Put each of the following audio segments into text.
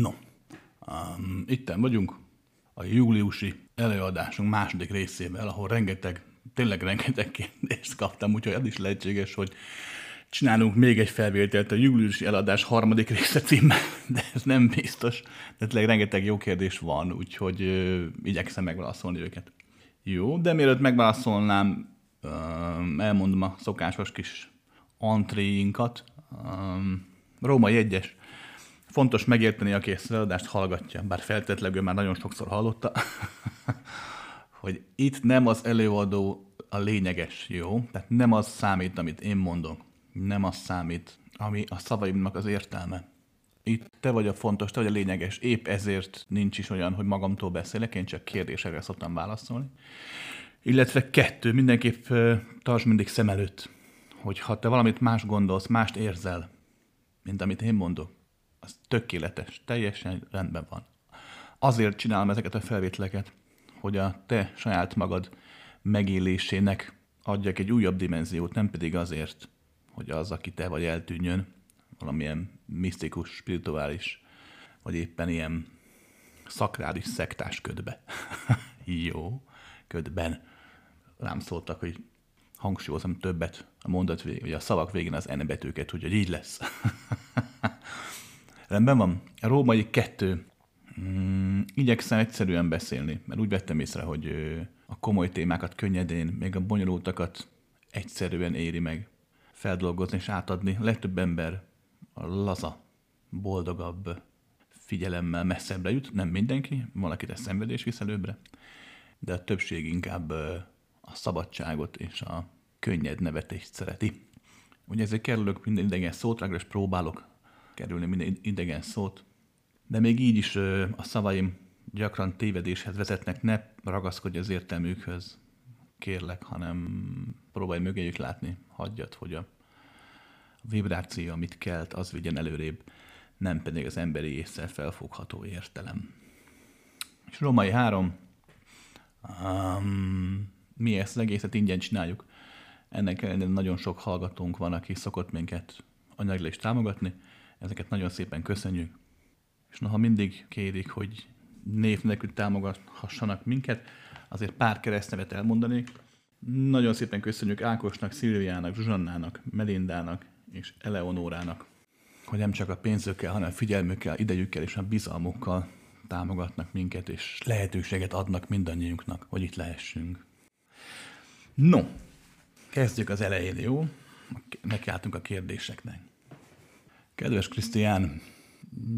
No, um, itten vagyunk a júliusi előadásunk második részével, ahol rengeteg, tényleg rengeteg kérdést kaptam, úgyhogy ez is lehetséges, hogy csinálunk még egy felvételt a júliusi eladás harmadik része címmel, de ez nem biztos. De tényleg rengeteg jó kérdés van, úgyhogy ö, igyekszem megválaszolni őket. Jó, de mielőtt megválaszolnám, ö, elmondom a szokásos kis antréinkat. Római egyes. Fontos megérteni, aki ezt az eladást hallgatja, bár feltétlenül már nagyon sokszor hallotta, hogy itt nem az előadó a lényeges, jó? Tehát nem az számít, amit én mondok. Nem az számít, ami a szavaimnak az értelme. Itt te vagy a fontos, te vagy a lényeges. Épp ezért nincs is olyan, hogy magamtól beszélek, én csak kérdésekre szoktam válaszolni. Illetve kettő, mindenképp tarts mindig szem előtt, hogy ha te valamit más gondolsz, mást érzel, mint amit én mondok, az tökéletes, teljesen rendben van. Azért csinálom ezeket a felvételeket, hogy a te saját magad megélésének adjak egy újabb dimenziót, nem pedig azért, hogy az, aki te vagy, eltűnjön valamilyen misztikus, spirituális, vagy éppen ilyen szakrális szektás ködbe. Jó, ködben. Rám szóltak, hogy hangsúlyozom többet a mondat végén, vagy a szavak végén az N betűket, hogy így lesz. Rendben van. A római kettő. Mm, igyekszem egyszerűen beszélni, mert úgy vettem észre, hogy a komoly témákat könnyedén, még a bonyolultakat egyszerűen éri meg feldolgozni és átadni. Legtöbb ember a laza, boldogabb figyelemmel messzebbre jut, nem mindenki, valakit a szenvedés visz előbbre, de a többség inkább a szabadságot és a könnyed nevetést szereti. Ugye ezért kerülök minden idegen szót, legalábbis próbálok kerülni minden idegen szót, de még így is a szavaim gyakran tévedéshez vezetnek, ne ragaszkodj az értelmükhöz, kérlek, hanem próbálj mögéjük látni, hagyjad, hogy a vibráció, amit kelt, az vigyen előrébb, nem pedig az emberi észre felfogható értelem. És Római 3, um, mi ezt az egészet ingyen csináljuk. Ennek ellenére nagyon sok hallgatónk van, aki szokott minket anyagilag támogatni. Ezeket nagyon szépen köszönjük. És noha mindig kérik, hogy név nélkül támogathassanak minket, azért pár keresztnevet elmondanék. Nagyon szépen köszönjük Ákosnak, Szilviának, Zsuzsannának, Melindának és Eleonórának, hogy nem csak a pénzökkel, hanem a figyelmükkel, idejükkel és a bizalmukkal támogatnak minket, és lehetőséget adnak mindannyiunknak, hogy itt lehessünk. No, kezdjük az elején, jó? Nekiálltunk a kérdéseknek. Kedves Krisztián,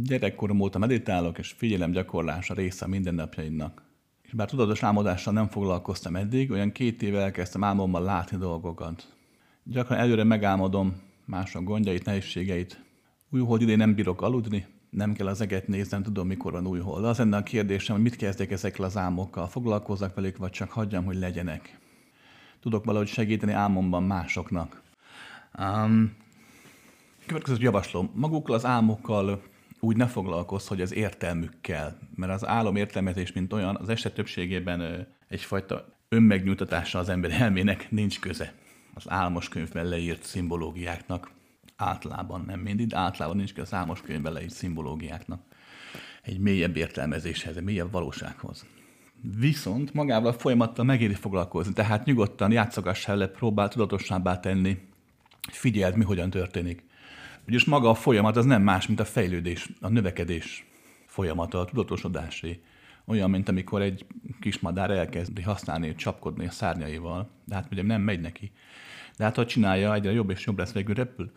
gyerekkorom óta meditálok, és figyelem gyakorlása része mindennapjaimnak. És bár tudatos álmodással nem foglalkoztam eddig, olyan két éve elkezdtem álmommal látni dolgokat. Gyakran előre megálmodom mások gondjait, nehézségeit. Újhold idén nem bírok aludni, nem kell az eget néznem, tudom mikor van újhold. Az lenne a kérdésem, hogy mit kezdjek ezekkel az álmokkal, foglalkozzak velük, vagy csak hagyjam, hogy legyenek tudok valahogy segíteni álmomban másoknak. Um, következőt javaslom, magukkal az álmokkal úgy ne foglalkozz, hogy az értelmükkel, mert az álom értelmezés, mint olyan, az eset többségében egyfajta önmegnyugtatása az ember elmének nincs köze. Az álmos könyvben leírt szimbológiáknak általában, nem mindig, de általában nincs köze az álmos könyvben leírt szimbológiáknak egy mélyebb értelmezéshez, egy mélyebb valósághoz. Viszont magával a folyamattal megéri foglalkozni, tehát nyugodtan játszogass el, próbál tudatosabbá tenni, figyeld, mi hogyan történik. Ugyanis maga a folyamat az nem más, mint a fejlődés, a növekedés folyamata, a tudatosodásé. Olyan, mint amikor egy kis madár elkezdi használni, csapkodni a szárnyaival, de hát ugye nem megy neki. De hát ha csinálja, egyre jobb és jobb lesz, végül repül.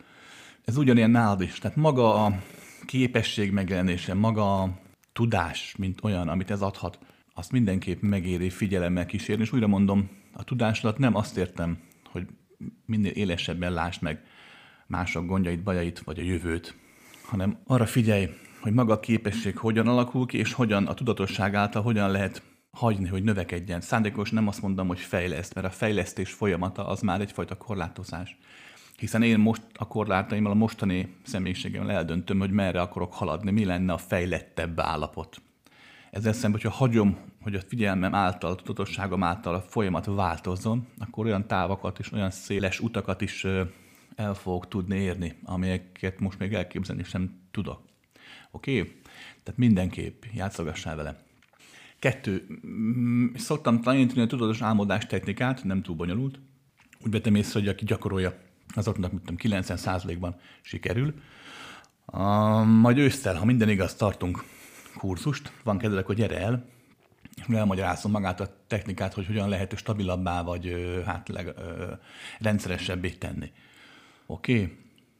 Ez ugyanilyen nálad is. Tehát maga a képesség megjelenése, maga a tudás, mint olyan, amit ez adhat, azt mindenképp megéri figyelemmel kísérni, és újra mondom, a tudás alatt nem azt értem, hogy minél élesebben lásd meg mások gondjait, bajait, vagy a jövőt, hanem arra figyelj, hogy maga a képesség hogyan alakul ki, és hogyan a tudatosság által hogyan lehet hagyni, hogy növekedjen. Szándékos nem azt mondom, hogy fejleszt, mert a fejlesztés folyamata az már egyfajta korlátozás. Hiszen én most a korlátaimmal, a mostani személyiségemmel eldöntöm, hogy merre akarok haladni, mi lenne a fejlettebb állapot. Ezzel szemben, hogyha hagyom, hogy a figyelmem által, a tudatosságom által a folyamat változzon, akkor olyan távokat és olyan széles utakat is el fogok tudni érni, amelyeket most még elképzelni sem tudok. Oké? Okay? Tehát mindenképp játszogassál vele. Kettő. Mm, szoktam tanítani a tudatos álmodás technikát, nem túl bonyolult. Úgy vettem észre, hogy aki gyakorolja, azoknak, mit tudom, 90%-ban sikerül. Uh, majd ősszel, ha minden igaz, tartunk kurzust, van kedvelek, hogy gyere el, és elmagyarázom magát a technikát, hogy hogyan lehet stabilabbá, vagy hát leg, ö, rendszeresebbé tenni. Oké? Okay?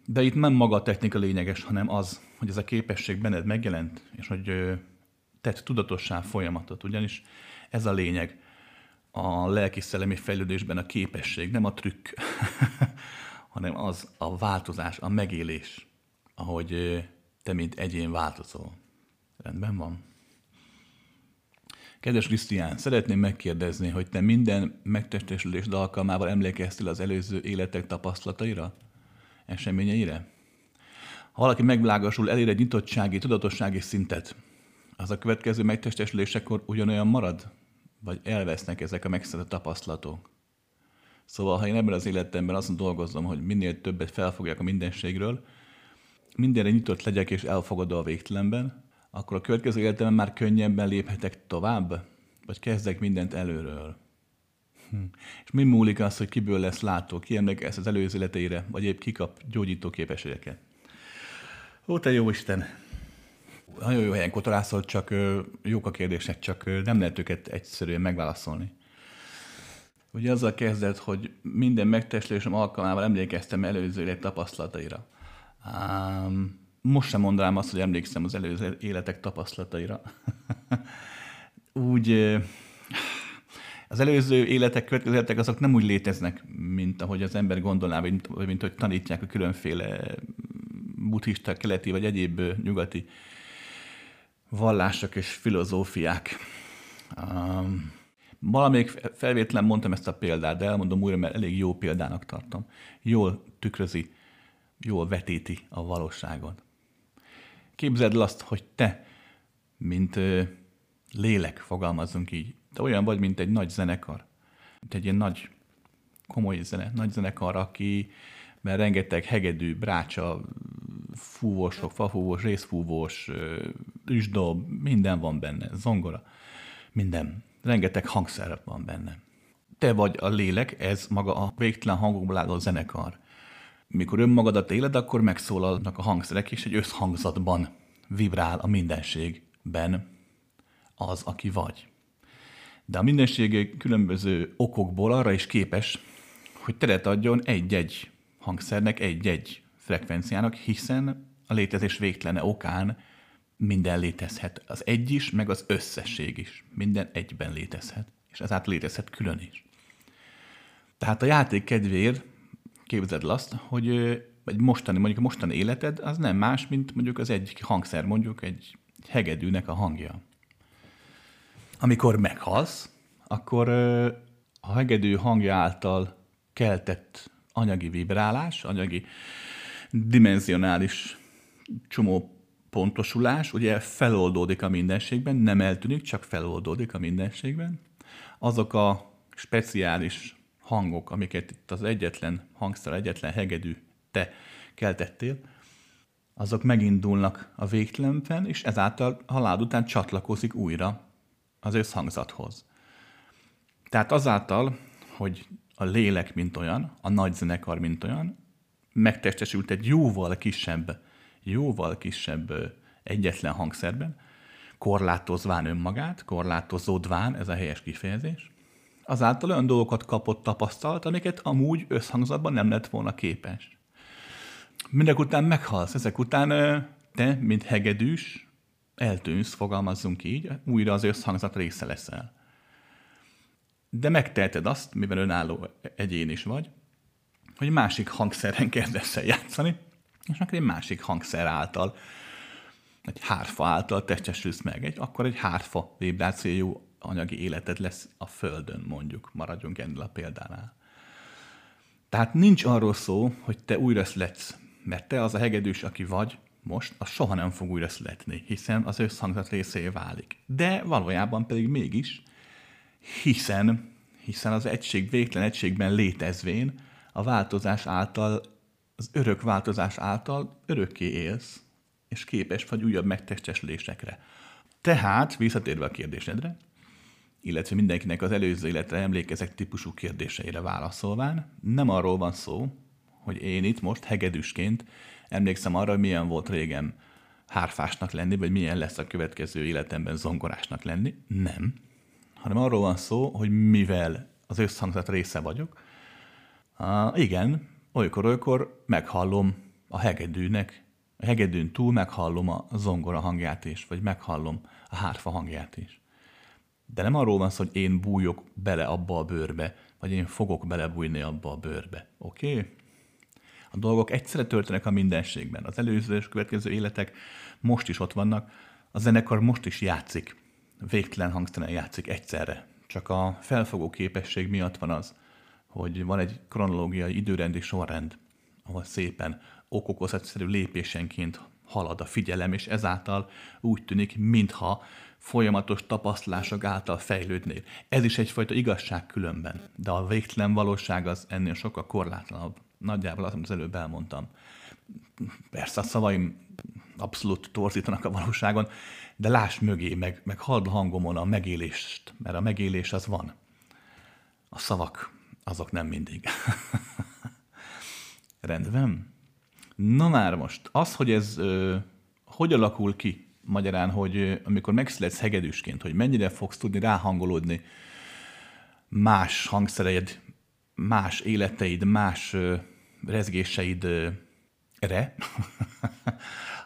De itt nem maga a technika lényeges, hanem az, hogy ez a képesség benned megjelent, és hogy tett tudatossá folyamatot. Ugyanis ez a lényeg a lelki-szellemi fejlődésben a képesség, nem a trükk, hanem az a változás, a megélés, ahogy te, mint egyén változol. Rendben van? Kedves Krisztián, szeretném megkérdezni, hogy te minden megtestesülés alkalmával emlékeztél az előző életek tapasztalataira, eseményeire? Ha valaki megvilágosul, elér egy nyitottsági, tudatossági szintet, az a következő megtestesülésekor ugyanolyan marad? Vagy elvesznek ezek a megszerzett tapasztalatok? Szóval, ha én ebben az életemben azon dolgozom, hogy minél többet felfogjak a mindenségről, mindenre nyitott legyek és elfogadó a végtelenben, akkor a következő életemben már könnyebben léphetek tovább? Vagy kezdek mindent előről? Hm. És mi múlik az, hogy kiből lesz látó, ki emlékez az előző életeire, vagy épp kikap gyógyító képességeket? Ó, te jó Isten! Nagyon jó helyen kotorászol, csak jók a kérdések, csak nem lehet őket egyszerűen megválaszolni. Ugye azzal kezdett, hogy minden megtestésem alkalmával emlékeztem előző élet tapasztalataira. Um, most sem mondanám azt, hogy emlékszem az előző életek tapasztalataira. úgy az előző életek, következő életek azok nem úgy léteznek, mint ahogy az ember gondolná, vagy mint, vagy mint hogy tanítják a különféle buddhista, keleti vagy egyéb nyugati vallások és filozófiák. Um, valamelyik felvétlen mondtam ezt a példát, de elmondom újra, mert elég jó példának tartom. Jól tükrözi, jól vetíti a valóságot. Képzeld el azt, hogy te, mint lélek, fogalmazunk így, te olyan vagy, mint egy nagy zenekar. Mint egy ilyen nagy, komoly zene, nagy zenekar, aki mert rengeteg hegedű, brácsa, fúvósok, fafúvós, részfúvós, üsdob, minden van benne, zongora, minden. Rengeteg hangszer van benne. Te vagy a lélek, ez maga a végtelen hangokból álló zenekar. Mikor önmagadat éled, akkor megszólalnak a hangszerek, és egy összhangzatban vibrál a mindenségben az, aki vagy. De a mindenség különböző okokból arra is képes, hogy teret adjon egy-egy hangszernek, egy-egy frekvenciának, hiszen a létezés végtelene okán minden létezhet. Az egy is, meg az összesség is. Minden egyben létezhet. És ezáltal létezhet külön is. Tehát a játék kedvéért képzeld el azt, hogy egy mostani, mondjuk a mostani életed az nem más, mint mondjuk az egyik hangszer, mondjuk egy hegedűnek a hangja. Amikor meghalsz, akkor a hegedű hangja által keltett anyagi vibrálás, anyagi dimenzionális csomó pontosulás, ugye feloldódik a mindenségben, nem eltűnik, csak feloldódik a mindenségben. Azok a speciális hangok, amiket itt az egyetlen hangszer, egyetlen hegedű te keltettél, azok megindulnak a végtelenben, és ezáltal halád után csatlakozik újra az összhangzathoz. Tehát azáltal, hogy a lélek mint olyan, a nagy zenekar mint olyan, megtestesült egy jóval kisebb, jóval kisebb egyetlen hangszerben, korlátozván önmagát, korlátozódván, ez a helyes kifejezés, azáltal olyan dolgokat kapott tapasztalat, amiket amúgy összhangzatban nem lett volna képes. Mindek után meghalsz, ezek után te, mint hegedűs, eltűnsz, fogalmazzunk így, újra az összhangzat része leszel. De megteheted azt, mivel önálló egyén is vagy, hogy másik hangszeren kezdesz el játszani, és akkor egy másik hangszer által, egy hárfa által testesülsz meg, egy, akkor egy hárfa vibrációjú anyagi életed lesz a Földön, mondjuk, maradjunk ennél a példánál. Tehát nincs arról szó, hogy te újra születsz, mert te az a hegedűs, aki vagy most, az soha nem fog újra születni, hiszen az összhangzat részévé válik. De valójában pedig mégis, hiszen, hiszen az egység végtelen egységben létezvén, a változás által, az örök változás által örökké élsz, és képes vagy újabb megtestesülésekre. Tehát, visszatérve a kérdésedre, illetve mindenkinek az előző életre emlékezek típusú kérdéseire válaszolván, nem arról van szó, hogy én itt most hegedűsként emlékszem arra, hogy milyen volt régen hárfásnak lenni, vagy milyen lesz a következő életemben zongorásnak lenni. Nem. Hanem arról van szó, hogy mivel az összhangzat része vagyok, uh, igen, olykor-olykor meghallom a hegedűnek, a hegedűn túl meghallom a zongora hangját is, vagy meghallom a hárfa hangját is. De nem arról van szó, hogy én bújok bele abba a bőrbe, vagy én fogok belebújni abba a bőrbe. Oké? Okay? A dolgok egyszerre történnek a mindenségben. Az előző és következő életek most is ott vannak. A zenekar most is játszik. Végtelen hangszeren játszik egyszerre. Csak a felfogó képesség miatt van az, hogy van egy kronológiai időrendi sorrend, ahol szépen okokozatszerű lépésenként halad a figyelem, és ezáltal úgy tűnik, mintha folyamatos tapasztalások által fejlődnél. Ez is egyfajta igazság különben, de a végtelen valóság az ennél sokkal korlátlanabb. Nagyjából azt, amit az előbb elmondtam. Persze a szavaim abszolút torzítanak a valóságon, de láss mögé, meg, meg halld a hangomon a megélést, mert a megélés az van. A szavak, azok nem mindig. Rendben? Na már most, az, hogy ez ö, hogy alakul ki, magyarán, hogy amikor megszületsz hegedűsként, hogy mennyire fogsz tudni ráhangolódni más hangszereid, más életeid, más ö, rezgéseidre,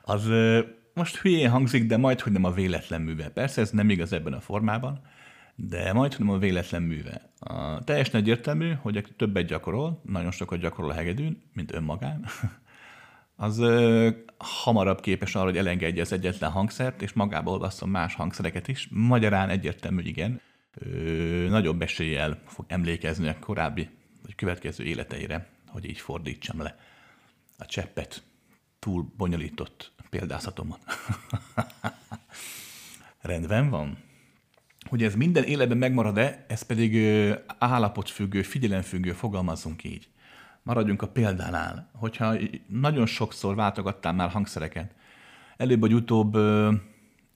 az most hülyén hangzik, de majd, hogy nem a véletlen műve. Persze ez nem igaz ebben a formában, de majd, hogy nem a véletlen műve. A teljesen egyértelmű, hogy aki többet gyakorol, nagyon sokat gyakorol a hegedűn, mint önmagán, az ö, hamarabb képes arra, hogy elengedje az egyetlen hangszert, és magába olvasszon más hangszereket is. Magyarán egyértelmű, igen. Ö, nagyobb eséllyel fog emlékezni a korábbi vagy következő életeire, hogy így fordítsam le a cseppet túl bonyolított példázatomon. Rendben van. Hogy ez minden életben megmarad-e, ez pedig állapotfüggő, figyelemfüggő, fogalmazunk így maradjunk a példánál, hogyha nagyon sokszor váltogattál már hangszereket, előbb vagy utóbb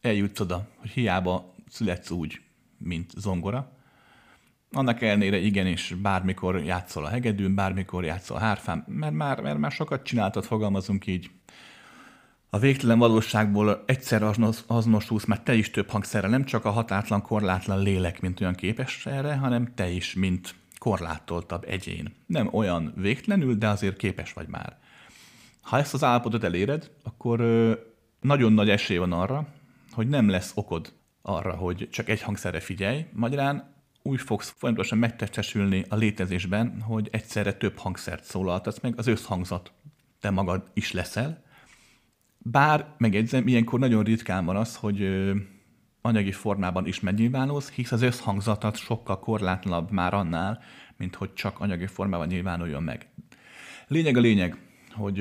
eljutsz oda, hogy hiába születsz úgy, mint zongora. Annak ellenére igenis bármikor játszol a hegedűn, bármikor játszol a hárfán, mert már, mert már sokat csináltad, fogalmazunk így. A végtelen valóságból egyszer azonosulsz, mert te is több hangszerre, nem csak a hatátlan, korlátlan lélek, mint olyan képes erre, hanem te is, mint korlátoltabb egyén. Nem olyan végtelenül, de azért képes vagy már. Ha ezt az állapotot eléred, akkor nagyon nagy esély van arra, hogy nem lesz okod arra, hogy csak egy hangszerre figyelj. Magyarán úgy fogsz folyamatosan megtestesülni a létezésben, hogy egyszerre több hangszert szólaltatsz meg, az összhangzat te magad is leszel. Bár, megjegyzem, ilyenkor nagyon ritkán van az, hogy anyagi formában is megnyilvánulsz, hisz az összhangzatat sokkal korlátlanabb már annál, mint hogy csak anyagi formában nyilvánuljon meg. Lényeg a lényeg, hogy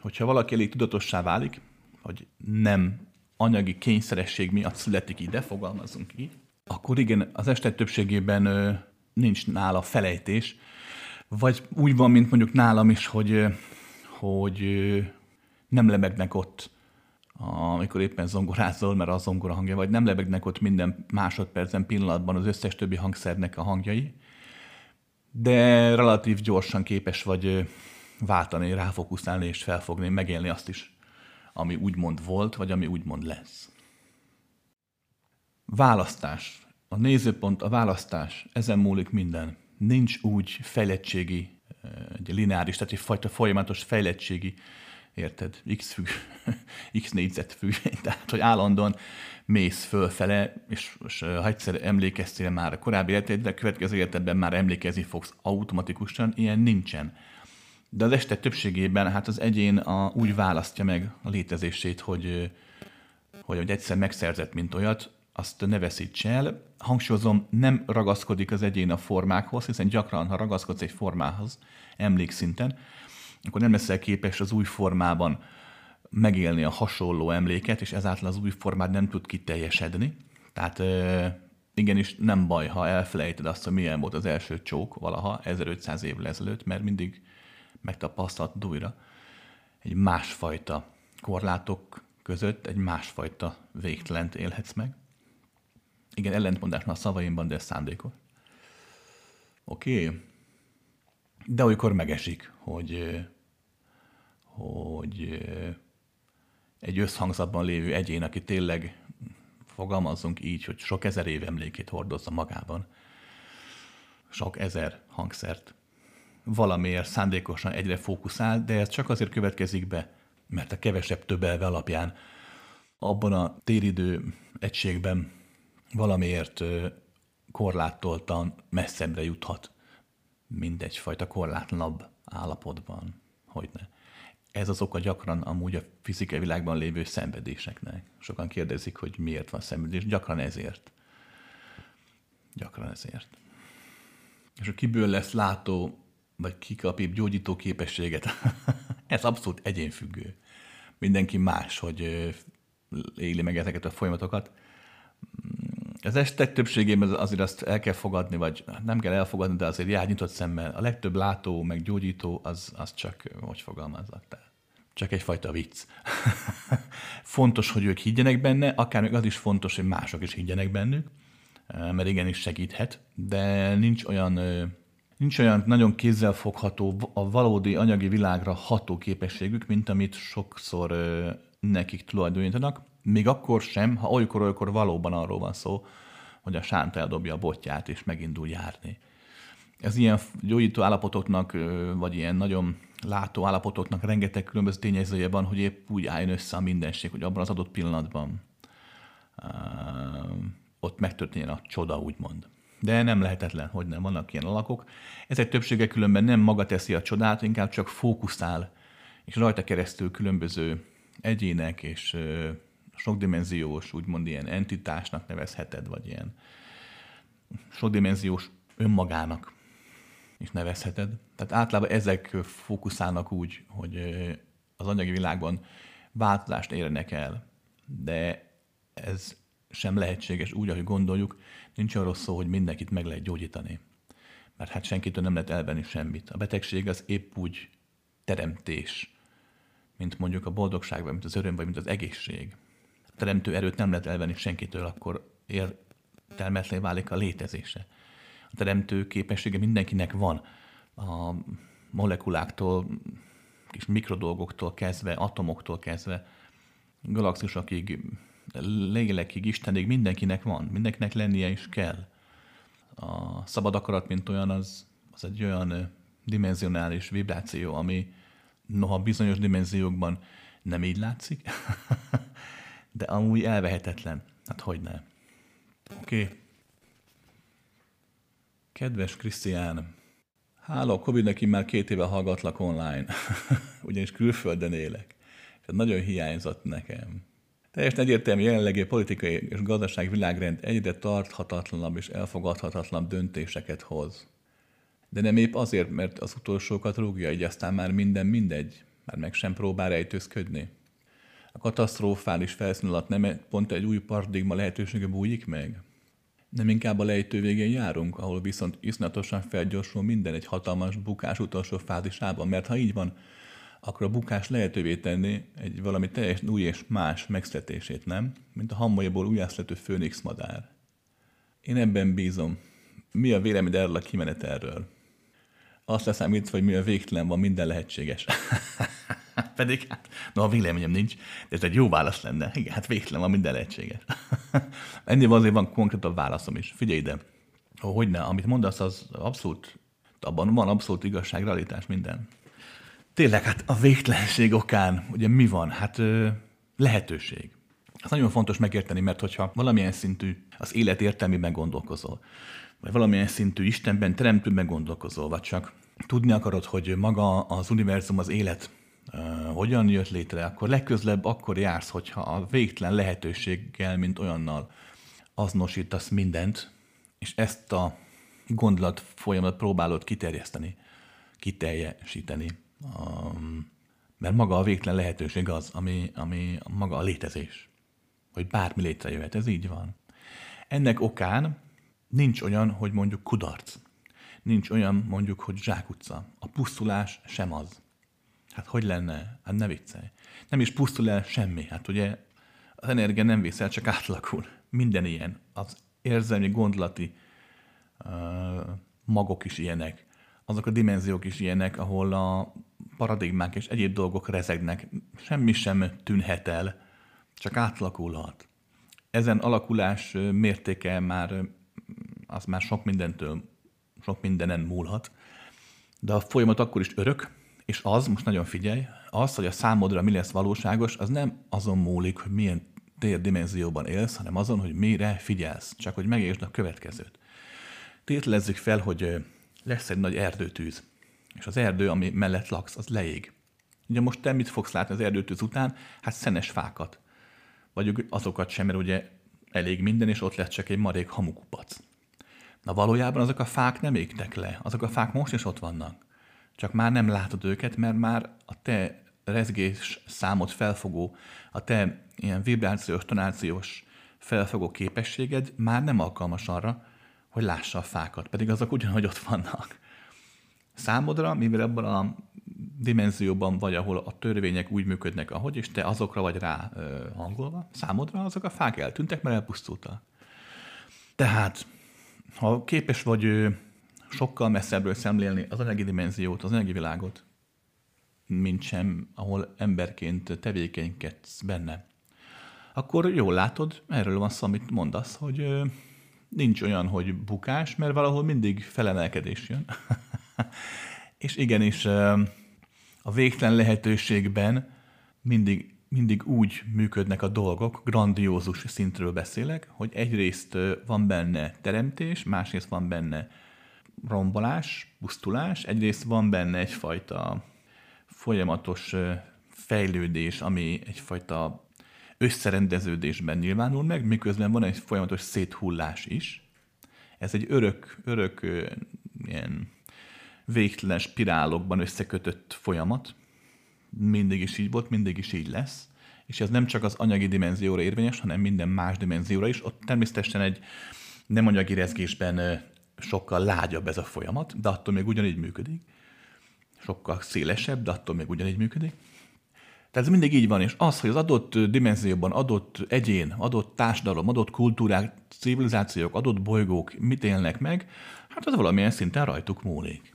hogyha valaki elég tudatossá válik, hogy nem anyagi kényszeresség miatt születik ide, fogalmazunk így, akkor igen, az este többségében nincs nála felejtés, vagy úgy van, mint mondjuk nálam is, hogy, hogy nem lebegnek ott amikor éppen zongorázol, mert a zongora hangja, vagy nem lebegnek ott minden másodpercen, pillanatban az összes többi hangszernek a hangjai, de relatív gyorsan képes vagy váltani, ráfókuszálni és felfogni, megélni azt is, ami úgymond volt, vagy ami úgymond lesz. Választás. A nézőpont, a választás, ezen múlik minden. Nincs úgy fejlettségi, egy lineáris, tehát egy fajta folyamatos fejlettségi érted? X függ, X négyzet függ, tehát hogy állandóan mész fölfele, és, és ha egyszer emlékeztél már a korábbi életedre, a következő életedben már emlékezni fogsz automatikusan, ilyen nincsen. De az este többségében hát az egyén a, úgy választja meg a létezését, hogy, hogy, hogy egyszer megszerzett, mint olyat, azt ne veszíts el. Hangsúlyozom, nem ragaszkodik az egyén a formákhoz, hiszen gyakran, ha ragaszkodsz egy formához emlékszinten, akkor nem leszel képes az új formában megélni a hasonló emléket, és ezáltal az új formád nem tud kiteljesedni. Tehát igenis nem baj, ha elfelejted azt, hogy milyen volt az első csók valaha, 1500 évvel ezelőtt, mert mindig megtapasztaltad újra egy másfajta korlátok között egy másfajta végtelent élhetsz meg. Igen, ellentmondás már szavaimban, de ez szándékos. Oké. Okay. De olykor megesik, hogy, hogy egy összhangzatban lévő egyén, aki tényleg fogalmazzunk így, hogy sok ezer év emlékét hordozza magában, sok ezer hangszert, valamiért szándékosan egyre fókuszál, de ez csak azért következik be, mert a kevesebb több elve alapján abban a téridő egységben valamiért korlátoltan messzebbre juthat, mint egyfajta korlátlanabb állapotban. Hogyne. Ez az oka gyakran amúgy a fizikai világban lévő szenvedéseknek. Sokan kérdezik, hogy miért van szenvedés. Gyakran ezért. Gyakran ezért. És a kiből lesz látó, vagy kikapib gyógyító képességet, ez abszolút egyénfüggő. Mindenki más, hogy éli meg ezeket a folyamatokat. Az estek többségében azért azt el kell fogadni, vagy nem kell elfogadni, de azért jár nyitott szemmel. A legtöbb látó, meg gyógyító, az, az csak, hogy fogalmazzak, tehát csak egyfajta vicc. fontos, hogy ők higgyenek benne, akár még az is fontos, hogy mások is higgyenek bennük, mert igenis segíthet, de nincs olyan, nincs olyan nagyon kézzelfogható, a valódi anyagi világra ható képességük, mint amit sokszor nekik tulajdonítanak, még akkor sem, ha olykor-olykor valóban arról van szó, hogy a sánt eldobja a botját és megindul járni. Ez ilyen gyógyító állapotoknak, vagy ilyen nagyon látó állapotoknak rengeteg különböző tényezője van, hogy épp úgy álljon össze a mindenség, hogy abban az adott pillanatban uh, ott megtörténjen a csoda, úgymond. De nem lehetetlen, hogy nem vannak ilyen alakok. Ezek többsége különben nem maga teszi a csodát, inkább csak fókuszál, és rajta keresztül különböző egyének és sokdimenziós, úgymond ilyen entitásnak nevezheted, vagy ilyen sokdimenziós önmagának is nevezheted. Tehát általában ezek fókuszálnak úgy, hogy az anyagi világban változást érnek el, de ez sem lehetséges úgy, ahogy gondoljuk, nincs arról szó, hogy mindenkit meg lehet gyógyítani. Mert hát senkitől nem lehet elvenni semmit. A betegség az épp úgy teremtés, mint mondjuk a boldogság, vagy mint az öröm, vagy mint az egészség. A teremtő erőt nem lehet elvenni senkitől, akkor értelmetlen válik a létezése teremtő képessége mindenkinek van. A molekuláktól, kis mikrodolgoktól kezdve, atomoktól kezdve, galaxisokig, lélekig, Istenig mindenkinek van, mindenkinek lennie is kell. A szabad akarat, mint olyan, az, az egy olyan dimenzionális vibráció, ami noha bizonyos dimenziókban nem így látszik, de amúgy elvehetetlen. Hát hogy ne. Oké. Okay. Kedves Krisztián, hála a covid neki már két éve hallgatlak online, ugyanis külföldön élek, és nagyon hiányzott nekem. Teljesen egyértelmű jelenlegi politikai és gazdaság világrend egyre tarthatatlanabb és elfogadhatatlanabb döntéseket hoz. De nem épp azért, mert az utolsókat rúgja, így aztán már minden mindegy, már meg sem próbál rejtőzködni. A katasztrofális felszín alatt nem pont egy új paradigma lehetősége bújik meg? Nem inkább a lejtő végén járunk, ahol viszont iszonyatosan felgyorsul minden egy hatalmas bukás utolsó fázisában, mert ha így van, akkor a bukás lehetővé tenni egy valami teljesen új és más megszületését, nem? Mint a hammolyából újjászlető főnix madár. Én ebben bízom. Mi a véleményed erről a kimenetelről? Azt leszámítva, hogy mi a végtelen van, minden lehetséges. Pedig hát, no, a véleményem nincs, de ez egy jó válasz lenne. Igen, hát végtelen van, minden lehetséges. Ennél azért van konkrétabb válaszom is. Figyelj ide, hogy ne, amit mondasz, az abszolút, abban van abszolút igazság, realitás, minden. Tényleg, hát a végtelenség okán, ugye mi van? Hát lehetőség. Ez nagyon fontos megérteni, mert hogyha valamilyen szintű az élet értelmében gondolkozol, vagy valamilyen szintű Istenben teremtőben gondolkozol, vagy csak tudni akarod, hogy maga az univerzum, az élet hogyan jött létre, akkor legközlebb akkor jársz, hogyha a végtelen lehetőséggel, mint olyannal azonosítasz mindent, és ezt a gondolat folyamat próbálod kiterjeszteni, kiteljesíteni. Um, mert maga a végtelen lehetőség az, ami, ami maga a létezés. Hogy bármi létrejöhet, ez így van. Ennek okán nincs olyan, hogy mondjuk kudarc. Nincs olyan mondjuk, hogy zsákutca. A pusztulás sem az Hát hogy lenne? Hát ne viccelj. Nem is pusztul el semmi. Hát ugye az energia nem viszel, csak átlakul. Minden ilyen. Az érzelmi, gondolati uh, magok is ilyenek. Azok a dimenziók is ilyenek, ahol a paradigmák és egyéb dolgok rezegnek. Semmi sem tűnhet el, csak átlakulhat. Ezen alakulás mértéke már, az már sok mindentől, sok mindenen múlhat, de a folyamat akkor is örök, és az, most nagyon figyelj, az, hogy a számodra mi lesz valóságos, az nem azon múlik, hogy milyen térdimenzióban élsz, hanem azon, hogy mire figyelsz, csak hogy megértsd a következőt. Tételezzük fel, hogy lesz egy nagy erdőtűz, és az erdő, ami mellett laksz, az leég. Ugye most te mit fogsz látni az erdőtűz után? Hát szenes fákat. Vagy azokat sem, mert ugye elég minden, és ott lesz csak egy marék hamukupac. Na valójában azok a fák nem égtek le, azok a fák most is ott vannak. Csak már nem látod őket, mert már a te rezgés számot felfogó, a te ilyen vibrációs, tonációs felfogó képességed már nem alkalmas arra, hogy lássa a fákat, pedig azok ugyanhogy ott vannak. Számodra, mivel abban a dimenzióban vagy, ahol a törvények úgy működnek, ahogy, és te azokra vagy rá ö, hangolva, számodra azok a fák eltűntek, mert elpusztultak. Tehát, ha képes vagy sokkal messzebbről szemlélni az anyagi dimenziót, az anyagi világot, mint sem, ahol emberként tevékenykedsz benne, akkor jól látod, erről van szó, amit mondasz, hogy nincs olyan, hogy bukás, mert valahol mindig felemelkedés jön. és igenis a végtelen lehetőségben mindig, mindig úgy működnek a dolgok, grandiózus szintről beszélek, hogy egyrészt van benne teremtés, másrészt van benne rombolás, pusztulás, egyrészt van benne egyfajta folyamatos fejlődés, ami egyfajta összerendeződésben nyilvánul meg, miközben van egy folyamatos széthullás is. Ez egy örök, örök ilyen végtelen spirálokban összekötött folyamat. Mindig is így volt, mindig is így lesz. És ez nem csak az anyagi dimenzióra érvényes, hanem minden más dimenzióra is. Ott természetesen egy nem anyagi rezgésben sokkal lágyabb ez a folyamat, de attól még ugyanígy működik. Sokkal szélesebb, de attól még ugyanígy működik. Tehát ez mindig így van, és az, hogy az adott dimenzióban, adott egyén, adott társadalom, adott kultúrák, civilizációk, adott bolygók mit élnek meg, hát az valamilyen szinten rajtuk múlik.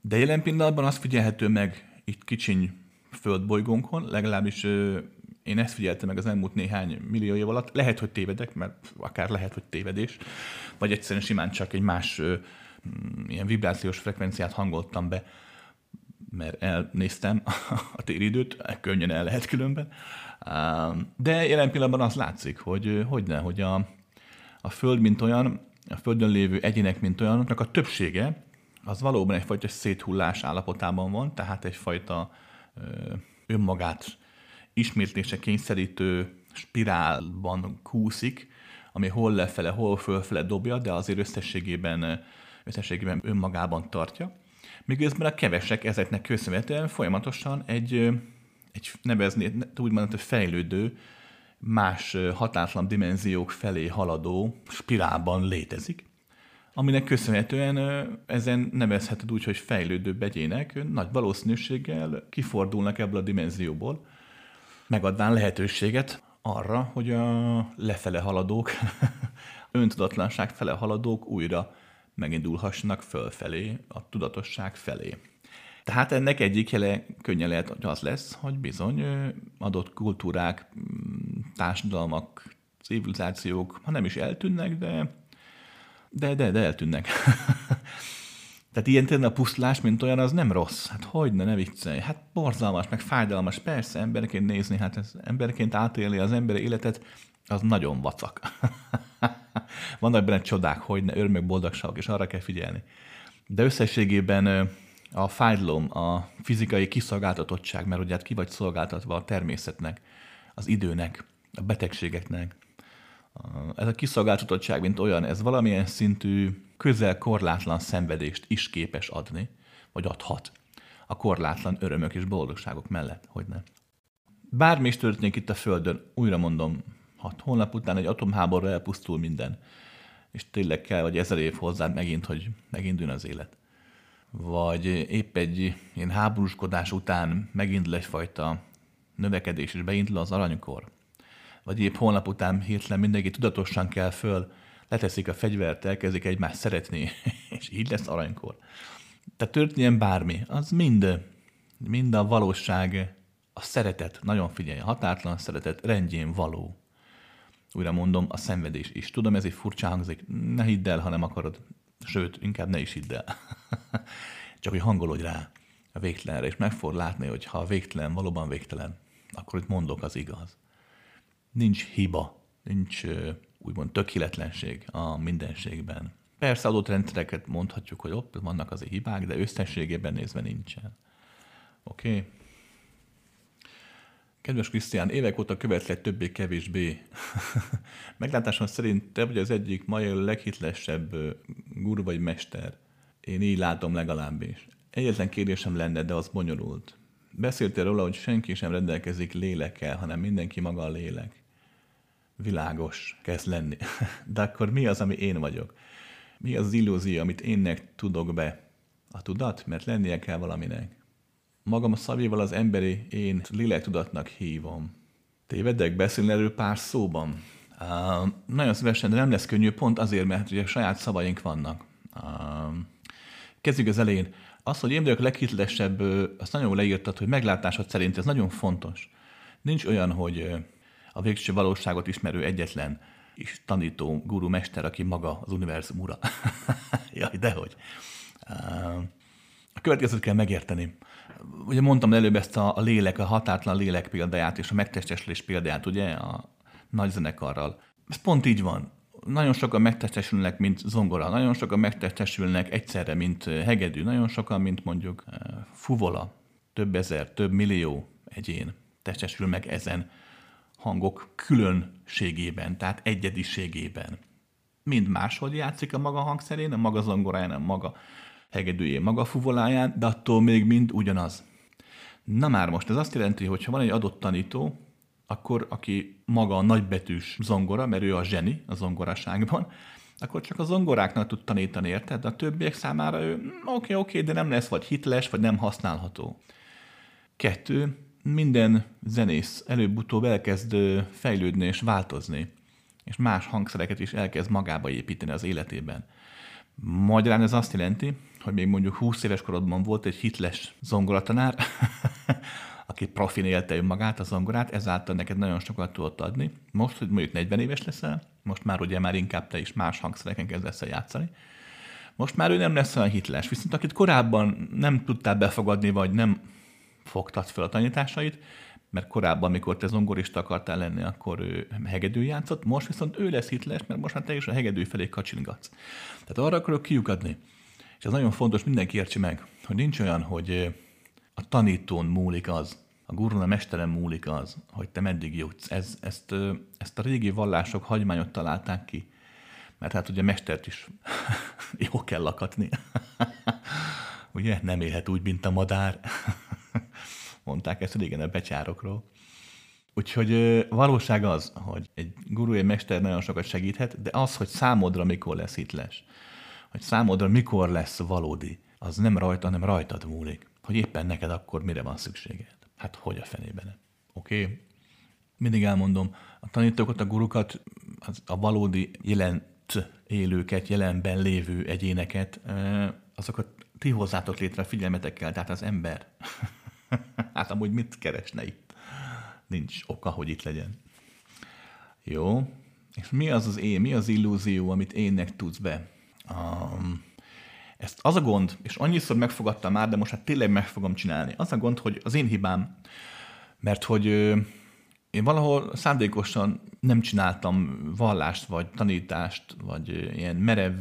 De jelen pillanatban azt figyelhető meg itt kicsiny földbolygónkon, legalábbis én ezt figyeltem meg az elmúlt néhány millió év alatt. Lehet, hogy tévedek, mert akár lehet, hogy tévedés, vagy egyszerűen simán csak egy más ö, mm, ilyen vibrációs frekvenciát hangoltam be, mert elnéztem a téridőt, könnyen el lehet különben. De jelen pillanatban az látszik, hogy hogy ne, hogy a, a Föld, mint olyan, a Földön lévő egyének, mint olyanoknak a többsége az valóban egyfajta széthullás állapotában van, tehát egyfajta önmagát ismétlése kényszerítő spirálban kúszik, ami hol lefele, hol fölfele dobja, de azért összességében, összességében önmagában tartja. Miközben a kevesek ezeknek köszönhetően folyamatosan egy, egy nevezni, úgymond, hogy fejlődő, más hatátlan dimenziók felé haladó spirálban létezik aminek köszönhetően ezen nevezheted úgy, hogy fejlődő begyének nagy valószínűséggel kifordulnak ebből a dimenzióból, megadván lehetőséget arra, hogy a lefele haladók, öntudatlanság fele haladók újra megindulhassanak fölfelé, a tudatosság felé. Tehát ennek egyik jele könnyen lehet, hogy az lesz, hogy bizony adott kultúrák, társadalmak, civilizációk, ha nem is eltűnnek, de de, de, de eltűnnek. Tehát ilyen tényleg a pusztulás, mint olyan, az nem rossz. Hát hogy ne, ne viccelj. Hát borzalmas, meg fájdalmas. Persze, emberként nézni, hát ez emberként átélni az emberi életet, az nagyon vacak. Vannak benne csodák, hogy ne örömök, boldogságok, és arra kell figyelni. De összességében a fájdalom, a fizikai kiszolgáltatottság, mert ugye hát ki vagy szolgáltatva a természetnek, az időnek, a betegségeknek, ez a kiszolgáltatottság, mint olyan, ez valamilyen szintű közel korlátlan szenvedést is képes adni, vagy adhat a korlátlan örömök és boldogságok mellett, hogy ne. Bármi is történik itt a Földön, újra mondom, hat hónap után egy atomháborra elpusztul minden, és tényleg kell, vagy ezer év hozzá megint, hogy meginduljon az élet. vagy épp egy ilyen háborúskodás után megindul egyfajta növekedés, és beindul az aranykor, vagy épp holnap után hirtelen mindenki tudatosan kell föl, leteszik a fegyvert, elkezdik egymást szeretni, és így lesz aranykor. Tehát történjen bármi, az mind, mind a valóság, a szeretet, nagyon figyelj, a határtlan szeretet rendjén való. Újra mondom, a szenvedés is. Tudom, ez egy furcsa hangzik, ne hidd el, ha nem akarod. Sőt, inkább ne is hidd el. Csak hogy hangolodj rá a végtelenre, és meg fogod látni, hogy ha a végtelen valóban végtelen, akkor itt mondok az igaz. Nincs hiba, nincs úgymond tökéletlenség a mindenségben. Persze adott rendszereket mondhatjuk, hogy ott vannak azért hibák, de összességében nézve nincsen. Oké? Okay? Kedves Krisztián, évek óta követlek többé-kevésbé. Meglátásom szerint te vagy az egyik mai leghitelesebb guru vagy mester. Én így látom legalábbis. Egyetlen kérdésem lenne, de az bonyolult. Beszéltél róla, hogy senki sem rendelkezik lélekkel, hanem mindenki maga a lélek. Világos kezd lenni. De akkor mi az, ami én vagyok? Mi az, az illúzió, amit énnek tudok be? A tudat? Mert lennie kell valaminek. Magam a szavéval az emberi én lélektudatnak hívom. Tévedek beszélni erről pár szóban? Uh, nagyon szívesen, de nem lesz könnyű, pont azért, mert ugye saját szavaink vannak. Uh, kezdjük az elején. Az, hogy én vagyok leghitelesebb, azt nagyon leírtad, hogy meglátásod szerint ez nagyon fontos. Nincs olyan, hogy a végső valóságot ismerő egyetlen és tanító, guru, mester, aki maga az univerzum ura. Jaj, dehogy. A következőt kell megérteni. Ugye mondtam előbb ezt a, a lélek, a határtlan lélek példáját és a megtestesülés példáját, ugye, a nagy zenekarral. Ez pont így van. Nagyon sokan megtestesülnek, mint zongora, nagyon sokan megtestesülnek egyszerre, mint hegedű, nagyon sokan, mint mondjuk fuvola. Több ezer, több millió egyén testesül meg ezen hangok különségében, tehát egyediségében. Mind máshogy játszik a maga hangszerén, a maga zongoráján, a maga hegedűjén, maga fuvoláján, de attól még mind ugyanaz. Na már most, ez azt jelenti, hogy ha van egy adott tanító, akkor aki maga a nagybetűs zongora, mert ő a zseni a zongoraságban, akkor csak a zongoráknak tud tanítani, érted? De a többiek számára ő oké, okay, oké, okay, de nem lesz vagy hitles, vagy nem használható. Kettő, minden zenész előbb-utóbb elkezd fejlődni és változni, és más hangszereket is elkezd magába építeni az életében. Magyarán ez azt jelenti, hogy még mondjuk 20 éves korodban volt egy hitles zongoratanár, aki profin élte önmagát, a zongorát, ezáltal neked nagyon sokat tudott adni. Most, hogy mondjuk 40 éves leszel, most már ugye már inkább te is más hangszereken kezdesz el játszani, most már ő nem lesz olyan hitles. Viszont akit korábban nem tudtál befogadni, vagy nem fogtad fel a tanításait, mert korábban, amikor te zongorista akartál lenni, akkor ő hegedű játszott, most viszont ő lesz hitles, mert most már te is a hegedű felé kacsingatsz. Tehát arra akarok kiukadni, és ez nagyon fontos, mindenki értse meg, hogy nincs olyan, hogy a tanítón múlik az, a gurun a mesterem múlik az, hogy te meddig jutsz. Ez, ezt, ezt a régi vallások hagymányot találták ki. Mert hát ugye mestert is jó kell lakatni. ugye nem élhet úgy, mint a madár. Mondták ezt régen a becsárokról. Úgyhogy valóság az, hogy egy guru, egy mester nagyon sokat segíthet, de az, hogy számodra mikor lesz hitles, hogy számodra mikor lesz valódi, az nem rajta, hanem rajtad múlik. Hogy éppen neked akkor mire van szükséged. Hát hogy a fenében? Oké? Okay? Mindig elmondom, a tanítókat, a gurukat, az, a valódi jelent élőket, jelenben lévő egyéneket, azokat ti hozzátok létre a figyelmetekkel, tehát az ember. hát amúgy mit keresne itt? Nincs oka, hogy itt legyen. Jó. És mi az az én, mi az illúzió, amit énnek tudsz be? Um, ezt az a gond, és annyiszor megfogadtam már, de most hát tényleg meg fogom csinálni. Az a gond, hogy az én hibám, mert hogy én valahol szándékosan nem csináltam vallást, vagy tanítást, vagy ilyen merev,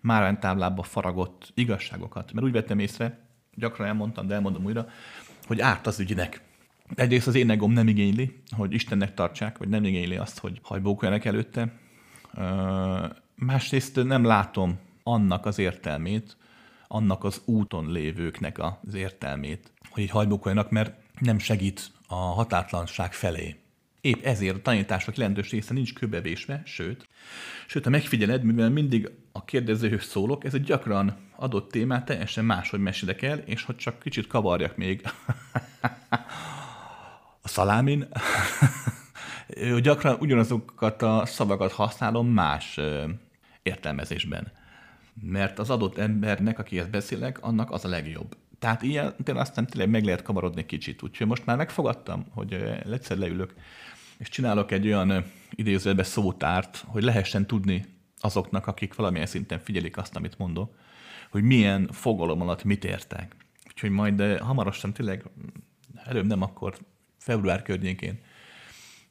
márványtáblába faragott igazságokat. Mert úgy vettem észre, gyakran elmondtam, de elmondom újra, hogy árt az ügynek. Egyrészt az én egom nem igényli, hogy Istennek tartsák, vagy nem igényli azt, hogy hajbókoljanak előtte. Másrészt nem látom annak az értelmét, annak az úton lévőknek az értelmét, hogy így hajbókoljanak, mert nem segít a hatátlanság felé. Épp ezért a tanítások jelentős része nincs köbevésve, sőt, Sőt, ha megfigyeled, mivel mindig a kérdezőhöz szólok, ez egy gyakran adott témát teljesen máshogy mesélek el, és hogy csak kicsit kavarjak még a szalámin, gyakran ugyanazokat a szavakat használom más értelmezésben. Mert az adott embernek, akihez beszélek, annak az a legjobb. Tehát ilyen tényleg aztán tényleg meg lehet kavarodni kicsit. Úgyhogy most már megfogadtam, hogy egyszer leülök, és csinálok egy olyan idézőbe szótárt, hogy lehessen tudni azoknak, akik valamilyen szinten figyelik azt, amit mondok, hogy milyen fogalom alatt mit értek. Úgyhogy majd hamarosan tényleg, előbb nem, akkor február környékén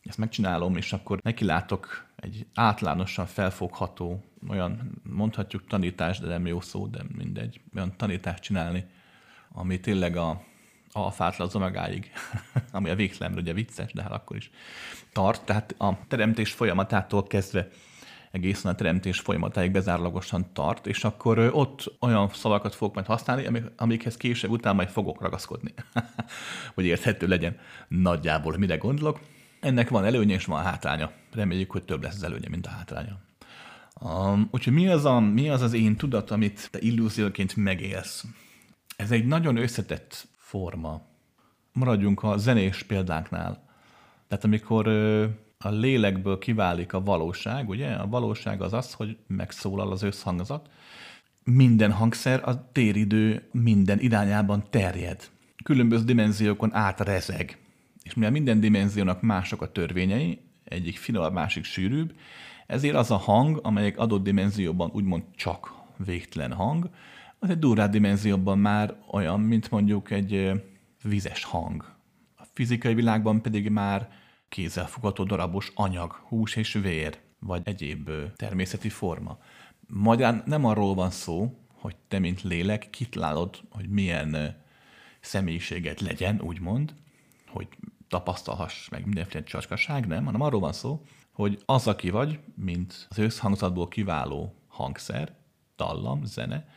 ezt megcsinálom, és akkor nekilátok egy általánosan felfogható, olyan mondhatjuk tanítás, de nem jó szó, de mindegy, olyan tanítást csinálni, ami tényleg a alfától az omegáig, ami a végtelenre ugye vicces, de hát akkor is tart. Tehát a teremtés folyamatától kezdve egészen a teremtés folyamatáig bezárlagosan tart, és akkor ott olyan szavakat fogok majd használni, amik, amikhez később után majd fogok ragaszkodni, hogy érthető legyen nagyjából, mire gondolok. Ennek van előnye és van hátránya. Reméljük, hogy több lesz az előnye, mint a hátránya. Um, úgyhogy mi az, a, mi az az én tudat, amit te illúzióként megélsz? Ez egy nagyon összetett forma. Maradjunk a zenés példáknál. Tehát amikor a lélekből kiválik a valóság, ugye? A valóság az az, hogy megszólal az összhangzat. Minden hangszer a téridő minden irányában terjed. Különböző dimenziókon átrezeg. És mivel minden dimenziónak mások a törvényei, egyik finomabb, másik sűrűbb, ezért az a hang, amelyik adott dimenzióban úgymond csak végtelen hang, az egy durrább dimenzióban már olyan, mint mondjuk egy vizes hang. A fizikai világban pedig már kézzelfogható darabos anyag, hús és vér, vagy egyéb természeti forma. Magyarán nem arról van szó, hogy te, mint lélek, kitlálod, hogy milyen személyiséget legyen, úgymond, hogy tapasztalhass meg mindenféle csacskaság, nem, hanem arról van szó, hogy az, aki vagy, mint az összhangzatból kiváló hangszer, dallam, zene,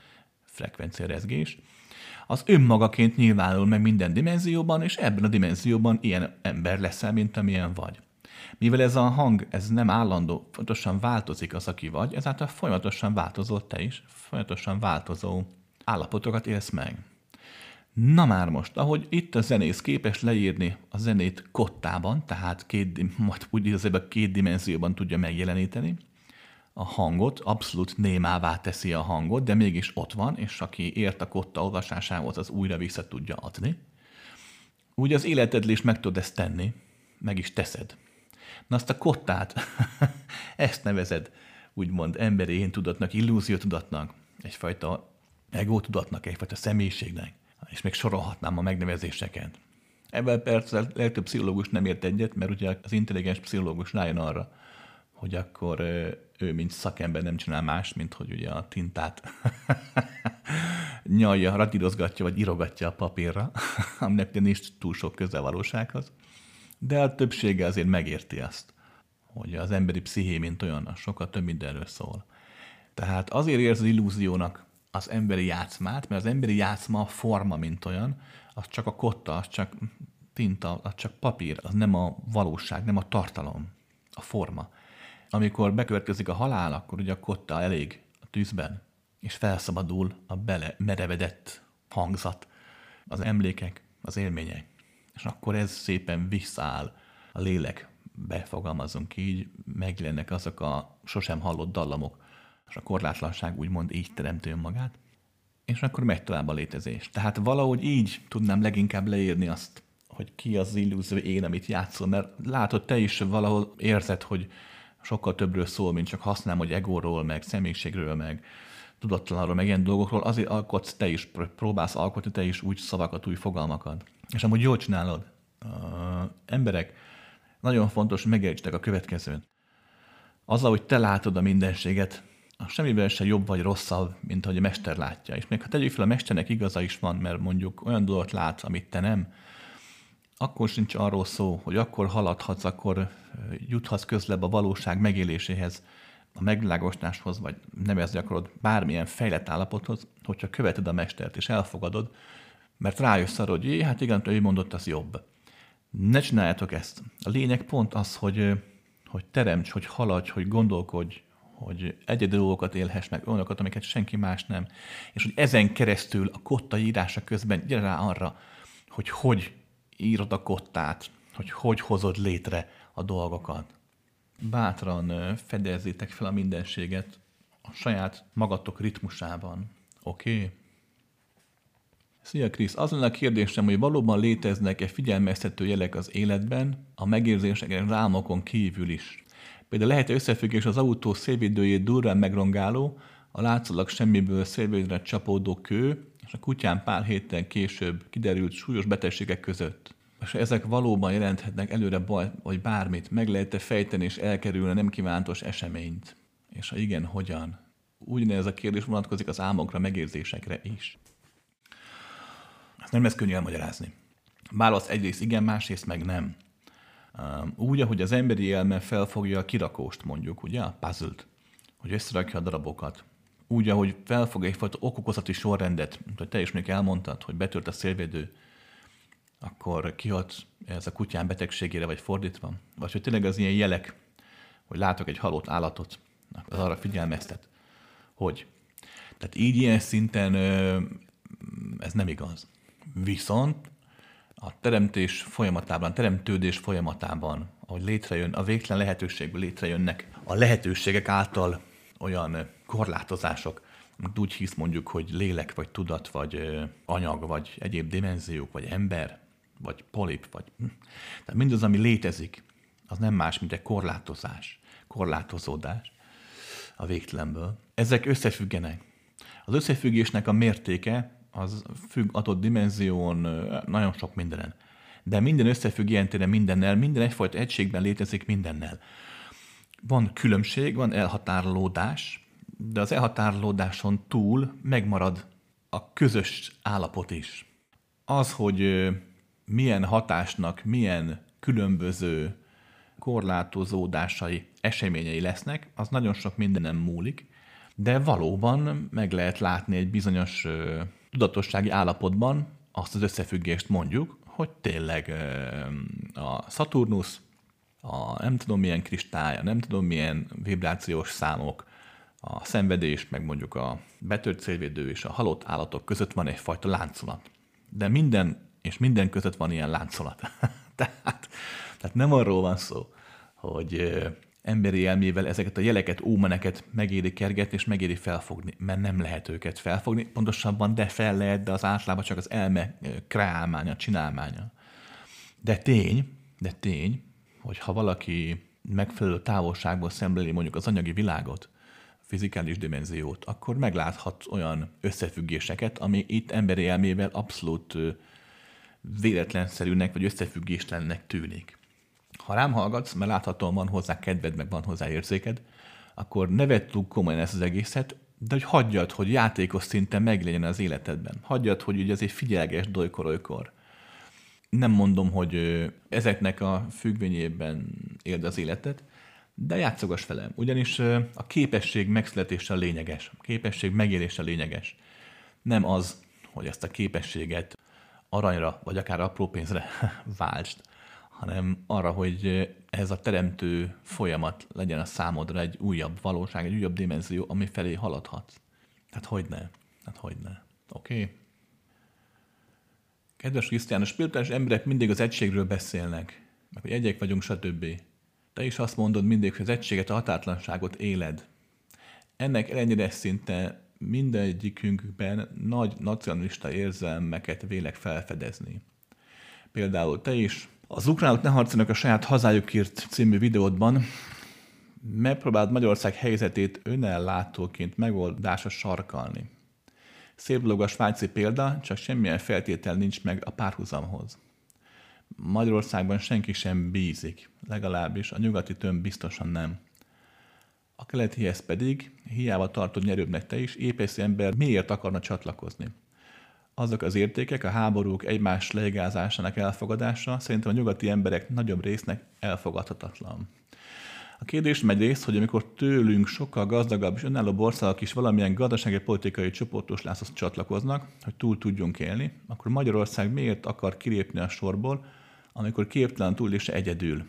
frekvenciarezgés, az önmagaként nyilvánul meg minden dimenzióban, és ebben a dimenzióban ilyen ember leszel, mint amilyen vagy. Mivel ez a hang, ez nem állandó, folyamatosan változik az, aki vagy, ezáltal folyamatosan változol te is, folyamatosan változó állapotokat élsz meg. Na már most, ahogy itt a zenész képes leírni a zenét kottában, tehát két, majd úgy igazából két dimenzióban tudja megjeleníteni, a hangot, abszolút némává teszi a hangot, de mégis ott van, és aki ért a kotta olvasásához, az újra vissza tudja adni. Úgy az életedlés is meg tudod ezt tenni, meg is teszed. Na azt a kottát, ezt nevezed, úgymond emberi én tudatnak, illúzió tudatnak, egyfajta ego tudatnak, egyfajta személyiségnek, és még sorolhatnám a megnevezéseket. Ebben persze a legtöbb pszichológus nem ért egyet, mert ugye az intelligens pszichológus rájön arra, hogy akkor ő, mint szakember nem csinál más, mint hogy ugye a tintát nyalja, radírozgatja, vagy írogatja a papírra, aminek nincs túl sok köze valósághoz. De a többsége azért megérti azt, hogy az emberi psziché, mint olyan, sokkal több mindenről szól. Tehát azért érz az illúziónak az emberi játszmát, mert az emberi játszma a forma, mint olyan, az csak a kotta, az csak tinta, az csak papír, az nem a valóság, nem a tartalom, a forma. Amikor bekövetkezik a halál, akkor ugye a kotta elég a tűzben, és felszabadul a bele merevedett hangzat, az emlékek, az élmények. És akkor ez szépen visszaáll a lélek, befogalmazunk így, megjelennek azok a sosem hallott dallamok, és a korlátlanság úgymond így teremtő magát, és akkor megy tovább a létezés. Tehát valahogy így tudnám leginkább leírni azt, hogy ki az illúzió én, amit játszol, mert látod, te is valahol érzed, hogy sokkal többről szól, mint csak használom, hogy egóról, meg személyiségről, meg tudattalanról, meg ilyen dolgokról, azért alkotsz te is, próbálsz alkotni te is úgy szavakat, új fogalmakat. És amúgy jól csinálod. Uh, emberek, nagyon fontos, megértsetek a következőt. Azzal, hogy te látod a mindenséget, a semmivel se jobb vagy rosszabb, mint ahogy a mester látja. És még ha tegyük fel, a mesternek igaza is van, mert mondjuk olyan dolgot lát, amit te nem, akkor sincs arról szó, hogy akkor haladhatsz, akkor juthatsz közlebb a valóság megéléséhez, a megvilágosításhoz, vagy nevezni akarod bármilyen fejlett állapothoz, hogyha követed a mestert és elfogadod, mert rájössz arra, hogy jé, hát igen, ő mondott, az jobb. Ne csináljátok ezt. A lényeg pont az, hogy, hogy teremts, hogy haladj, hogy gondolkodj, hogy egyedi dolgokat élhess meg, olyanokat, amiket senki más nem. És hogy ezen keresztül a kotta írása közben gyere rá arra, hogy hogy írod a kottát, hogy hogy hozod létre a dolgokat. Bátran fedezzétek fel a mindenséget a saját magatok ritmusában. Oké? Okay? Szia Krisz, az lenne a kérdésem, hogy valóban léteznek-e figyelmeztető jelek az életben, a megérzéseken, rámokon kívül is. Például lehet összefüggés az autó szélvédőjét durrán megrongáló, a látszólag semmiből szélvédre csapódó kő, és a kutyán pár héttel később kiderült súlyos betegségek között. És ezek valóban jelenthetnek előre baj, vagy bármit, meg lehet-e fejteni és elkerülni nem kívántos eseményt? És ha igen, hogyan? Ugyanez a kérdés vonatkozik az álmokra, megérzésekre is. Ezt nem lesz könnyű elmagyarázni. Válasz egyrészt igen, másrészt meg nem. Úgy, ahogy az emberi elme felfogja a kirakóst mondjuk, ugye, a puzzle hogy összerakja a darabokat. Úgy, ahogy felfogja egyfajta okokozati sorrendet, hogy te is még elmondtad, hogy betört a szélvédő, akkor kihat ez a kutyán betegségére, vagy fordítva. Vagy hogy tényleg az ilyen jelek, hogy látok egy halott állatot, az arra figyelmeztet, hogy. Tehát így ilyen szinten ez nem igaz. Viszont a teremtés folyamatában, a teremtődés folyamatában, ahogy létrejön, a végtelen lehetőségből létrejönnek a lehetőségek által olyan korlátozások, amit úgy hisz mondjuk, hogy lélek, vagy tudat, vagy anyag, vagy egyéb dimenziók, vagy ember, vagy polip, vagy... Hm. Tehát mindaz, ami létezik, az nem más, mint egy korlátozás, korlátozódás a végtelenből. Ezek összefüggenek. Az összefüggésnek a mértéke az függ adott dimenzión, nagyon sok mindenen. De minden összefügg ilyen téren mindennel, minden egyfajta egységben létezik mindennel. Van különbség, van elhatárolódás, de az elhatárolódáson túl megmarad a közös állapot is. Az, hogy milyen hatásnak, milyen különböző korlátozódásai, eseményei lesznek, az nagyon sok mindenem múlik, de valóban meg lehet látni egy bizonyos tudatossági állapotban azt az összefüggést mondjuk, hogy tényleg a Saturnus, a nem tudom milyen a nem tudom milyen vibrációs számok, a szenvedés, meg mondjuk a betört szélvédő és a halott állatok között van egyfajta láncolat. De minden és minden között van ilyen láncolat. tehát, tehát nem arról van szó, hogy emberi elmével ezeket a jeleket, ómeneket megéri kergetni, és megéri felfogni, mert nem lehet őket felfogni. Pontosabban, de fel lehet, de az általában csak az elme kreálmánya, csinálmánya. De tény, de tény, hogy ha valaki megfelelő távolságból szemléli mondjuk az anyagi világot, fizikális dimenziót, akkor megláthat olyan összefüggéseket, ami itt emberi elmével abszolút véletlenszerűnek vagy összefüggéslennek tűnik. Ha rám hallgatsz, mert láthatóan van hozzá kedved, meg van hozzá érzéked, akkor ne vedd komolyan ezt az egészet, de hogy hagyjad, hogy játékos szinten meglegyen az életedben. Hagyjad, hogy ugye ez egy figyelges dolykor Nem mondom, hogy ezeknek a függvényében éld az életet, de játszogas velem. Ugyanis a képesség megszületése lényeges. A képesség megélése lényeges. Nem az, hogy ezt a képességet aranyra, vagy akár apró pénzre váltsd, hanem arra, hogy ez a teremtő folyamat legyen a számodra egy újabb valóság, egy újabb dimenzió, ami felé haladhatsz. Tehát hogy ne? Hát hogy ne? Oké? Okay? Kedves Krisztián, a spirituális emberek mindig az egységről beszélnek, meg hogy egyek vagyunk, stb. Te is azt mondod mindig, hogy az egységet, a határtlanságot éled. Ennek ellenére szinte mindegyikünkben nagy nacionalista érzelmeket vélek felfedezni. Például te is az ukránok ne harcolnak a saját hazájukért című videódban megpróbáld Magyarország helyzetét önellátóként megoldásra sarkalni. Szép dolog a svájci példa, csak semmilyen feltétel nincs meg a párhuzamhoz. Magyarországban senki sem bízik, legalábbis a nyugati tömb biztosan nem. A keletihez pedig, hiába tartod nyerőbbnek te is, épész ember miért akarna csatlakozni? azok az értékek, a háborúk egymás legázásának elfogadása szerintem a nyugati emberek nagyobb résznek elfogadhatatlan. A kérdés megy rész, hogy amikor tőlünk sokkal gazdagabb és önálló országok is valamilyen gazdasági politikai csoportosuláshoz csatlakoznak, hogy túl tudjunk élni, akkor Magyarország miért akar kilépni a sorból, amikor képtelen túl és egyedül?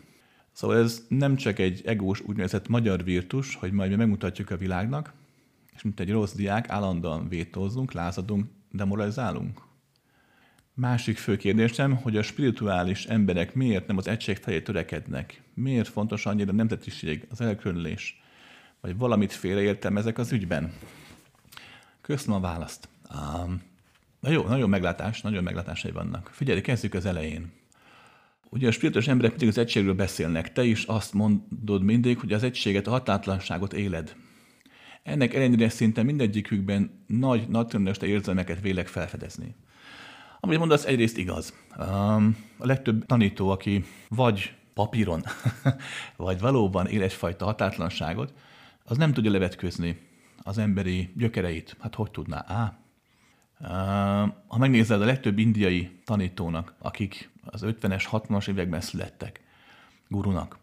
Szóval ez nem csak egy egós úgynevezett magyar virtus, hogy majd mi megmutatjuk a világnak, és mint egy rossz diák állandóan vétózunk, lázadunk, demoralizálunk. Másik fő kérdésem, hogy a spirituális emberek miért nem az egység felé törekednek? Miért fontos annyira a nemzetiség, az elkülönülés? Vagy valamit félreértem ezek az ügyben? Köszönöm a választ. Um, na jó, nagyon meglátás, nagyon meglátásai vannak. Figyelj, kezdjük az elején. Ugye a spirituális emberek mindig az egységről beszélnek. Te is azt mondod mindig, hogy az egységet, a hatátlanságot éled. Ennek ellenére szinte mindegyikükben nagy, nagy érzelmeket vélek felfedezni. Amit mondasz, egyrészt igaz. Um, a legtöbb tanító, aki vagy papíron, vagy valóban él egyfajta hatátlanságot, az nem tudja levetközni az emberi gyökereit. Hát hogy tudná? Á, ha megnézed a legtöbb indiai tanítónak, akik az 50-es, 60-as években születtek, gurunak,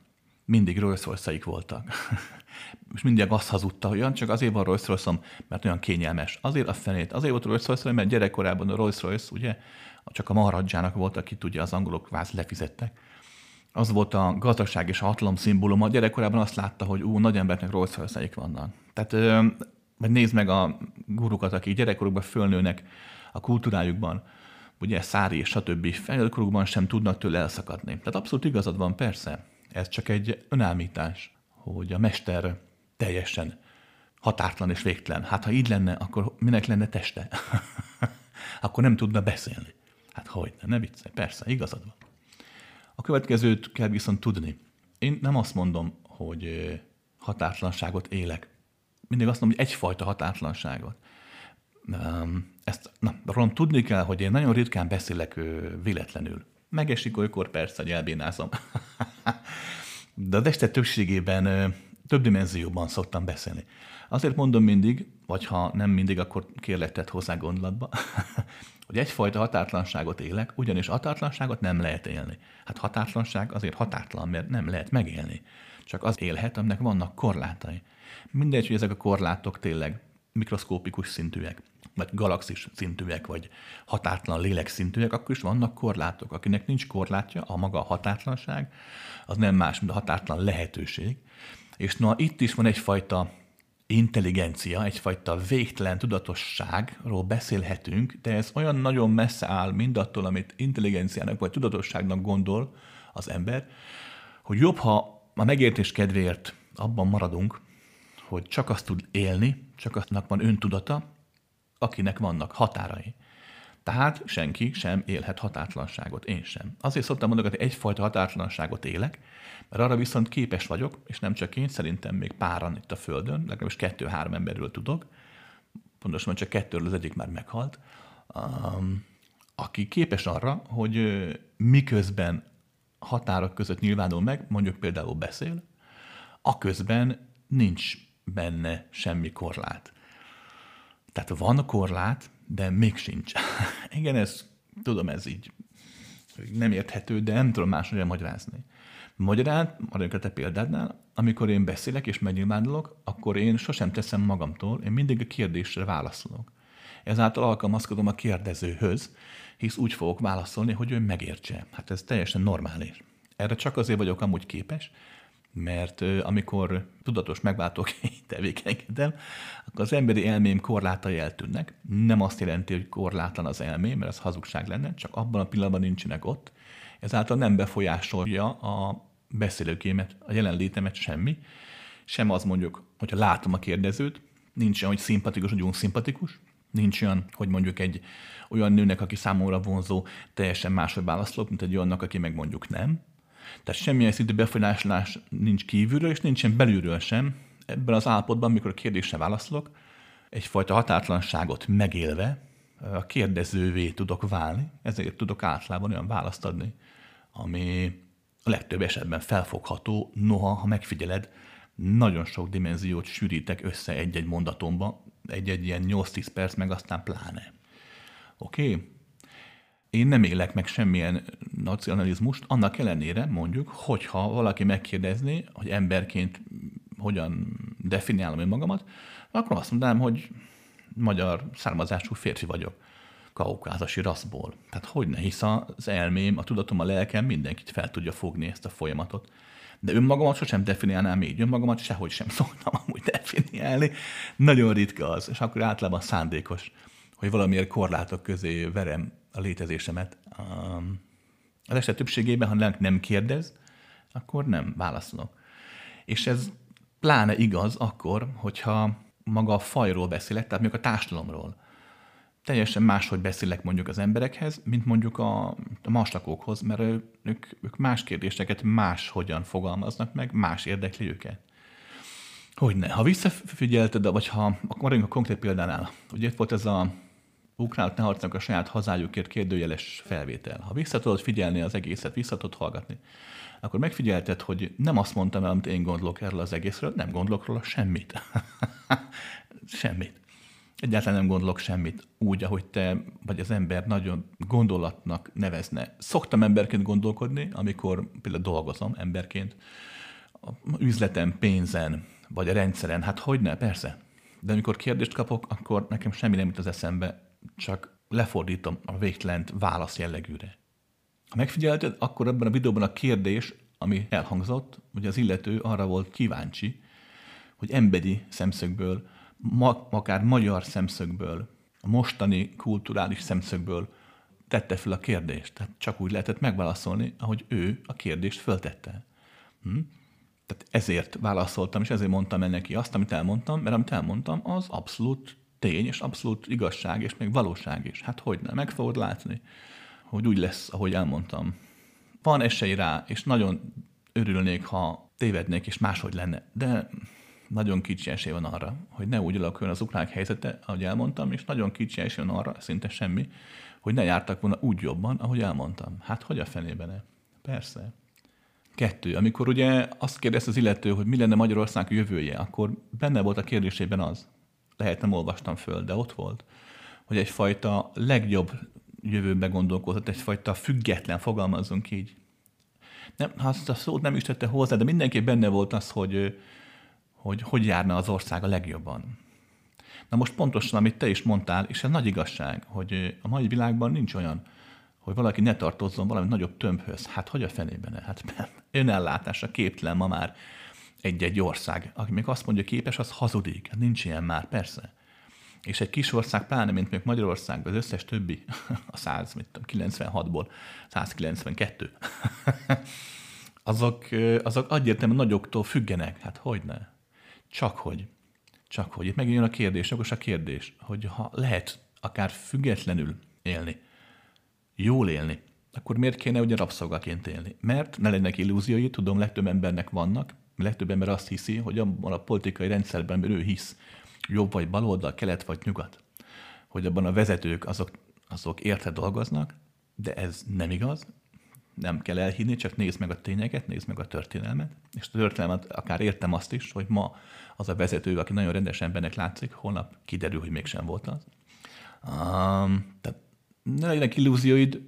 mindig Rolls voltak. és mindig azt hazudta, hogy olyan csak azért van Rolls royce mert olyan kényelmes. Azért a fenét, azért volt Rolls Royce, mert gyerekkorában a Rolls Royce, ugye, csak a Maharadzsának volt, aki tudja, az angolok váz lefizettek. Az volt a gazdaság és a hatalom szimbóluma. Gyerekkorában azt látta, hogy ú, nagy embernek Rolls royce vannak. Tehát, vagy nézd meg a gurukat, akik gyerekkorukban fölnőnek a kultúrájukban, ugye szári és stb. felnőttkorukban sem tudnak tőle elszakadni. Tehát abszolút igazad van, persze. Ez csak egy önállítás, hogy a mester teljesen határtlan és végtelen. Hát ha így lenne, akkor minek lenne teste? akkor nem tudna beszélni. Hát hogy ne, ne viccelj, persze, igazad van. A következőt kell viszont tudni. Én nem azt mondom, hogy határtlanságot élek. Mindig azt mondom, hogy egyfajta határtlanságot. Ezt, na, rólam tudni kell, hogy én nagyon ritkán beszélek véletlenül. Megesik olykor persze, hogy elbénázom. De a este többségében több dimenzióban szoktam beszélni. Azért mondom mindig, vagy ha nem mindig, akkor kérlek hozzá gondolatba, hogy egyfajta határtlanságot élek, ugyanis határtlanságot nem lehet élni. Hát határtlanság azért határtlan, mert nem lehet megélni. Csak az élhet, aminek vannak korlátai. Mindegy, hogy ezek a korlátok tényleg mikroszkópikus szintűek, vagy galaxis szintűek, vagy határtlan lélek szintűek, akkor is vannak korlátok. Akinek nincs korlátja, a maga a határtlanság, az nem más, mint a határtlan lehetőség. És na, itt is van egyfajta intelligencia, egyfajta végtelen tudatosságról beszélhetünk, de ez olyan nagyon messze áll mindattól, amit intelligenciának vagy tudatosságnak gondol az ember, hogy jobb, ha a megértés kedvéért abban maradunk, hogy csak azt tud élni, csak aztnak van öntudata, akinek vannak határai. Tehát senki sem élhet határtlanságot, én sem. Azért szoktam mondani, hogy egyfajta határtlanságot élek, mert arra viszont képes vagyok, és nem csak én, szerintem még páran itt a Földön, legalábbis kettő-három emberről tudok, pontosan csak kettőről az egyik már meghalt, aki képes arra, hogy miközben határok között nyilvánul meg, mondjuk például beszél, aközben nincs benne semmi korlát. Tehát van korlát, de még sincs. Igen, ez, tudom, ez így nem érthető, de nem tudom máshogy magyarázni. Magyarán, maradjunk a te példádnál, amikor én beszélek és megnyilvánulok, akkor én sosem teszem magamtól, én mindig a kérdésre válaszolok. Ezáltal alkalmazkodom a kérdezőhöz, hisz úgy fogok válaszolni, hogy ő megértse. Hát ez teljesen normális. Erre csak azért vagyok amúgy képes, mert amikor tudatos megváltók tevékenykedem, akkor az emberi elmém korlátai eltűnnek. Nem azt jelenti, hogy korlátlan az elmém, mert ez hazugság lenne, csak abban a pillanatban nincsenek ott. Ezáltal nem befolyásolja a beszélőkémet, a jelenlétemet semmi. Sem az mondjuk, hogyha látom a kérdezőt, nincs olyan, hogy szimpatikus, vagy szimpatikus, nincs olyan, hogy mondjuk egy olyan nőnek, aki számomra vonzó, teljesen máshogy válaszolok, mint egy olyannak, aki meg mondjuk nem. Tehát semmilyen szintű befolyásolás nincs kívülről, és nincsen belülről sem. Ebben az állapotban, amikor a kérdésre válaszolok, egyfajta határtlanságot megélve a kérdezővé tudok válni, ezért tudok általában olyan választ adni, ami a legtöbb esetben felfogható, noha, ha megfigyeled, nagyon sok dimenziót sűrítek össze egy-egy mondatomba, egy-egy ilyen 8-10 perc, meg aztán pláne. Oké? Okay? Én nem élek meg semmilyen nacionalizmust, annak ellenére mondjuk, hogyha valaki megkérdezné, hogy emberként hogyan definiálom én magamat, akkor azt mondanám, hogy magyar származású férfi vagyok, kaukázasi raszból. Tehát hogy ne, hisz az elmém, a tudatom, a lelkem mindenkit fel tudja fogni ezt a folyamatot. De önmagamat sosem definiálnám így, önmagamat sehogy sem szoktam amúgy definiálni. Nagyon ritka az, és akkor általában szándékos, hogy valamiért korlátok közé verem a létezésemet. Az eset többségében, ha nem kérdez, akkor nem válaszolok. És ez pláne igaz akkor, hogyha maga a fajról beszélek, tehát mondjuk a társadalomról. Teljesen máshogy beszélek mondjuk az emberekhez, mint mondjuk a, a mastakókhoz, mert ők, ők más kérdéseket máshogyan fogalmaznak meg, más érdekli őket. Hogyne. Ha visszafigyelted, vagy ha, maradjunk a konkrét példánál, ugye itt volt ez a ukránok ne harcolnak a saját hazájukért kérdőjeles felvétel. Ha vissza tudod figyelni az egészet, vissza tudod hallgatni, akkor megfigyelted, hogy nem azt mondtam el, amit én gondolok erről az egészről, nem gondolok róla semmit. semmit. Egyáltalán nem gondolok semmit úgy, ahogy te vagy az ember nagyon gondolatnak nevezne. Szoktam emberként gondolkodni, amikor például dolgozom emberként, üzletem, pénzen, vagy a rendszeren, hát hogy ne, persze. De amikor kérdést kapok, akkor nekem semmi nem jut az eszembe, csak lefordítom a végtelent válasz jellegűre. Ha megfigyelted, akkor ebben a videóban a kérdés, ami elhangzott, hogy az illető arra volt kíváncsi, hogy emberi szemszögből, ma, akár magyar szemszögből, a mostani kulturális szemszögből tette fel a kérdést. Tehát csak úgy lehetett megválaszolni, ahogy ő a kérdést föltette. Hm? Tehát ezért válaszoltam, és ezért mondtam el neki azt, amit elmondtam, mert amit elmondtam, az abszolút tény, és abszolút igazság, és még valóság is. Hát hogy nem, meg fogod látni hogy úgy lesz, ahogy elmondtam. Van esély rá, és nagyon örülnék, ha tévednék, és máshogy lenne. De nagyon kicsi esély van arra, hogy ne úgy alakuljon az ukránok helyzete, ahogy elmondtam, és nagyon kicsi esély van arra, szinte semmi, hogy ne jártak volna úgy jobban, ahogy elmondtam. Hát hogy a fenében -e? Persze. Kettő. Amikor ugye azt kérdezte az illető, hogy mi lenne Magyarország jövője, akkor benne volt a kérdésében az, lehet nem olvastam föl, de ott volt, hogy egyfajta legjobb jövőbe gondolkozott, egyfajta független, fogalmazunk így. Nem, azt a szót nem is tette hozzá, de mindenki benne volt az, hogy, hogy hogy járna az ország a legjobban. Na most pontosan, amit te is mondtál, és ez nagy igazság, hogy a mai világban nincs olyan, hogy valaki ne tartozzon valami nagyobb tömbhöz. Hát hogy a fenében? Hát önellátásra képtelen ma már egy-egy ország. Aki még azt mondja, képes, az hazudik. Hát nincs ilyen már, persze. És egy kis ország, pláne, mint még Magyarország, az összes többi, a 100, mit tudom, 96-ból 192, azok, azok egyértelműen nagyoktól függenek. Hát hogy ne? Csak hogy. Csak hogy. Itt megint jön a kérdés, jogos a kérdés, hogy ha lehet akár függetlenül élni, jól élni, akkor miért kéne ugye rabszolgaként élni? Mert ne legyenek illúziói, tudom, legtöbb embernek vannak, legtöbb ember azt hiszi, hogy abban a politikai rendszerben, ő hisz, jobb vagy baloldal, kelet vagy nyugat, hogy abban a vezetők azok, azok érte dolgoznak, de ez nem igaz, nem kell elhinni, csak nézd meg a tényeket, nézd meg a történelmet, és a történelmet akár értem azt is, hogy ma az a vezető, aki nagyon rendes embernek látszik, holnap kiderül, hogy mégsem volt az. Um, tehát ne legyenek illúzióid,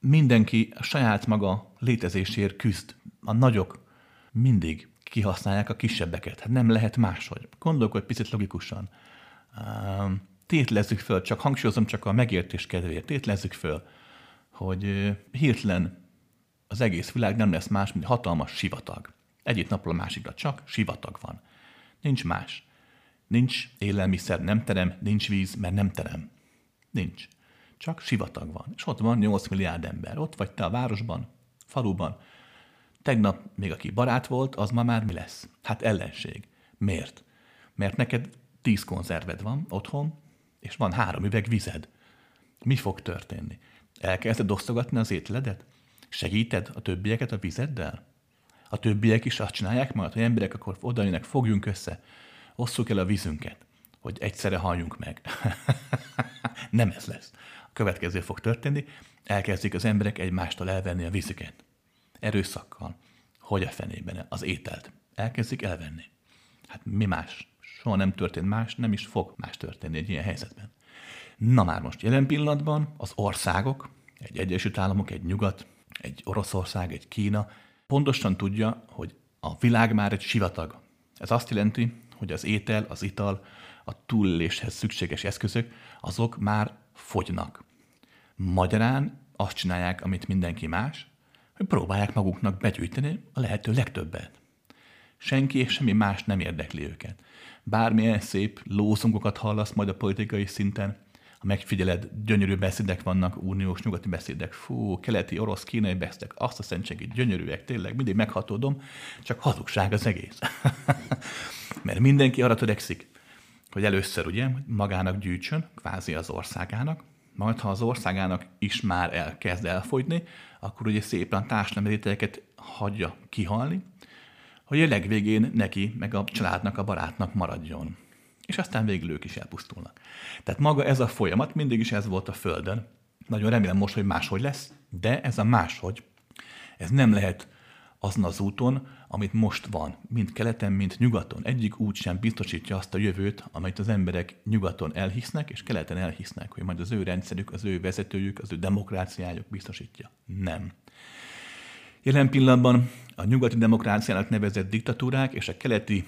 mindenki a saját maga létezésért küzd. A nagyok mindig kihasználják a kisebbeket. Hát nem lehet máshogy. Gondolkodj picit logikusan. Tétlezzük föl, csak hangsúlyozom csak a megértés kedvéért, tétlezzük föl, hogy hirtelen az egész világ nem lesz más, mint hatalmas sivatag. Egyik napról a másikra csak sivatag van. Nincs más. Nincs élelmiszer, nem terem, nincs víz, mert nem terem. Nincs. Csak sivatag van. És ott van 8 milliárd ember. Ott vagy te a városban, faluban, Tegnap még aki barát volt, az ma már mi lesz? Hát ellenség. Miért? Mert neked tíz konzerved van otthon, és van három üveg vized. Mi fog történni? Elkezded osztogatni az ételedet? Segíted a többieket a vizeddel? A többiek is azt csinálják majd, hogy emberek akkor odajönnek, fogjunk össze, osszuk el a vízünket, hogy egyszerre halljunk meg. Nem ez lesz. A következő fog történni, elkezdik az emberek egymástól elvenni a vízüket erőszakkal, hogy a fenében az ételt elkezdik elvenni. Hát mi más? Soha nem történt más, nem is fog más történni egy ilyen helyzetben. Na már most jelen pillanatban az országok, egy Egyesült Államok, egy Nyugat, egy Oroszország, egy Kína pontosan tudja, hogy a világ már egy sivatag. Ez azt jelenti, hogy az étel, az ital, a túléléshez szükséges eszközök, azok már fogynak. Magyarán azt csinálják, amit mindenki más, hogy próbálják maguknak begyűjteni a lehető legtöbbet. Senki és semmi más nem érdekli őket. Bármilyen szép lózungokat hallasz majd a politikai szinten, ha megfigyeled, gyönyörű beszédek vannak, uniós nyugati beszédek, fú, keleti, orosz, kínai beszédek, azt a szentségét, gyönyörűek, tényleg, mindig meghatódom, csak hazugság az egész. Mert mindenki arra törekszik, hogy először ugye magának gyűjtsön, kvázi az országának, majd ha az országának is már elkezd elfogyni, akkor ugye szépen a társadalmi rétegeket hagyja kihalni, hogy a legvégén neki, meg a családnak, a barátnak maradjon. És aztán végül ők is elpusztulnak. Tehát maga ez a folyamat mindig is ez volt a Földön. Nagyon remélem most, hogy máshogy lesz, de ez a máshogy, ez nem lehet azon az úton, amit most van, mind keleten, mind nyugaton. Egyik út sem biztosítja azt a jövőt, amelyet az emberek nyugaton elhisznek, és keleten elhisznek, hogy majd az ő rendszerük, az ő vezetőjük, az ő demokráciájuk biztosítja. Nem. Jelen pillanatban a nyugati demokráciának nevezett diktatúrák és a keleti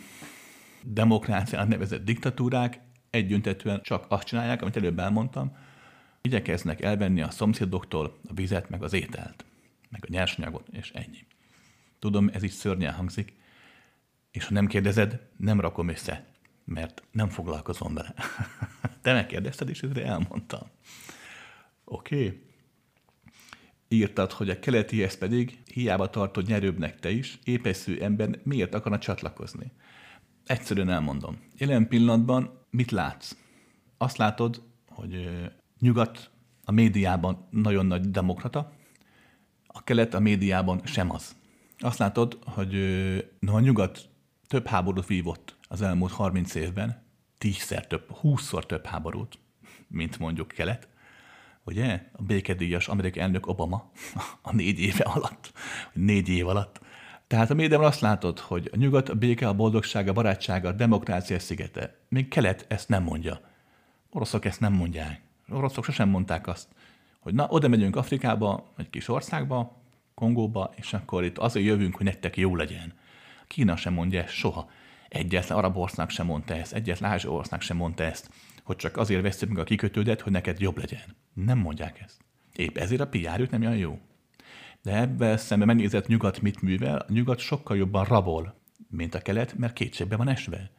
demokráciának nevezett diktatúrák egyöntetően csak azt csinálják, amit előbb elmondtam, igyekeznek elvenni a szomszédoktól a vizet, meg az ételt, meg a nyersanyagot, és ennyi. Tudom, ez így szörnyen hangzik, és ha nem kérdezed, nem rakom össze, mert nem foglalkozom vele. Te megkérdezted, és ezre elmondtam. Oké? Okay. Írtad, hogy a keletihez pedig hiába tartod nyerőbbnek te is, épeszű ember miért akarna csatlakozni? Egyszerűen elmondom. Jelen pillanatban mit látsz? Azt látod, hogy nyugat a médiában nagyon nagy demokrata, a kelet a médiában sem az. Azt látod, hogy no, a nyugat több háborút vívott az elmúlt 30 évben, tízszer több, húszszor több háborút, mint mondjuk kelet, ugye? A békedíjas amerikai elnök Obama a négy éve alatt, négy év alatt. Tehát a médiában azt látod, hogy a nyugat a béke, a boldogság, a barátság, a demokrácia szigete. Még kelet ezt nem mondja. Oroszok ezt nem mondják. Oroszok sosem mondták azt, hogy na, oda megyünk Afrikába, egy kis országba, Kongóba, és akkor itt azért jövünk, hogy nektek jó legyen. Kína sem mondja ezt soha. Egyetlen arab ország sem mondta ezt, egyetlen ázsia ország sem mondta ezt, hogy csak azért veszünk meg a kikötődet, hogy neked jobb legyen. Nem mondják ezt. Épp ezért a PR nem olyan jó. De ebben szemben megnézett nyugat mit művel, a nyugat sokkal jobban rabol, mint a kelet, mert kétségbe van esve.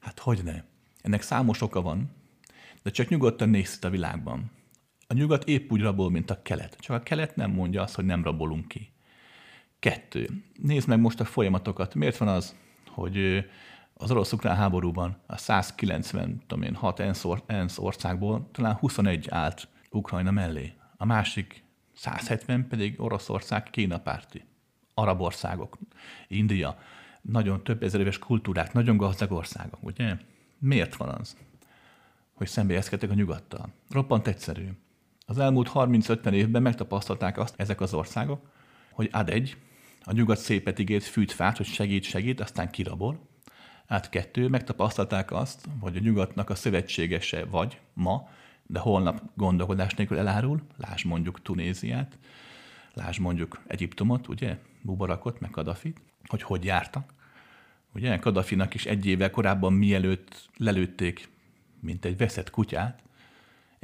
Hát hogy ne? Ennek számos oka van, de csak nyugodtan nézd a világban. A nyugat épp úgy rabol, mint a kelet. Csak a kelet nem mondja azt, hogy nem rabolunk ki. Kettő. Nézd meg most a folyamatokat. Miért van az, hogy az orosz-ukrán háborúban a 190, tudom én, 6 ENSZ országból talán 21 állt Ukrajna mellé. A másik 170 pedig Oroszország Kína. Arab országok, India, nagyon több ezer éves kultúrák, nagyon gazdag országok, ugye? Miért van az, hogy szembelyezkedtek a nyugattal? Roppant egyszerű. Az elmúlt 30-50 évben megtapasztalták azt ezek az országok, hogy ad egy, a nyugat szépet ígért fűt fát, hogy segít, segít, aztán kirabol. Át kettő, megtapasztalták azt, hogy a nyugatnak a szövetségese vagy ma, de holnap gondolkodás nélkül elárul, lásd mondjuk Tunéziát, lásd mondjuk Egyiptomot, ugye, Mubarakot, meg Kadafit, hogy hogy jártak. Ugye, Kadafinak is egy évvel korábban mielőtt lelőtték, mint egy veszett kutyát,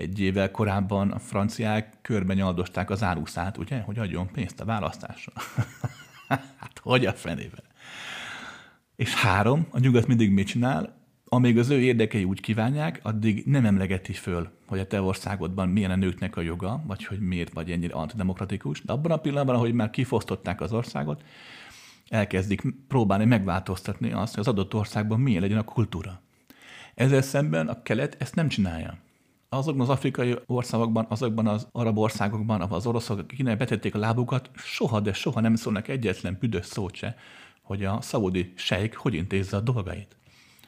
egy évvel korábban a franciák körben nyaldosták az áruszát, ugye, hogy adjon pénzt a választásra. hát hogy a fenében? És három, a nyugat mindig mit csinál? Amíg az ő érdekei úgy kívánják, addig nem emlegeti föl, hogy a te országodban milyen a nőknek a joga, vagy hogy miért vagy ennyire antidemokratikus. De abban a pillanatban, ahogy már kifosztották az országot, elkezdik próbálni megváltoztatni azt, hogy az adott országban milyen legyen a kultúra. Ezzel szemben a kelet ezt nem csinálja azokban az afrikai országokban, azokban az arab országokban, ahol az oroszok, akik betették a lábukat, soha, de soha nem szólnak egyetlen büdös szót se, hogy a szaudi sejk hogy intézze a dolgait.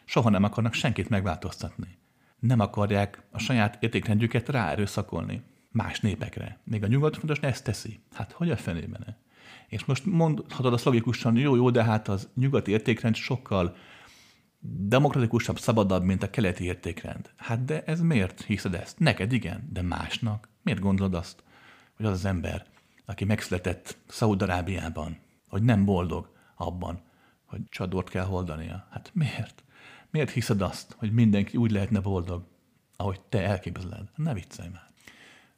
Soha nem akarnak senkit megváltoztatni. Nem akarják a saját értékrendjüket ráerőszakolni más népekre. Még a nyugat fontos ezt teszi. Hát hogy a fenében? És most mondhatod azt logikusan, jó, jó, de hát az nyugati értékrend sokkal demokratikusabb, szabadabb, mint a keleti értékrend. Hát de ez miért hiszed ezt? Neked igen, de másnak? Miért gondolod azt, hogy az az ember, aki megszületett Szaúd-Arábiában, hogy nem boldog abban, hogy csadort kell holdania? Hát miért? Miért hiszed azt, hogy mindenki úgy lehetne boldog, ahogy te elképzeled? Ne viccelj már.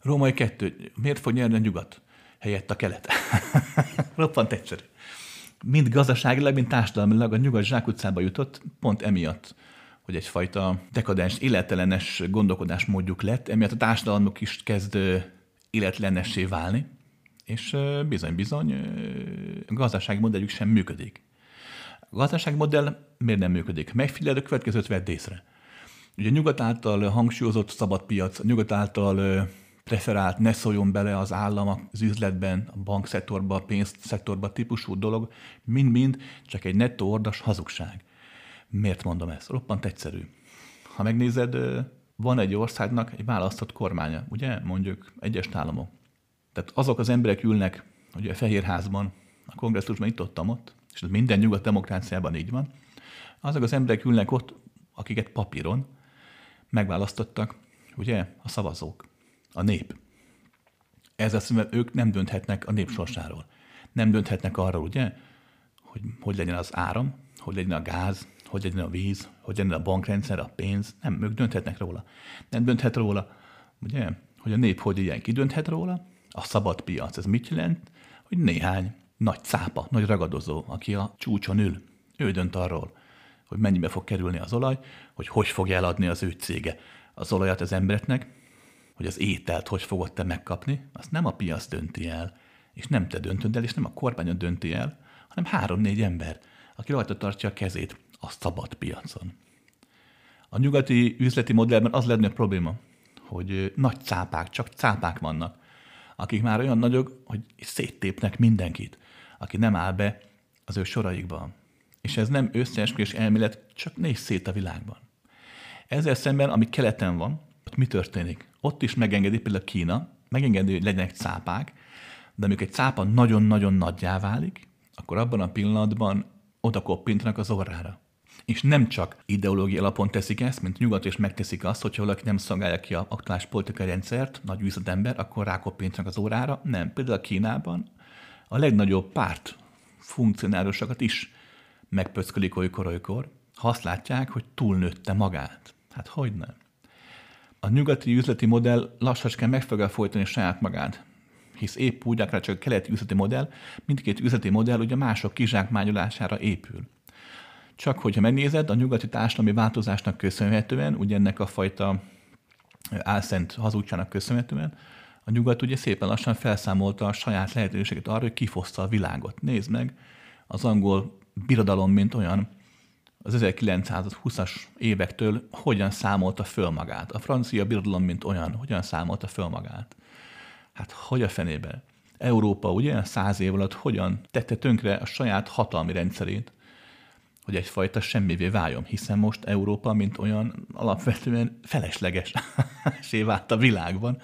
Római kettő. Miért fog nyerni a nyugat? helyett a kelet. Roppant egyszerű. Mind gazdaságilag, mind társadalmilag a nyugat zsákutcába jutott, pont emiatt, hogy egyfajta dekadens, életelenes gondolkodásmódjuk lett, emiatt a társadalmuk is kezd életlenessé válni, és bizony-bizony a gazdasági modellük sem működik. A gazdasági modell miért nem működik? Megfigyeld a következőt vedd észre. Ugye nyugat által hangsúlyozott szabad piac, nyugat által preferált, ne szóljon bele az állam az üzletben, a bankszektorba, a pénzszektorba típusú dolog, mind-mind csak egy nettó ordas hazugság. Miért mondom ezt? Roppant egyszerű. Ha megnézed, van egy országnak egy választott kormánya, ugye? Mondjuk egyes államok. Tehát azok az emberek ülnek ugye a Fehérházban, a kongresszusban itt ott, ott, és ez minden nyugat demokráciában így van, azok az emberek ülnek ott, akiket papíron megválasztottak, ugye, a szavazók, a nép. Ez azt mondja, ők nem dönthetnek a nép sorsáról. Nem dönthetnek arról, ugye, hogy hogy legyen az áram, hogy legyen a gáz, hogy legyen a víz, hogy legyen a bankrendszer, a pénz. Nem, ők dönthetnek róla. Nem dönthet róla, ugye, hogy a nép hogy ilyen, ki dönthet róla? A szabad piac. Ez mit jelent? Hogy néhány nagy cápa, nagy ragadozó, aki a csúcson ül, ő dönt arról, hogy mennyibe fog kerülni az olaj, hogy hogy fogja eladni az ő cége az olajat az embereknek, hogy az ételt hogy fogod te megkapni, azt nem a piac dönti el, és nem te döntöd el, és nem a kormányod dönti el, hanem három-négy ember, aki rajta tartja a kezét a szabad piacon. A nyugati üzleti modellben az lenne a probléma, hogy nagy cápák, csak cápák vannak, akik már olyan nagyok, hogy széttépnek mindenkit, aki nem áll be az ő soraikban. És ez nem összeesküvés elmélet, csak néz szét a világban. Ezzel szemben, ami keleten van, ott mi történik? Ott is megengedi például Kína, megengedi, hogy legyenek cápák, de amikor egy cápa nagyon-nagyon nagyjá válik, akkor abban a pillanatban oda koppintanak az orrára. És nem csak ideológiai alapon teszik ezt, mint nyugat és megteszik azt, hogyha valaki nem szolgálja ki a aktuális politikai rendszert, nagy üzletember, akkor rákoppintanak az órára. Nem. Például Kínában a legnagyobb párt funkcionárusokat is megpöckölik olykor-olykor, ha azt látják, hogy túlnőtte magát. Hát hogy nem? A nyugati üzleti modell lassacskán meg fogja folytani saját magát, hisz épp úgy, akár csak a keleti üzleti modell, mindkét üzleti modell ugye mások kizsákmányolására épül. Csak hogyha megnézed, a nyugati társadalmi változásnak köszönhetően, ugye ennek a fajta álszent hazugsának köszönhetően, a nyugat ugye szépen lassan felszámolta a saját lehetőséget arra, hogy kifoszta a világot. Nézd meg, az angol birodalom, mint olyan, az 1920-as évektől hogyan számolta föl magát. A francia birodalom, mint olyan, hogyan számolta föl magát. Hát hogy a fenébe? Európa ugye száz év alatt hogyan tette tönkre a saját hatalmi rendszerét, hogy egyfajta semmivé váljon, hiszen most Európa, mint olyan alapvetően felesleges vált a világban,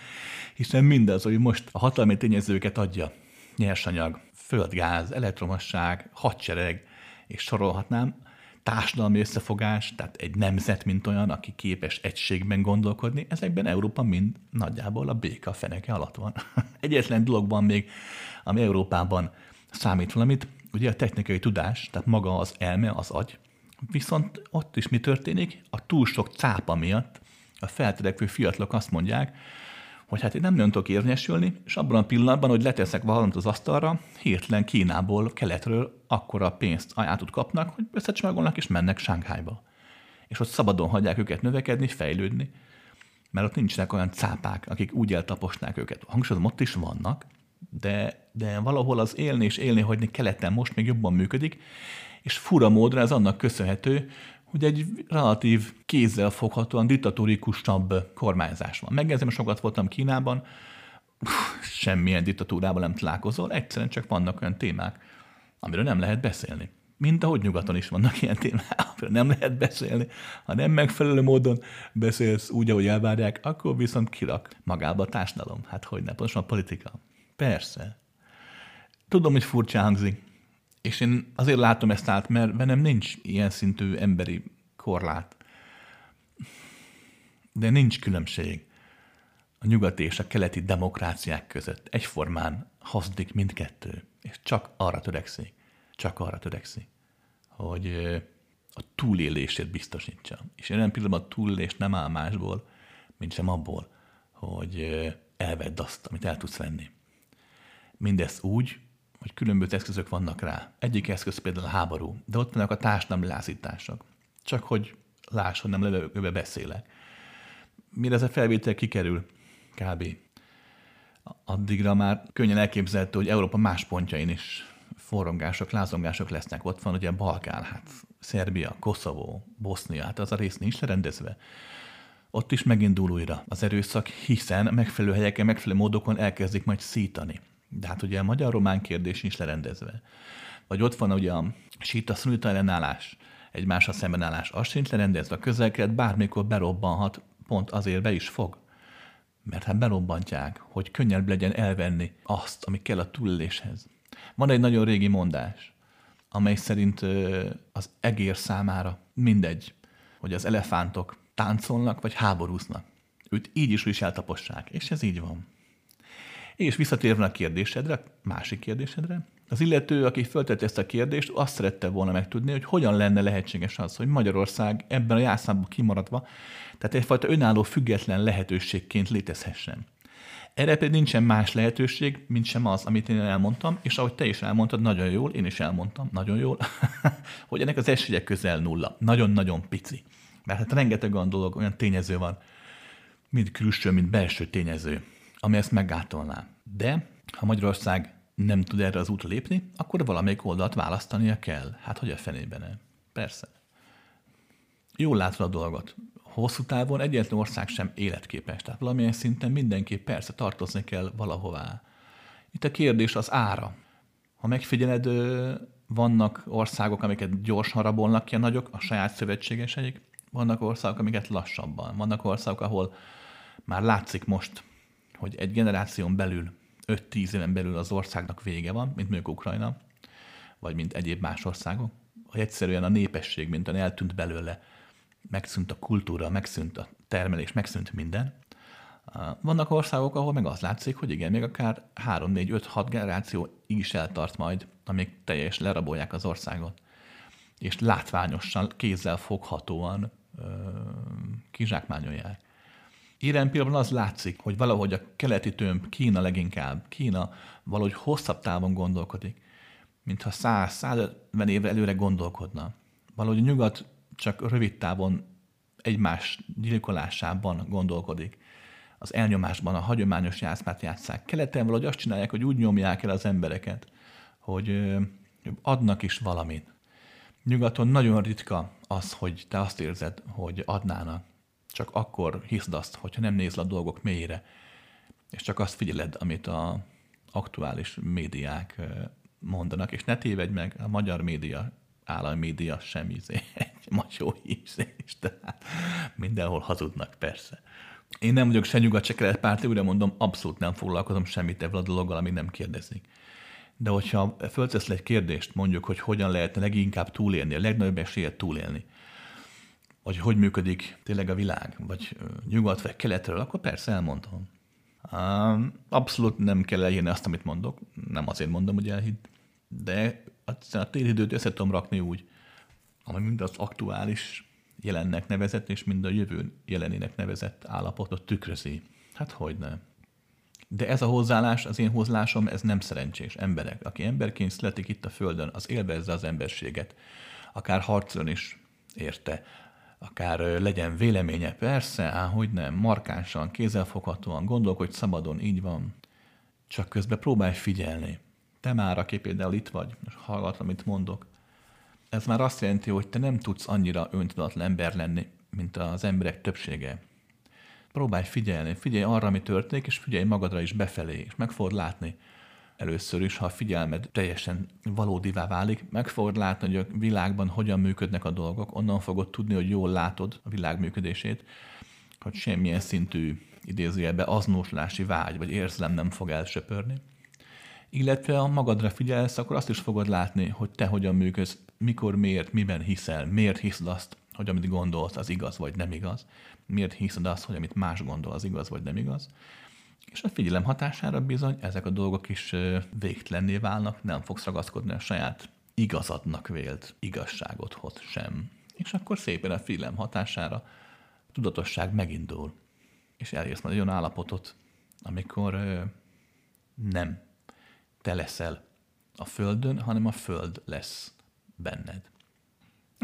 hiszen mindaz, hogy most a hatalmi tényezőket adja, nyersanyag, földgáz, elektromosság, hadsereg, és sorolhatnám, társadalmi összefogás, tehát egy nemzet, mint olyan, aki képes egységben gondolkodni, ezekben Európa mind nagyjából a béka feneke alatt van. Egyetlen dologban még, ami Európában számít valamit, ugye a technikai tudás, tehát maga az elme, az agy, viszont ott is mi történik? A túl sok cápa miatt a feltörekvő fiatalok azt mondják, hogy hát én nem nagyon tudok érvényesülni, és abban a pillanatban, hogy leteszek valamit az asztalra, hirtelen Kínából, keletről akkora pénzt ajánlatot kapnak, hogy összecsomagolnak és mennek Sánkhájba. És ott szabadon hagyják őket növekedni, fejlődni, mert ott nincsenek olyan cápák, akik úgy eltaposnák őket. Hangsúlyozom, ott is vannak, de, de valahol az élni és élni hagyni keleten most még jobban működik, és fura módra ez annak köszönhető, hogy egy relatív kézzel foghatóan diktatórikusabb kormányzás van. Megjegyzem, sokat voltam Kínában, semmilyen diktatúrával nem találkozol, egyszerűen csak vannak olyan témák, amiről nem lehet beszélni. Mint ahogy nyugaton is vannak ilyen témák, amiről nem lehet beszélni. Ha nem megfelelő módon beszélsz úgy, ahogy elvárják, akkor viszont kirak magába a társadalom. Hát hogy ne, pontosan a politika. Persze. Tudom, hogy furcsa hangzik, és én azért látom ezt át, mert bennem nincs ilyen szintű emberi korlát. De nincs különbség a nyugati és a keleti demokráciák között. Egyformán hazdik mindkettő, és csak arra törekszik, csak arra törekszik, hogy a túlélését biztosítsa. És jelen pillanatban a túlélés nem áll másból, mint sem abból, hogy elvedd azt, amit el tudsz venni. Mindez úgy, hogy különböző eszközök vannak rá. Egyik eszköz például a háború, de ott vannak a társadalmi lázítások. Csak hogy láss, hogy nem levegőbe beszélek. Mire ez a felvétel kikerül, kb. Addigra már könnyen elképzelhető, hogy Európa más pontjain is forrongások, lázongások lesznek. Ott van ugye Balkán, hát Szerbia, Koszovó, Bosznia, hát az a rész nincs lerendezve. Ott is megindul újra az erőszak, hiszen megfelelő helyeken, megfelelő módokon elkezdik majd szítani. De hát ugye a magyar-román kérdés is lerendezve. Vagy ott van ugye a síta szunita ellenállás, egymással szembenállás, az sincs lerendezve. A közelkelet bármikor berobbanhat, pont azért be is fog. Mert hát berobbantják, hogy könnyebb legyen elvenni azt, ami kell a túléléshez. Van egy nagyon régi mondás, amely szerint az egér számára mindegy, hogy az elefántok táncolnak vagy háborúznak. Őt így is is eltapossák, és ez így van. És visszatérve a kérdésedre, másik kérdésedre, az illető, aki föltette ezt a kérdést, azt szerette volna megtudni, hogy hogyan lenne lehetséges az, hogy Magyarország ebben a játszámban kimaradva, tehát egyfajta önálló független lehetőségként létezhessen. Erre pedig nincsen más lehetőség, mint sem az, amit én elmondtam, és ahogy te is elmondtad, nagyon jól, én is elmondtam, nagyon jól, hogy ennek az esélye közel nulla. Nagyon-nagyon pici. Mert hát rengeteg olyan dolog, olyan tényező van, mind külső, mind belső tényező, ami ezt meggátolná. De ha Magyarország nem tud erre az útra lépni, akkor valamelyik oldalt választania kell. Hát hogy a fenében? Persze. Jól látod a dolgot. Hosszú távon egyetlen ország sem életképes. Tehát valamilyen szinten mindenképp persze tartozni kell valahová. Itt a kérdés az ára. Ha megfigyeled, vannak országok, amiket gyorsan rabolnak ki a nagyok, a saját szövetségeseik, vannak országok, amiket lassabban. Vannak országok, ahol már látszik most, hogy egy generáción belül, 5-10 éven belül az országnak vége van, mint mondjuk Ukrajna, vagy mint egyéb más országok, hogy egyszerűen a népesség, mint eltűnt belőle, megszűnt a kultúra, megszűnt a termelés, megszűnt minden. Vannak országok, ahol meg az látszik, hogy igen, még akár 3, 4, 5, 6 generáció így is eltart majd, amíg teljes lerabolják az országot. És látványosan, kézzel foghatóan kizsákmányolják. Ilyen pillanatban az látszik, hogy valahogy a keleti tömb, Kína leginkább, Kína valahogy hosszabb távon gondolkodik, mintha 100-150 évre előre gondolkodna. Valahogy a nyugat csak rövid távon egymás gyilkolásában gondolkodik. Az elnyomásban a hagyományos játszmát játszák. Keleten valahogy azt csinálják, hogy úgy nyomják el az embereket, hogy adnak is valamit. Nyugaton nagyon ritka az, hogy te azt érzed, hogy adnának. Csak akkor hiszd azt, hogyha nem nézd a dolgok mélyére, és csak azt figyeled, amit a aktuális médiák mondanak, és ne tévedj meg, a magyar média, állami média sem izé, egy macsó ízés, tehát mindenhol hazudnak, persze. Én nem vagyok se nyugat, se kelet párti, újra mondom, abszolút nem foglalkozom semmit ebből a dologgal, amit nem kérdezik. De hogyha föltesz egy kérdést, mondjuk, hogy hogyan lehetne leginkább túlélni, a legnagyobb esélyet túlélni, vagy hogy működik tényleg a világ, vagy nyugat vagy keletről, akkor persze elmondom. Abszolút nem kell elírni azt, amit mondok, nem azért mondom, hogy elhidd, de a téridőt össze tudom rakni úgy, ami mind az aktuális jelennek nevezett, és mind a jövő jelenének nevezett állapotot tükrözi. Hát hogy nem. De ez a hozzáállás, az én hozzáállásom, ez nem szerencsés. Emberek, aki emberként születik itt a Földön, az élvezze az emberséget. Akár harcon is érte, akár legyen véleménye, persze, á, hogy nem, markánsan, kézzelfoghatóan, gondolkodj szabadon, így van. Csak közben próbálj figyelni. Te már, aki például itt vagy, és hallgat, amit mondok, ez már azt jelenti, hogy te nem tudsz annyira öntudatlan ember lenni, mint az emberek többsége. Próbálj figyelni, figyelj arra, ami történik, és figyelj magadra is befelé, és meg fogod látni, először is, ha a figyelmed teljesen valódivá válik, meg fogod látni, hogy a világban hogyan működnek a dolgok, onnan fogod tudni, hogy jól látod a világ működését, hogy semmilyen szintű idézőjelbe aznóslási vágy vagy érzlem nem fog elsöpörni. Illetve ha magadra figyelsz, akkor azt is fogod látni, hogy te hogyan működsz, mikor, miért, miben hiszel, miért hiszed azt, hogy amit gondolsz, az igaz vagy nem igaz, miért hiszed azt, hogy amit más gondol, az igaz vagy nem igaz, és a figyelem hatására bizony ezek a dolgok is végtelenné válnak, nem fogsz ragaszkodni a saját igazadnak vélt igazságodhoz sem. És akkor szépen a figyelem hatására tudatosság megindul. És elérsz majd olyan állapotot, amikor nem te leszel a földön, hanem a föld lesz benned.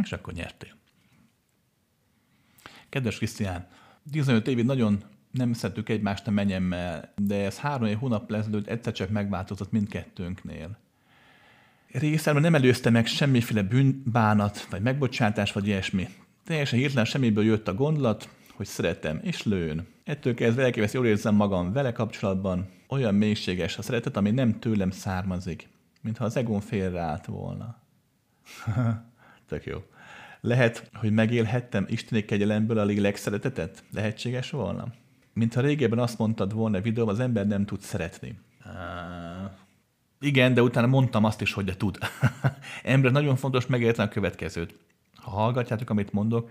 És akkor nyertél. Kedves Krisztián, 15 évig nagyon nem szeretük egymást a menyemmel, de ez három év hónap ezelőtt egyszer csak megváltozott mindkettőnknél. Részemről nem előzte meg semmiféle bűnbánat, vagy megbocsátás, vagy ilyesmi. Teljesen hirtelen semmiből jött a gondolat, hogy szeretem, és lőn. Ettől kezdve elképesztő jól érzem magam vele kapcsolatban. Olyan mélységes a szeretet, ami nem tőlem származik, mintha az egón félreállt volna. Tök jó. Lehet, hogy megélhettem Isteni kegyelemből a lélek szeretetet? Lehetséges volna? Mintha régebben azt mondtad volna videóban, az ember nem tud szeretni. Igen, de utána mondtam azt is, hogy de tud. ember nagyon fontos megérteni a következőt. Ha hallgatjátok, amit mondok,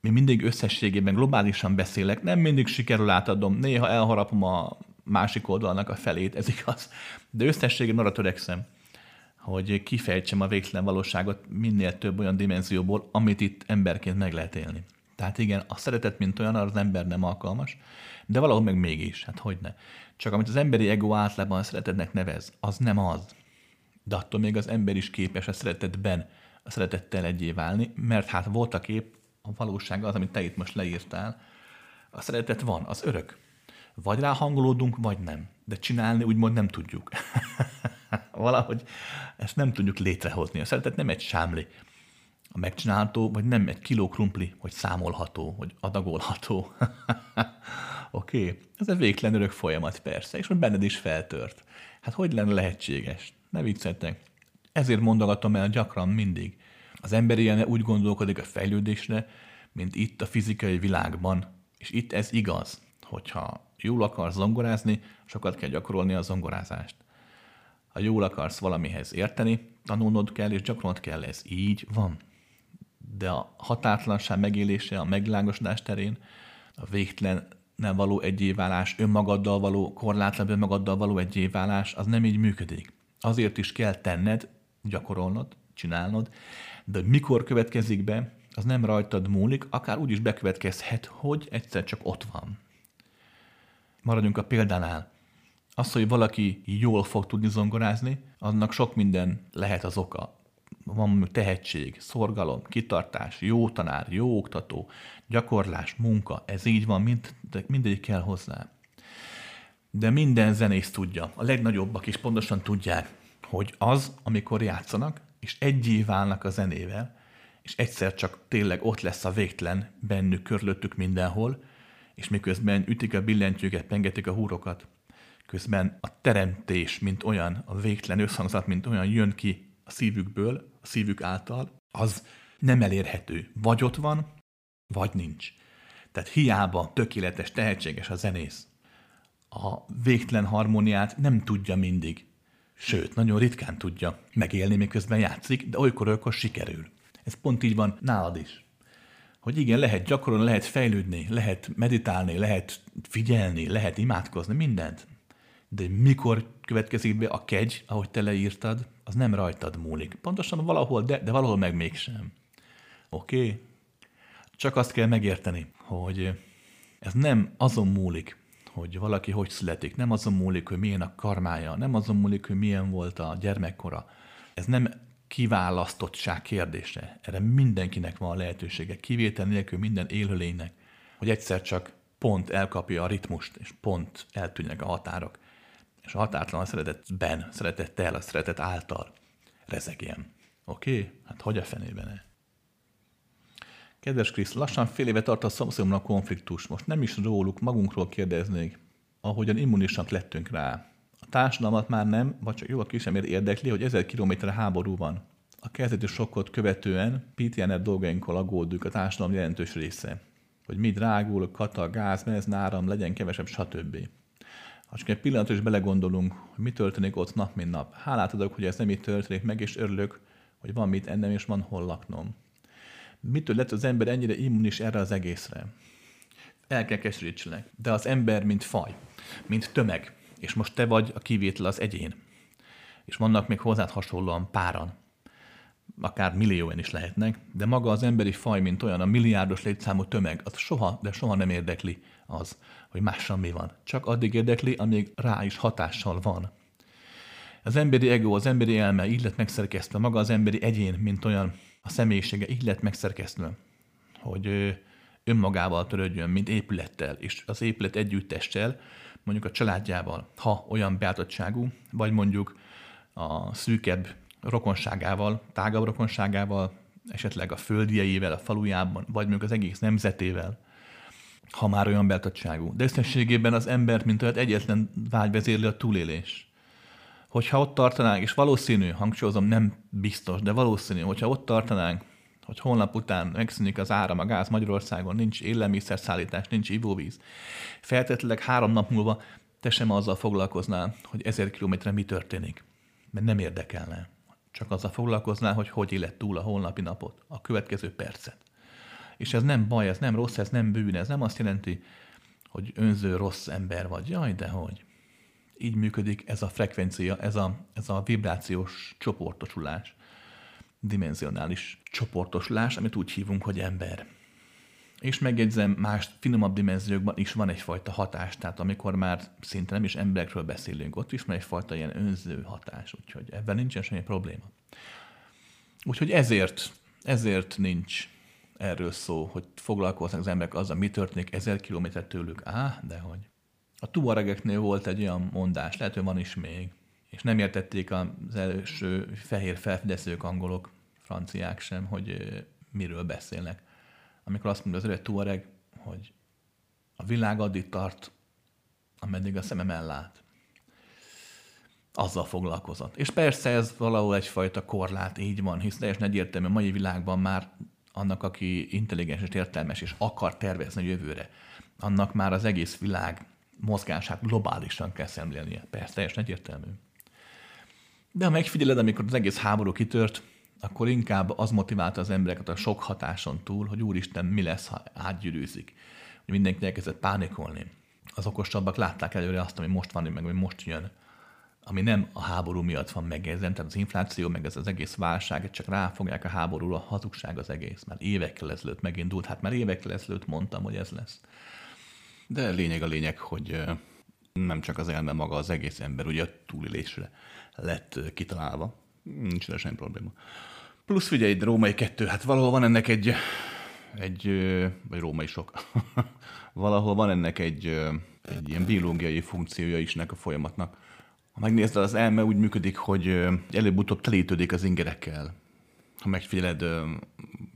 mi mindig összességében globálisan beszélek, nem mindig sikerül átadom, néha elharapom a másik oldalnak a felét, ez igaz. De összességében arra törekszem, hogy kifejtsem a végtelen valóságot minél több olyan dimenzióból, amit itt emberként meg lehet élni. Tehát igen, a szeretet, mint olyan, az ember nem alkalmas, de valahol meg mégis, hát hogy ne. Csak amit az emberi ego általában a szeretetnek nevez, az nem az. De attól még az ember is képes a szeretetben, a szeretettel egyé válni, mert hát voltak épp a valóság az, amit te itt most leírtál. A szeretet van, az örök. Vagy ráhangolódunk, vagy nem. De csinálni úgymond nem tudjuk. Valahogy ezt nem tudjuk létrehozni. A szeretet nem egy sámli, a megcsinálható, vagy nem egy kiló krumpli, hogy számolható, hogy adagolható. Oké, okay. ez egy végtelen örök folyamat persze, és hogy benned is feltört. Hát hogy lenne lehetséges? Ne vicceltek. Ezért mondogatom el gyakran mindig. Az ember ilyen úgy gondolkodik a fejlődésre, mint itt a fizikai világban. És itt ez igaz, hogyha jól akarsz zongorázni, sokat kell gyakorolni a zongorázást. Ha jól akarsz valamihez érteni, tanulnod kell és gyakorolnod kell, ez így van. De a határtlanság megélése a megvilágosodás terén, a végtelen nem való egyéválás, önmagaddal való, korlátlan önmagaddal való egyéválás, az nem így működik. Azért is kell tenned, gyakorolnod, csinálnod, de mikor következik be, az nem rajtad múlik, akár úgy is bekövetkezhet, hogy egyszer csak ott van. Maradjunk a példánál. Az, hogy valaki jól fog tudni zongorázni, annak sok minden lehet az oka. Van tehetség, szorgalom, kitartás, jó tanár, jó oktató, gyakorlás, munka, ez így van, mind, mindegyik kell hozzá. De minden zenész tudja, a legnagyobbak is pontosan tudják, hogy az, amikor játszanak, és egyé válnak a zenével, és egyszer csak tényleg ott lesz a végtelen bennük, körülöttük mindenhol, és miközben ütik a billentyűket, pengetik a húrokat, közben a teremtés, mint olyan, a végtelen összhangzat, mint olyan jön ki a szívükből, a szívük által, az nem elérhető. Vagy ott van, vagy nincs. Tehát hiába tökéletes, tehetséges a zenész. A végtelen harmóniát nem tudja mindig. Sőt, nagyon ritkán tudja megélni, miközben játszik, de olykor-olykor sikerül. Ez pont így van nálad is. Hogy igen, lehet gyakorolni, lehet fejlődni, lehet meditálni, lehet figyelni, lehet imádkozni, mindent. De mikor következik be a kegy, ahogy te leírtad, az nem rajtad múlik. Pontosan valahol, de, de valahol meg mégsem. Oké? Okay? Csak azt kell megérteni, hogy ez nem azon múlik, hogy valaki hogy születik, nem azon múlik, hogy milyen a karmája, nem azon múlik, hogy milyen volt a gyermekkora. Ez nem kiválasztottság kérdése. Erre mindenkinek van a lehetősége, kivétel nélkül minden élőlénynek, hogy egyszer csak pont elkapja a ritmust, és pont eltűnnek a határok. És a határtalan szeretetben, szeretettel, a szeretet által rezegjen. Oké? Okay? Hát hogy a fenében -e? Kedves Krisz, lassan fél éve tart a szomszédomnak konfliktus. Most nem is róluk, magunkról kérdeznék, ahogyan immunisak lettünk rá. A társadalmat már nem, vagy csak jó a kisemér érdekli, hogy ezer kilométerre háború van. A kezdeti sokkot követően PTNR dolgainkkal aggódjuk a társadalom jelentős része. Hogy mi drágul, kata, gáz, náram, legyen kevesebb, stb. Ha csak egy pillanatra is belegondolunk, hogy mi történik ott nap, mint nap. Hálát adok, hogy ez nem így történik meg, és örülök, hogy van mit ennem, és van hol laknom mitől lett az ember ennyire immunis erre az egészre? El kell keserítsenek. De az ember, mint faj, mint tömeg, és most te vagy a kivétel az egyén, és vannak még hozzád hasonlóan páran, akár millióen is lehetnek, de maga az emberi faj, mint olyan, a milliárdos létszámú tömeg, az soha, de soha nem érdekli az, hogy mással mi van. Csak addig érdekli, amíg rá is hatással van. Az emberi ego, az emberi elme így lett megszerkesztve, maga az emberi egyén, mint olyan a személyisége így lett megszerkesztve, hogy önmagával törődjön, mint épülettel, és az épület együttessel, mondjuk a családjával, ha olyan beállítottságú, vagy mondjuk a szűkebb rokonságával, tágabb rokonságával, esetleg a földieivel, a falujában, vagy mondjuk az egész nemzetével, ha már olyan beálltottságú. De összességében az ember, mint olyan egyetlen vágy vezérli a túlélés. Hogyha ott tartanánk, és valószínű, hangsúlyozom, nem biztos, de valószínű, hogyha ott tartanánk, hogy holnap után megszűnik az áram, a gáz Magyarországon, nincs élelmiszerszállítás, nincs ivóvíz. Feltétlenleg három nap múlva te sem azzal foglalkoznál, hogy ezer kilométerre mi történik. Mert nem érdekelne. Csak azzal foglalkoznál, hogy hogy élet túl a holnapi napot, a következő percet. És ez nem baj, ez nem rossz, ez nem bűn, ez nem azt jelenti, hogy önző rossz ember vagy. Jaj, de hogy. Így működik ez a frekvencia, ez a, ez a vibrációs csoportosulás dimenzionális csoportoslás, amit úgy hívunk, hogy ember. És megjegyzem, más finomabb dimenziókban is van egyfajta hatás, tehát amikor már szinte nem is emberekről beszélünk, ott is van egyfajta ilyen önző hatás, úgyhogy ebben nincsen semmi probléma. Úgyhogy ezért, ezért nincs erről szó, hogy foglalkoznak az emberek azzal, mi történik ezer kilométer tőlük. Á, de hogy. A tuaregeknél volt egy olyan mondás, lehet, hogy van is még, és nem értették az első fehér felfedezők angolok, franciák sem, hogy miről beszélnek. Amikor azt mondja az öreg Tuareg, hogy a világ addig tart, ameddig a szemem ellát. Azzal foglalkozott. És persze ez valahol egyfajta korlát, így van, hisz teljesen egyértelmű, a mai világban már annak, aki intelligens és értelmes, és akar tervezni a jövőre, annak már az egész világ mozgását globálisan kell szemlélnie. Persze, teljesen egyértelmű. De ha megfigyeled, amikor az egész háború kitört, akkor inkább az motiválta az embereket a sok hatáson túl, hogy úristen, mi lesz, ha átgyűrűzik. Hogy mindenki elkezdett pánikolni. Az okosabbak látták előre azt, ami most van, meg ami most jön. Ami nem a háború miatt van megezen, tehát az infláció, meg ez az egész válság, csak ráfogják a háborúra, a hazugság az egész. Már évekkel ezelőtt megindult, hát már évekkel ezelőtt mondtam, hogy ez lesz. De lényeg a lényeg, hogy nem csak az elme maga, az egész ember ugye a túlélésre lett kitalálva. Nincs vele semmi probléma. Plusz ugye egy római kettő, hát valahol van ennek egy, egy vagy római sok, valahol van ennek egy, egy ilyen biológiai funkciója is ennek a folyamatnak. Ha megnézed, az elme úgy működik, hogy előbb-utóbb telítődik az ingerekkel. Ha megfigyeled,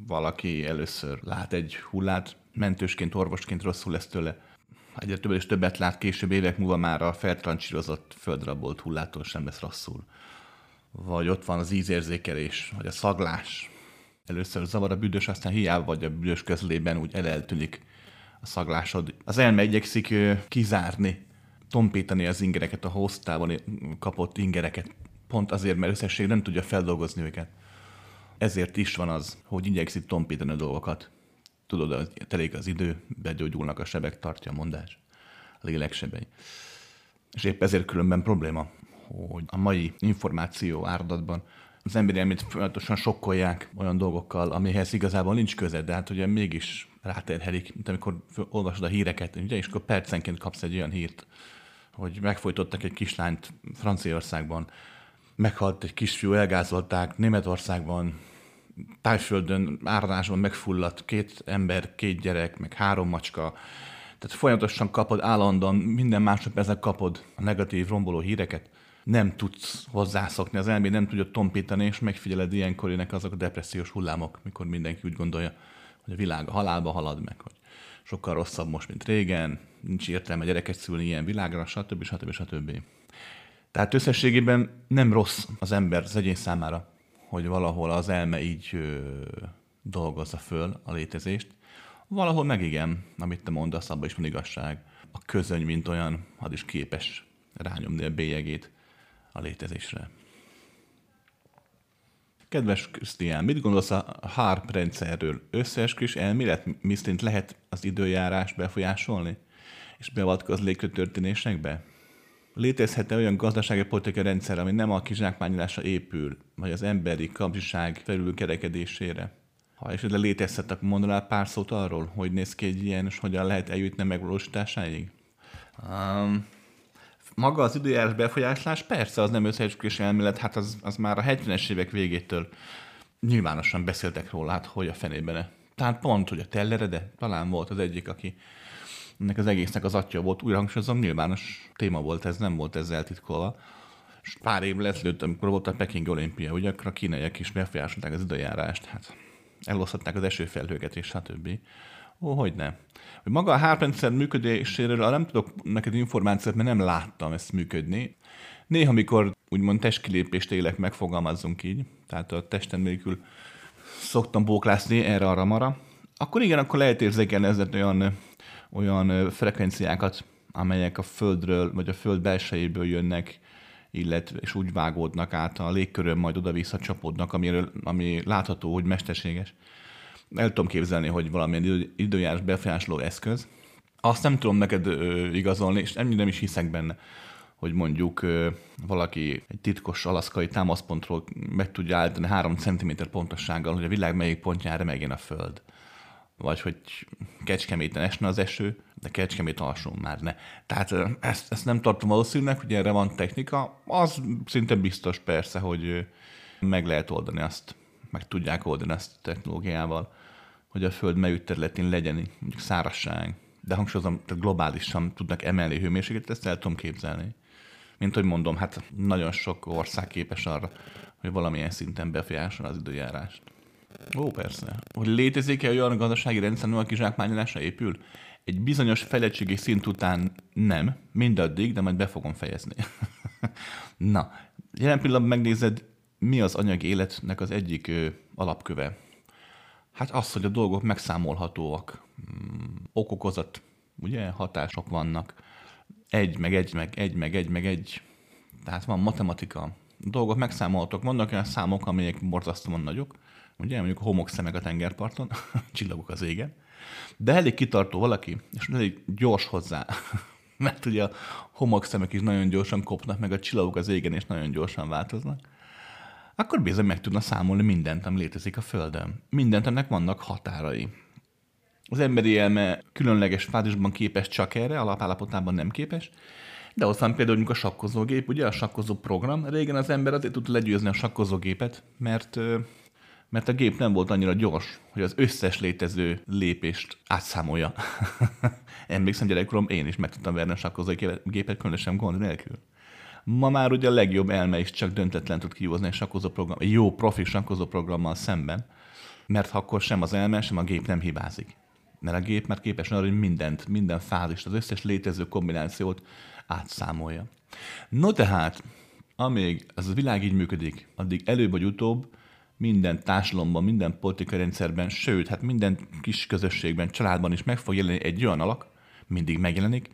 valaki először lát egy hullát, mentősként, orvosként rosszul lesz tőle, egyre többet és többet lát, később évek múlva már a feltrancsírozott, földrabolt hullától sem lesz rosszul. Vagy ott van az ízérzékelés, vagy a szaglás. Először zavar a büdös, aztán hiába vagy a büdös közlében úgy eleltűnik a szaglásod. Az elme igyekszik kizárni, tompítani az ingereket, a hossztávon kapott ingereket, pont azért, mert összesség nem tudja feldolgozni őket. Ezért is van az, hogy igyekszik tompítani a dolgokat tudod, az, telik az idő, begyógyulnak a sebek, tartja a mondás, a léleksebei. És épp ezért különben probléma, hogy a mai információ áradatban az emberi elmét folyamatosan sokkolják olyan dolgokkal, amihez igazából nincs köze, de hát ugye mégis ráterhelik, mint amikor olvasod a híreket, ugye, és akkor percenként kapsz egy olyan hírt, hogy megfojtottak egy kislányt Franciaországban, meghalt egy kisfiú, elgázolták Németországban, tájföldön áradásban megfulladt két ember, két gyerek, meg három macska. Tehát folyamatosan kapod, állandóan minden másodpercen kapod a negatív, romboló híreket. Nem tudsz hozzászokni, az elméd nem tudja tompítani, és megfigyeled ilyenkor jönnek azok a depressziós hullámok, mikor mindenki úgy gondolja, hogy a világ a halálba halad meg, hogy sokkal rosszabb most, mint régen, nincs értelme gyereket szülni ilyen világra, stb. stb. stb. Tehát összességében nem rossz az ember, az egyén számára hogy valahol az elme így ö, dolgozza föl a létezést. Valahol meg igen, amit te mondasz, abban is van igazság. A közöny, mint olyan, az is képes rányomni a bélyegét a létezésre. Kedves Krisztián, mit gondolsz a HARP rendszerről? Összeesküvés elmélet miszerint lehet az időjárás befolyásolni? És beavatkozni történésekbe? Létezhet-e olyan gazdasági politikai rendszer, ami nem a kizsákmányolásra épül, vagy az emberi kapcsiság felülkerekedésére? Ha esetleg létezhet, akkor mondanál pár szót arról, hogy néz ki egy ilyen, és hogyan lehet eljutni megvalósításáig? Um, maga az időjárás befolyáslás, persze az nem összeesküvés elmélet, hát az, az már a 70-es évek végétől nyilvánosan beszéltek róla, hát hogy a fenében. Tehát pont, hogy a Tellere, de talán volt az egyik, aki ennek az egésznek az atya volt, újra hangsúlyozom, nyilvános téma volt ez, nem volt ezzel titkolva. És pár év lett, amikor volt a Peking olimpia, ugye akkor a kínaiak is befolyásolták az időjárást, hát elosztották az esőfelhőket és stb. Ó, hogy ne. Hogy maga a hárpendszer működéséről nem tudok neked információt, mert nem láttam ezt működni. Néha, amikor úgymond testkilépést élek, megfogalmazzunk így, tehát a testen nélkül szoktam bóklászni erre-arra mara, akkor igen, akkor lehet érzékelni ezért olyan, olyan frekvenciákat, amelyek a Földről, vagy a Föld belsejéből jönnek, illetve és úgy vágódnak át a légkörön, majd oda-vissza csapódnak, amiről, ami látható, hogy mesterséges. El tudom képzelni, hogy valamilyen időjárás befolyásoló eszköz. Azt nem tudom neked ö, igazolni, és nem is hiszek benne, hogy mondjuk ö, valaki egy titkos alaszkai támaszpontról meg tudja állítani 3 cm pontossággal, hogy a világ melyik pontjára megjen a Föld vagy hogy Kecskeméten esne az eső, de Kecskemét alsón már ne. Tehát ezt, ezt nem tartom valószínűleg, hogy erre van technika. Az szinte biztos persze, hogy meg lehet oldani azt, meg tudják oldani ezt technológiával, hogy a Föld melyik területén legyen mondjuk szárazság. De hangsúlyozom, tehát globálisan tudnak emelni hőmérsékletet, ezt el tudom képzelni. Mint hogy mondom, hát nagyon sok ország képes arra, hogy valamilyen szinten befolyásol az időjárást. Ó, persze. Hogy létezik-e olyan gazdasági rendszer, a kizsákmányolásra épül? Egy bizonyos fejlettségi szint után nem, mindaddig, de majd be fogom fejezni. Na, jelen pillanatban megnézed, mi az anyagi életnek az egyik ö, alapköve. Hát az, hogy a dolgok megszámolhatóak. Hmm, okokozat, ugye, hatások vannak. Egy, meg egy, meg egy, meg egy, meg egy. Tehát van matematika. A dolgok megszámolhatók. Vannak olyan számok, amelyek borzasztóan nagyok, ugye, mondjuk a homokszemek a tengerparton, csillagok az égen, de elég kitartó valaki, és elég gyors hozzá, mert ugye a homokszemek is nagyon gyorsan kopnak, meg a csillagok az égen is nagyon gyorsan változnak, akkor bizony meg tudna számolni mindent, ami létezik a Földön. Mindent, ennek vannak határai. Az emberi elme különleges fázisban képes csak erre, alapállapotában nem képes, de van például a sakkozógép, ugye a sakkozó program. Régen az ember azért tudta legyőzni a sakkozógépet, mert mert a gép nem volt annyira gyors, hogy az összes létező lépést átszámolja. Emlékszem gyerekkorom, én is meg tudtam verni a sakkozói gépet különösen gond nélkül. Ma már ugye a legjobb elme is csak döntetlen tud kihozni egy program, egy jó profi sakkozó programmal szemben, mert akkor sem az elme, sem a gép nem hibázik. Mert a gép már képes arra, hogy mindent, minden fázist, az összes létező kombinációt átszámolja. No tehát, amíg ez a világ így működik, addig előbb vagy utóbb minden társadalomban, minden politikai rendszerben, sőt, hát minden kis közösségben, családban is meg fog jelenni egy olyan alak, mindig megjelenik,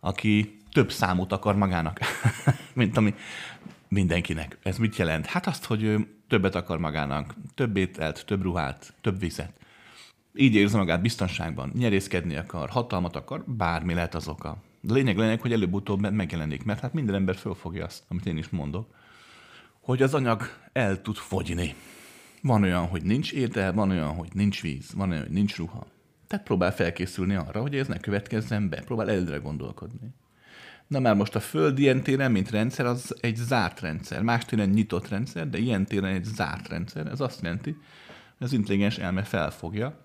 aki több számot akar magának, mint ami mindenkinek. Ez mit jelent? Hát azt, hogy ő többet akar magának, több ételt, több ruhát, több vizet. Így érzi magát biztonságban, nyerészkedni akar, hatalmat akar, bármi lehet az oka. De lényeg lényeg, hogy előbb-utóbb megjelenik, mert hát minden ember fölfogja azt, amit én is mondok, hogy az anyag el tud fogyni. Van olyan, hogy nincs étel, van olyan, hogy nincs víz, van olyan, hogy nincs ruha. Tehát próbál felkészülni arra, hogy ez ne következzen be, próbál előre gondolkodni. Na már most a Föld ilyen téren, mint rendszer, az egy zárt rendszer. Más téren nyitott rendszer, de ilyen téren egy zárt rendszer. Ez azt jelenti, hogy az intelligens elme felfogja,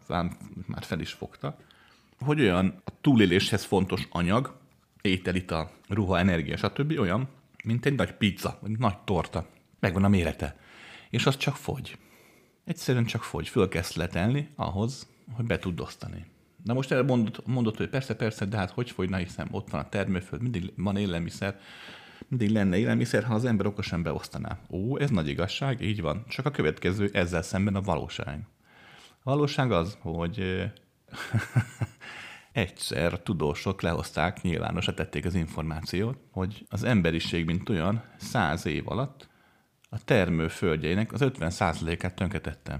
már fel is fogta, hogy olyan a túléléshez fontos anyag, ételita, ruha, energia, stb. olyan, mint egy nagy pizza, vagy nagy torta. Megvan a mérete. És az csak fogy. Egyszerűen csak fogy, föl kell letelni ahhoz, hogy be tud osztani. Na most erre mondott, mondott, hogy persze, persze, de hát hogy fogyna, hiszen ott van a termőföld, mindig van élelmiszer, mindig lenne élelmiszer, ha az ember okosan beosztaná. Ó, ez nagy igazság, így van. Csak a következő ezzel szemben a valóság. A valóság az, hogy egyszer tudósok lehozták, nyilvánosra tették az információt, hogy az emberiség, mint olyan, száz év alatt a termő földjeinek az 50%-át tönkretette.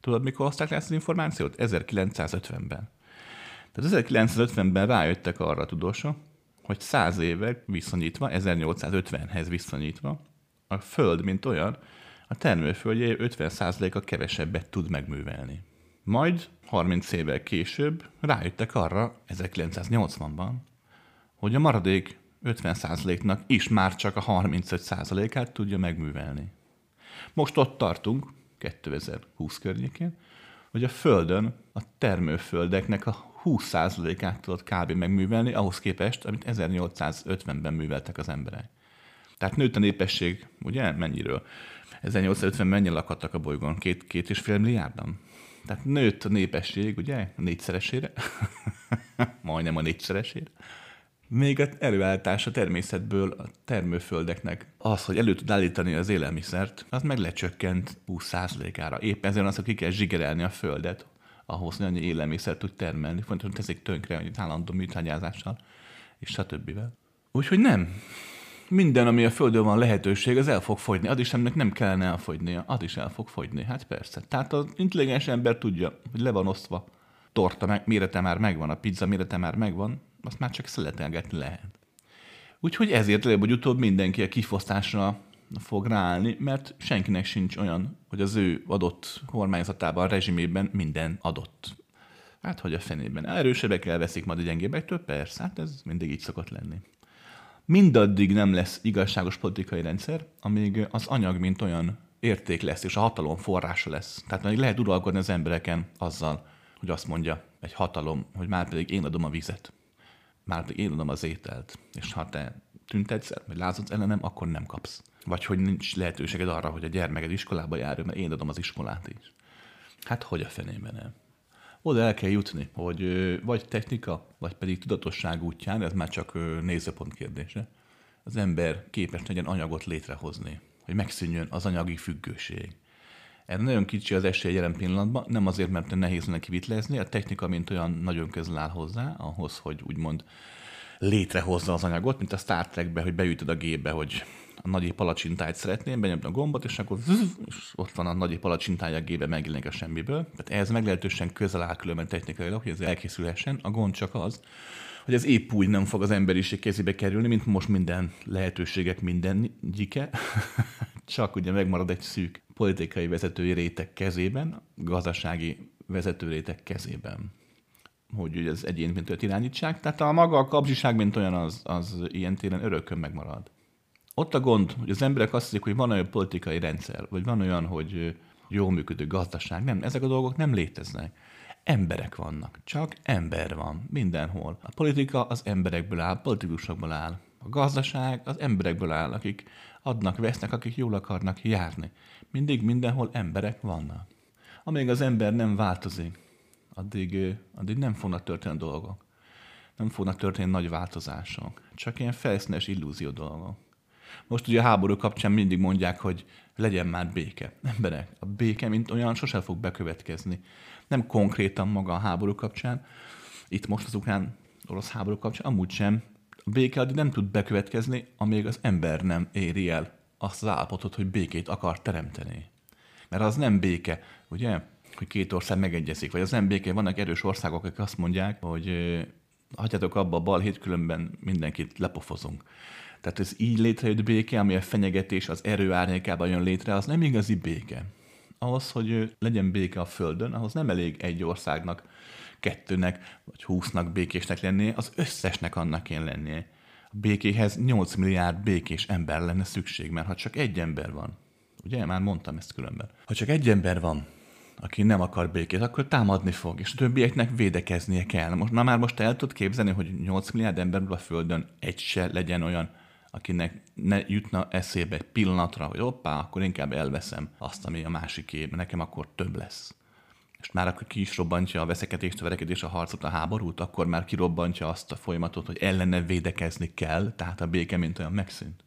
Tudod, mikor hozták le ezt az információt? 1950-ben. Tehát 1950-ben rájöttek arra a tudósok, hogy 100 éve viszonyítva, 1850-hez viszonyítva, a Föld, mint olyan, a termőföldje 50%-a kevesebbet tud megművelni. Majd 30 évvel később rájöttek arra, 1980-ban, hogy a maradék 50%-nak is már csak a 35%-át tudja megművelni. Most ott tartunk, 2020 környékén, hogy a Földön a termőföldeknek a 20%-át tudott kb. megművelni, ahhoz képest, amit 1850-ben műveltek az emberek. Tehát nőtt a népesség, ugye, mennyiről? 1850 mennyien lakhattak a bolygón? Két, két és fél milliárdan? Tehát nőtt a népesség, ugye, a négyszeresére, majdnem a négyszeresére. Még az előállítás a természetből a termőföldeknek az, hogy elő tud állítani az élelmiszert, az meg lecsökkent 20%-ára. Éppen ezért az, hogy ki kell zsigerelni a földet, ahhoz, hogy annyi élelmiszert tud termelni. Fontos, hogy teszik tönkre, hogy állandó műtrágyázással, és stb. Úgyhogy nem. Minden, ami a Földön van lehetőség, az el fog fogyni. Az is ennek nem kellene elfogynia, az is el fog fogyni. Hát persze. Tehát az intelligens ember tudja, hogy le van osztva. Torta meg, mérete már megvan, a pizza mérete már megvan, azt már csak szeletelgetni lehet. Úgyhogy ezért előbb, hogy utóbb mindenki a kifosztásra fog ráállni, mert senkinek sincs olyan, hogy az ő adott kormányzatában, rezsimében minden adott. Hát, hogy a fenében. Erősebbek elveszik majd a gyengébbektől, persze, hát ez mindig így szokott lenni. Mindaddig nem lesz igazságos politikai rendszer, amíg az anyag, mint olyan érték lesz, és a hatalom forrása lesz. Tehát még lehet uralkodni az embereken azzal, hogy azt mondja egy hatalom, hogy már pedig én adom a vizet, már én adom az ételt, és ha te tüntetsz, vagy lázadsz ellenem, akkor nem kapsz. Vagy hogy nincs lehetőséged arra, hogy a gyermeked iskolába járjon, mert én adom az iskolát is. Hát hogy a fenében nem? Oda el kell jutni, hogy vagy technika, vagy pedig tudatosság útján, ez már csak nézőpont kérdése, az ember képes legyen anyagot létrehozni, hogy megszűnjön az anyagi függőség. Ez nagyon kicsi az esély jelen pillanatban, nem azért, mert nehéz neki vitlezni, a technika mint olyan nagyon közel áll hozzá, ahhoz, hogy úgymond létrehozza az anyagot, mint a Star Trekbe, hogy beütöd a gépbe, hogy a nagy palacsintáját szeretném, benyomtam a gombot, és akkor és ott van a nagy palacsintája a gébe megjelenik a semmiből. Tehát ehhez meglehetősen közel áll különben technikailag, hogy ez elkészülhessen. A gond csak az, hogy ez épp úgy nem fog az emberiség kezébe kerülni, mint most minden lehetőségek minden gyike. csak ugye megmarad egy szűk politikai vezetői réteg kezében, gazdasági vezető réteg kezében hogy az egyén mint irányítsák. Tehát a maga a kapzsiság, mint olyan, az, az ilyen téren örökön megmarad. Ott a gond, hogy az emberek azt hiszik, hogy van olyan politikai rendszer, vagy van olyan, hogy jól működő gazdaság. Nem, ezek a dolgok nem léteznek. Emberek vannak, csak ember van mindenhol. A politika az emberekből áll, politikusokból áll. A gazdaság az emberekből áll, akik adnak, vesznek, akik jól akarnak járni. Mindig mindenhol emberek vannak. Amíg az ember nem változik, addig, addig nem fognak történni dolgok. Nem fognak történni nagy változások. Csak ilyen felszínes illúzió dolgok. Most ugye a háború kapcsán mindig mondják, hogy legyen már béke. Emberek, a béke, mint olyan, sosem fog bekövetkezni. Nem konkrétan maga a háború kapcsán, itt most az ukrán orosz háború kapcsán, amúgy sem. A béke addig nem tud bekövetkezni, amíg az ember nem éri el azt az állapotot, hogy békét akar teremteni. Mert az nem béke, ugye? Hogy két ország megegyezik, vagy az nem béke. Vannak erős országok, akik azt mondják, hogy hagyjatok abba a balhét, különben mindenkit lepofozunk. Tehát ez így létrejött béke, ami a fenyegetés az erő árnyékában jön létre, az nem igazi béke. Ahhoz, hogy legyen béke a Földön, ahhoz nem elég egy országnak, kettőnek vagy húsznak békésnek lennie, az összesnek annak kéne lennie. Békéhez 8 milliárd békés ember lenne szükség, mert ha csak egy ember van, ugye már mondtam ezt különben, ha csak egy ember van, aki nem akar békét, akkor támadni fog, és a többieknek védekeznie kell. Most, na már most el tud képzelni, hogy 8 milliárd emberből a Földön egy se legyen olyan, akinek ne jutna eszébe pillanatra, hogy oppá, akkor inkább elveszem azt, ami a másiké, nekem akkor több lesz. És már akkor ki is robbantja a veszekedést, a verekedést, a harcot, a háborút, akkor már kirobbantja azt a folyamatot, hogy ellene védekezni kell, tehát a béke mint olyan megszűnt.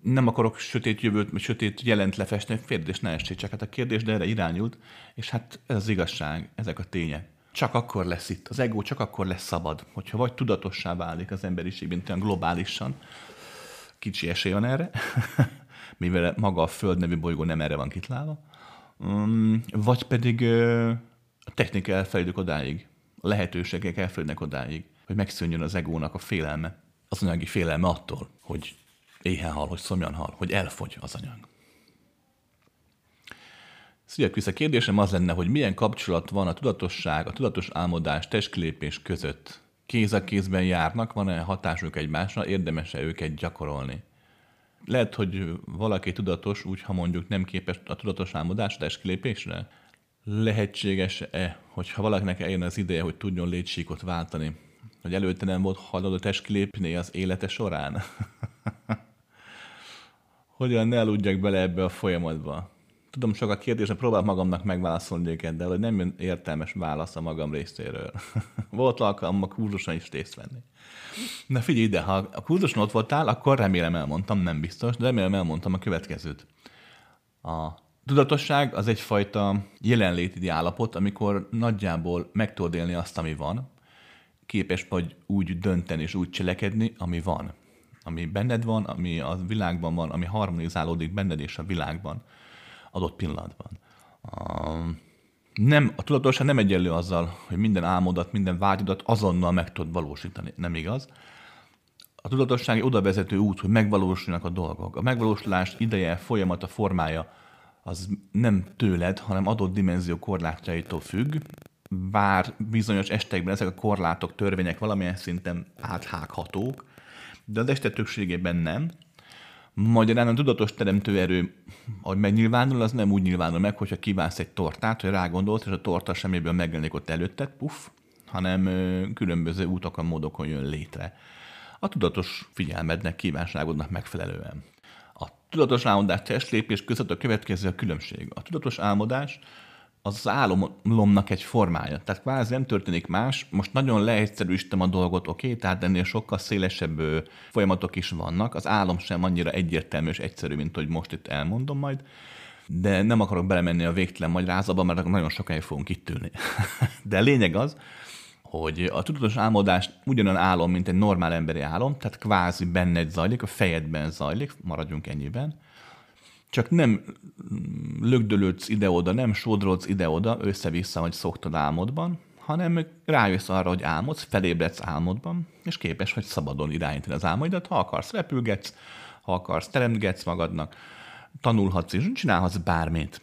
Nem akarok sötét jövőt, sötét jelent lefesteni, kérdés ne essék, csak. Hát a kérdés de erre irányult, és hát ez az igazság, ezek a tények. Csak akkor lesz itt, az ego csak akkor lesz szabad, hogyha vagy tudatossá válik az emberiség, mint olyan globálisan, kicsi esély van erre, mivel maga a Föld nevű bolygó nem erre van kitlálva, vagy pedig a technika elfejlődik odáig, a lehetőségek elfejlődnek odáig, hogy megszűnjön az egónak a félelme, az anyagi félelme attól, hogy éhen hal, hogy szomjan hal, hogy elfogy az anyag. Szia Krisz, a kérdésem az lenne, hogy milyen kapcsolat van a tudatosság, a tudatos álmodás, testkilépés között. kéz a kézben járnak, van-e hatásuk egymásra, érdemes-e őket gyakorolni. Lehet, hogy valaki tudatos, úgy ha mondjuk nem képes a tudatos álmodás testkilépésre? Lehetséges-e, hogyha valakinek eljön az ideje, hogy tudjon létsíkot váltani, hogy előtte nem volt hajlandó testkilépni az élete során? Hogyan ne aludjak bele ebbe a folyamatba? Tudom, sok a kérdés, próbál magamnak megválaszolni őket, de hogy nem jön értelmes válasz a magam részéről. volt alkalom a kurzuson is részt venni. Na figyelj ide, ha a kurzuson ott voltál, akkor remélem elmondtam, nem biztos, de remélem elmondtam a következőt. A tudatosság az egyfajta jelenléti állapot, amikor nagyjából meg tudod élni azt, ami van, képes vagy úgy dönteni és úgy cselekedni, ami van. Ami benned van, ami a világban van, ami harmonizálódik benned és a világban adott pillanatban. Nem, a tudatosság nem egyenlő azzal, hogy minden álmodat, minden vágyodat azonnal meg tudod valósítani. Nem igaz. A tudatosság oda vezető út, hogy megvalósulnak a dolgok. A megvalósulás ideje, folyamata, formája az nem tőled, hanem adott dimenzió korlátjaitól függ, bár bizonyos estekben ezek a korlátok, törvények valamilyen szinten áthághatók, de az este többségében nem. Magyarán a tudatos teremtő erő, ahogy megnyilvánul, az nem úgy nyilvánul meg, hogyha kívánsz egy tortát, hogy rágondolsz, és a torta semmiből megjelenik ott előtted, puff, hanem különböző útokon, módokon jön létre. A tudatos figyelmednek, kívánságodnak megfelelően. A tudatos álmodás testlépés között a következő a különbség. A tudatos álmodás az álomnak egy formája. Tehát kvázi nem történik más. Most nagyon leegyszerűsítem a dolgot, oké, okay? tehát ennél sokkal szélesebb folyamatok is vannak. Az álom sem annyira egyértelmű és egyszerű, mint hogy most itt elmondom majd. De nem akarok belemenni a végtelen magyarázatba, mert nagyon sokáig fogunk itt ülni. De lényeg az, hogy a tudatos álmodás ugyanolyan álom, mint egy normál emberi álom, tehát kvázi benned zajlik, a fejedben zajlik, maradjunk ennyiben, csak nem lögdölődsz ide-oda, nem sodrodsz ide-oda, össze-vissza, hogy szoktad álmodban, hanem rájössz arra, hogy álmodsz, felébredsz álmodban, és képes vagy szabadon irányítani az álmaidat. Ha akarsz, repülgetsz, ha akarsz, teremtgetsz magadnak, tanulhatsz és csinálhatsz bármit.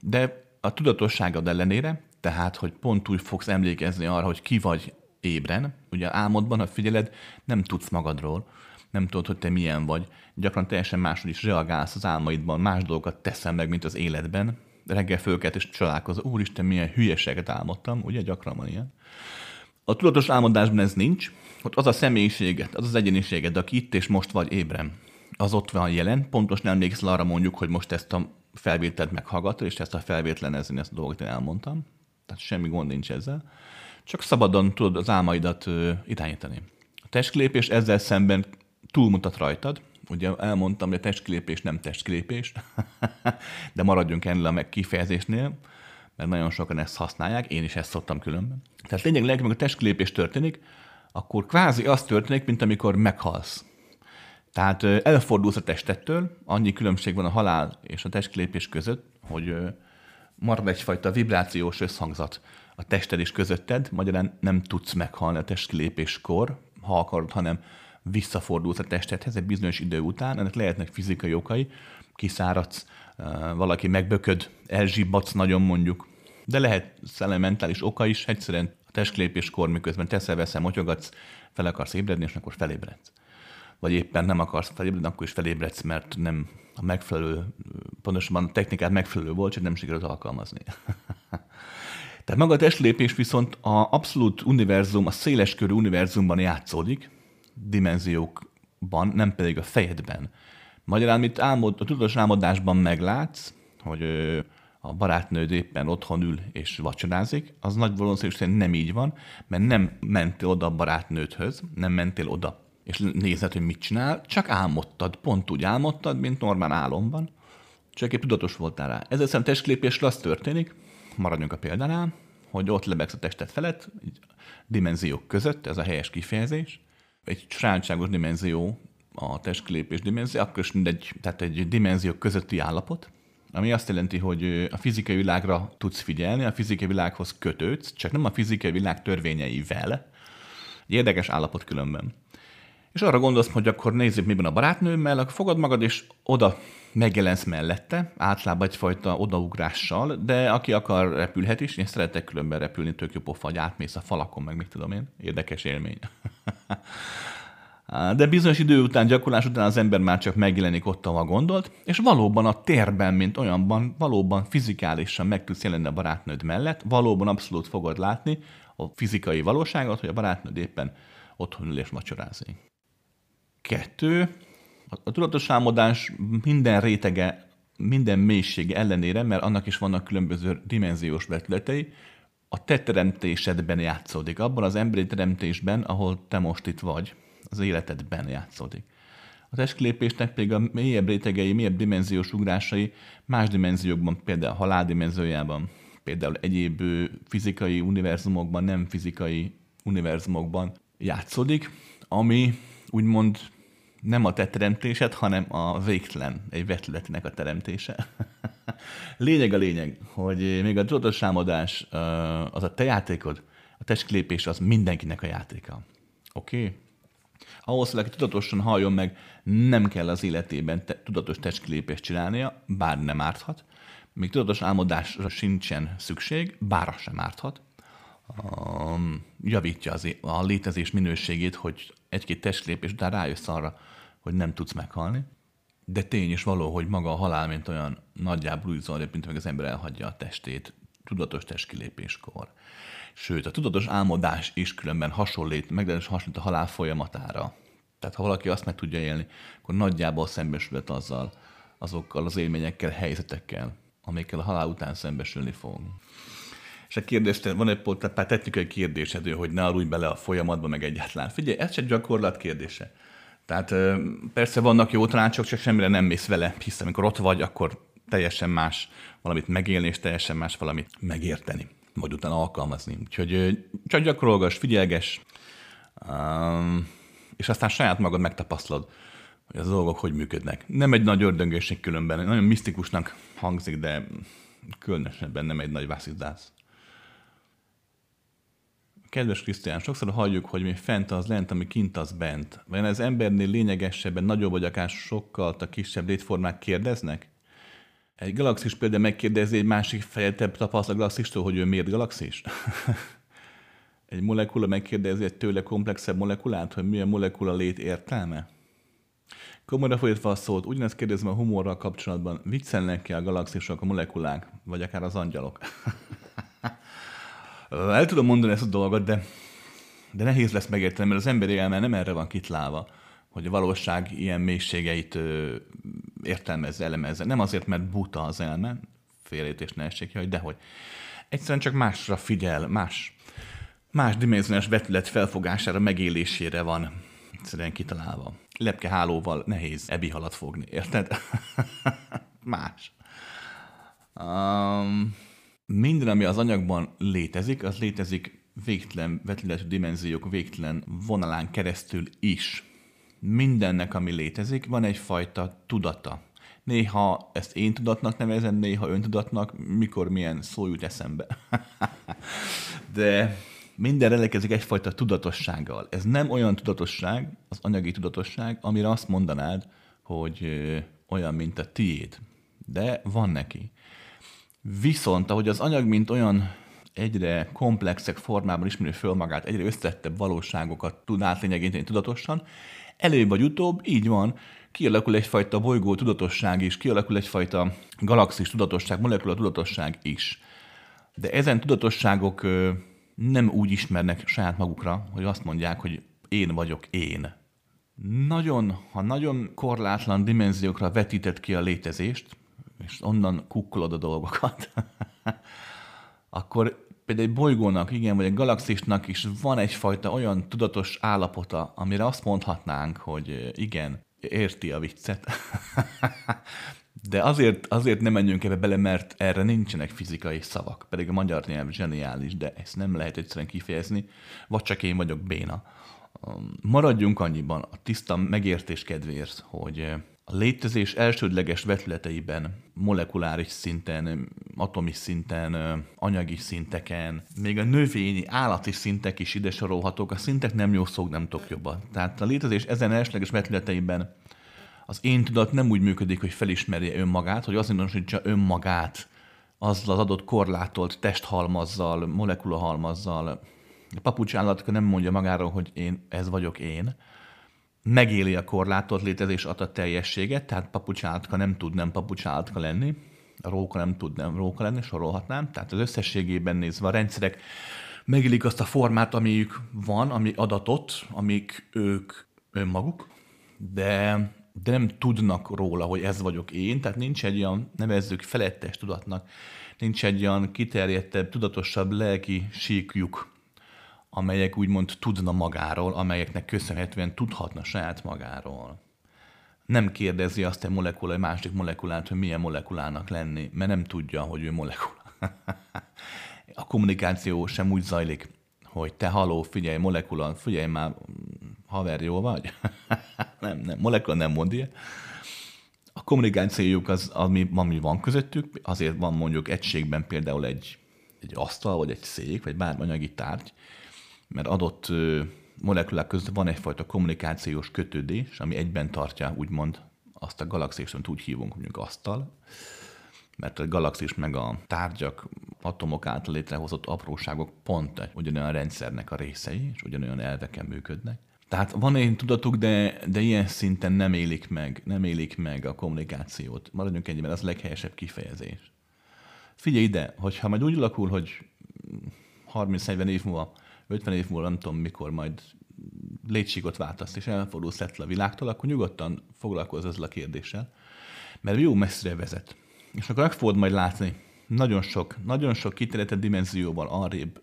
De a tudatosságod ellenére, tehát, hogy pont úgy fogsz emlékezni arra, hogy ki vagy ébren, ugye álmodban, ha figyeled, nem tudsz magadról, nem tudod, hogy te milyen vagy. Gyakran teljesen máshogy is reagálsz az álmaidban, más dolgokat teszem meg, mint az életben. Reggel fölket és csodálkozol, úristen, milyen hülyeséget álmodtam, ugye gyakran van ilyen. A tudatos álmodásban ez nincs, ott az a személyiséget, az az egyéniséged, aki itt és most vagy ébren, az ott van jelen, pontos nem emlékszel arra mondjuk, hogy most ezt a felvételt meghallgatod, és ezt a felvételenezni, ezt a dolgot én elmondtam. Tehát semmi gond nincs ezzel. Csak szabadon tudod az álmaidat irányítani. A testlépés ezzel szemben túlmutat rajtad. Ugye elmondtam, hogy a testkilépés nem testkilépés, de maradjunk ennél a meg kifejezésnél, mert nagyon sokan ezt használják, én is ezt szoktam különben. Tehát lényeg, amikor a testkilépés történik, akkor kvázi az történik, mint amikor meghalsz. Tehát elfordulsz a testettől, annyi különbség van a halál és a testkilépés között, hogy marad egyfajta vibrációs összhangzat a tested és közötted, magyarán nem tudsz meghalni a testkilépéskor, ha akarod, hanem visszafordulsz a testedhez egy bizonyos idő után, ennek lehetnek fizikai okai, kiszáradsz, valaki megbököd, elzsibbadsz nagyon mondjuk, de lehet szellementális oka is, egyszerűen a testlépéskor, miközben teszel, veszel, motyogatsz, fel akarsz ébredni, és akkor felébredsz. Vagy éppen nem akarsz felébredni, akkor is felébredsz, mert nem a megfelelő, pontosabban a technikát megfelelő volt, csak nem sikerült alkalmazni. Tehát maga a testlépés viszont a abszolút univerzum, a széleskörű univerzumban játszódik, dimenziókban, nem pedig a fejedben. Magyarán, mit álmod, a tudatos álmodásban meglátsz, hogy a barátnőd éppen otthon ül és vacsorázik, az nagy valószínűség nem így van, mert nem mentél oda a barátnődhöz, nem mentél oda és nézed, hogy mit csinál, csak álmodtad, pont úgy álmodtad, mint normál álomban, csak épp tudatos voltál rá. Ezzel szemben testképésre az történik, maradjunk a példánál, hogy ott lebegsz a testet felett, dimenziók között, ez a helyes kifejezés, egy sajátságos dimenzió, a testkilépés dimenzió, akkor is mindegy, tehát egy dimenzió közötti állapot, ami azt jelenti, hogy a fizikai világra tudsz figyelni, a fizikai világhoz kötődsz, csak nem a fizikai világ törvényeivel. Egy érdekes állapot különben. És arra gondolsz, hogy akkor nézzük, miben a barátnőmmel, akkor fogad magad, és oda megjelensz mellette, általában egyfajta odaugrással, de aki akar, repülhet is. Én szeretek különben repülni, tök jó pofa, hogy átmész a falakon, meg mit tudom én. Érdekes élmény. De bizonyos idő után, gyakorlás után az ember már csak megjelenik ott, ahol gondolt, és valóban a térben, mint olyanban, valóban fizikálisan meg tudsz jelenni a barátnőd mellett, valóban abszolút fogod látni a fizikai valóságot, hogy a barátnőd éppen otthon ül és vacsorázik. Kettő, a tudatos álmodás minden rétege, minden mélysége ellenére, mert annak is vannak különböző dimenziós vetületei, a te teremtésedben játszódik, abban az emberi teremtésben, ahol te most itt vagy, az életedben játszódik. A testkilépésnek pedig a mélyebb rétegei, mélyebb dimenziós ugrásai más dimenziókban, például a halál dimenziójában, például egyéb fizikai univerzumokban, nem fizikai univerzumokban játszódik, ami úgymond nem a te teremtésed, hanem a végtelen egy vetületnek a teremtése. lényeg a lényeg, hogy még a tudatos álmodás az a te játékod, a testkilépés az mindenkinek a játéka. Oké? Okay? Ahhoz, hogy tudatosan halljon meg, nem kell az életében te, tudatos testkilépést csinálnia, bár nem árthat. Még tudatos álmodásra sincsen szükség, bár az sem árthat. Um, javítja az, a létezés minőségét, hogy egy-két testkilépés után rájössz arra, hogy nem tudsz meghalni. De tény is való, hogy maga a halál, mint olyan nagyjából úgy zajlik, mint meg az ember elhagyja a testét tudatos testkilépéskor. Sőt, a tudatos álmodás is különben hasonlít, meglehetősen hasonlít a halál folyamatára. Tehát ha valaki azt meg tudja élni, akkor nagyjából szembesülhet azzal, azokkal az élményekkel, helyzetekkel, amikkel a halál után szembesülni fog. És a kérdés, van egy pár technikai kérdésed, hogy ne aludj bele a folyamatba, meg egyáltalán. Figyelj, ez csak gyakorlat kérdése. Tehát persze vannak jó tanácsok, csak semmire nem mész vele, hiszen amikor ott vagy, akkor teljesen más valamit megélni, és teljesen más valamit megérteni, majd utána alkalmazni. Úgyhogy csak gyakorolgass, figyelges, és aztán saját magad megtapasztalod, hogy az dolgok hogy működnek. Nem egy nagy ördöngésség különben, nagyon misztikusnak hangzik, de különösebben nem egy nagy vászizdász. Kedves Krisztián, sokszor halljuk, hogy mi fent az lent, ami kint az bent. Vajon ez embernél lényegesebben nagyobb vagy akár sokkal a kisebb létformák kérdeznek? Egy galaxis például megkérdezi egy másik fejetebb tapasztalat galaxistól, hogy ő miért galaxis? egy molekula megkérdezi egy tőle komplexebb molekulát, hogy mi a molekula lét értelme? Komolyra folytatva a szót, ugyanezt kérdezem a humorral kapcsolatban, viccelnek-e a galaxisok, a molekulák, vagy akár az angyalok? El tudom mondani ezt a dolgot, de, de nehéz lesz megérteni, mert az emberi elme nem erre van kitlálva, hogy a valóság ilyen mélységeit értelmezze, elemezze. Nem azért, mert buta az elme, félértés ne essék hogy dehogy. Egyszerűen csak másra figyel, más, más dimenziós vetület felfogására, megélésére van egyszerűen kitalálva. Lepkehálóval nehéz ebi halat fogni, érted? más. Um, minden, ami az anyagban létezik, az létezik végtelen vetületű dimenziók végtelen vonalán keresztül is. Mindennek, ami létezik, van egyfajta tudata. Néha ezt én tudatnak nevezem, néha öntudatnak, mikor milyen szó jut eszembe. De minden rendelkezik egyfajta tudatossággal. Ez nem olyan tudatosság, az anyagi tudatosság, amire azt mondanád, hogy olyan, mint a tiéd. De van neki. Viszont, ahogy az anyag, mint olyan egyre komplexek formában ismeri föl magát, egyre összetettebb valóságokat tud átlényegíteni tudatosan, előbb vagy utóbb, így van, kialakul egyfajta bolygó tudatosság is, kialakul egyfajta galaxis tudatosság, molekula tudatosság is. De ezen tudatosságok nem úgy ismernek saját magukra, hogy azt mondják, hogy én vagyok én. Nagyon, ha nagyon korlátlan dimenziókra vetített ki a létezést, és onnan kukkolod a dolgokat, akkor például egy bolygónak, igen, vagy egy galaxisnak is van egyfajta olyan tudatos állapota, amire azt mondhatnánk, hogy igen, érti a viccet. De azért, azért nem menjünk ebbe bele, mert erre nincsenek fizikai szavak, pedig a magyar nyelv zseniális, de ezt nem lehet egyszerűen kifejezni, vagy csak én vagyok béna. Maradjunk annyiban a tiszta megértés kedvéért, hogy a létezés elsődleges vetületeiben, molekuláris szinten, atomi szinten, anyagi szinteken, még a növényi, állati szintek is ide sorolhatók. A szintek nem jó szók, nem tudok jobban. Tehát a létezés ezen elsődleges vetületeiben az én tudat nem úgy működik, hogy felismerje önmagát, hogy azt indosítsa önmagát azzal az adott korlátolt testhalmazzal, molekulahalmazzal. A papucsállatka nem mondja magáról, hogy én, ez vagyok én, megéli a korlátot létezés a teljességet, tehát papucsátka nem tud nem papucsátka lenni, a róka nem tud nem róka lenni, sorolhatnám. Tehát az összességében nézve a rendszerek megélik azt a formát, amiük van, ami adatot, amik ők önmaguk, de, de nem tudnak róla, hogy ez vagyok én, tehát nincs egy olyan, nevezzük felettes tudatnak, nincs egy olyan kiterjedtebb, tudatosabb lelki síkjuk, amelyek úgymond tudna magáról, amelyeknek köszönhetően tudhatna saját magáról. Nem kérdezi azt a molekula, egy másik molekulát, hogy milyen molekulának lenni, mert nem tudja, hogy ő molekula. a kommunikáció sem úgy zajlik, hogy te haló, figyelj, molekula, figyelj már, haver, jó vagy? nem, nem, molekula nem mond ilyen. A kommunikációjuk az, ami, ami van közöttük, azért van mondjuk egységben például egy, egy asztal, vagy egy szék, vagy bármi anyagi tárgy, mert adott molekulák között van egyfajta kommunikációs kötődés, ami egyben tartja úgymond azt a galaxist, amit úgy hívunk, mondjuk asztal, mert a galaxis meg a tárgyak, atomok által létrehozott apróságok pont ugyanolyan rendszernek a részei, és ugyanolyan elveken működnek. Tehát van egy tudatuk, de, de ilyen szinten nem élik meg, nem élik meg a kommunikációt. Maradjunk ennyiben, az a leghelyesebb kifejezés. Figyelj ide, hogyha majd úgy alakul, hogy 30-40 év múlva 50 év múlva nem tudom mikor majd létségot váltasz, és elfordulsz lett a világtól, akkor nyugodtan foglalkozz ezzel a kérdéssel, mert jó messzire vezet. És akkor meg fogod majd látni, nagyon sok, nagyon sok kiterjedtebb dimenzióval arrébb,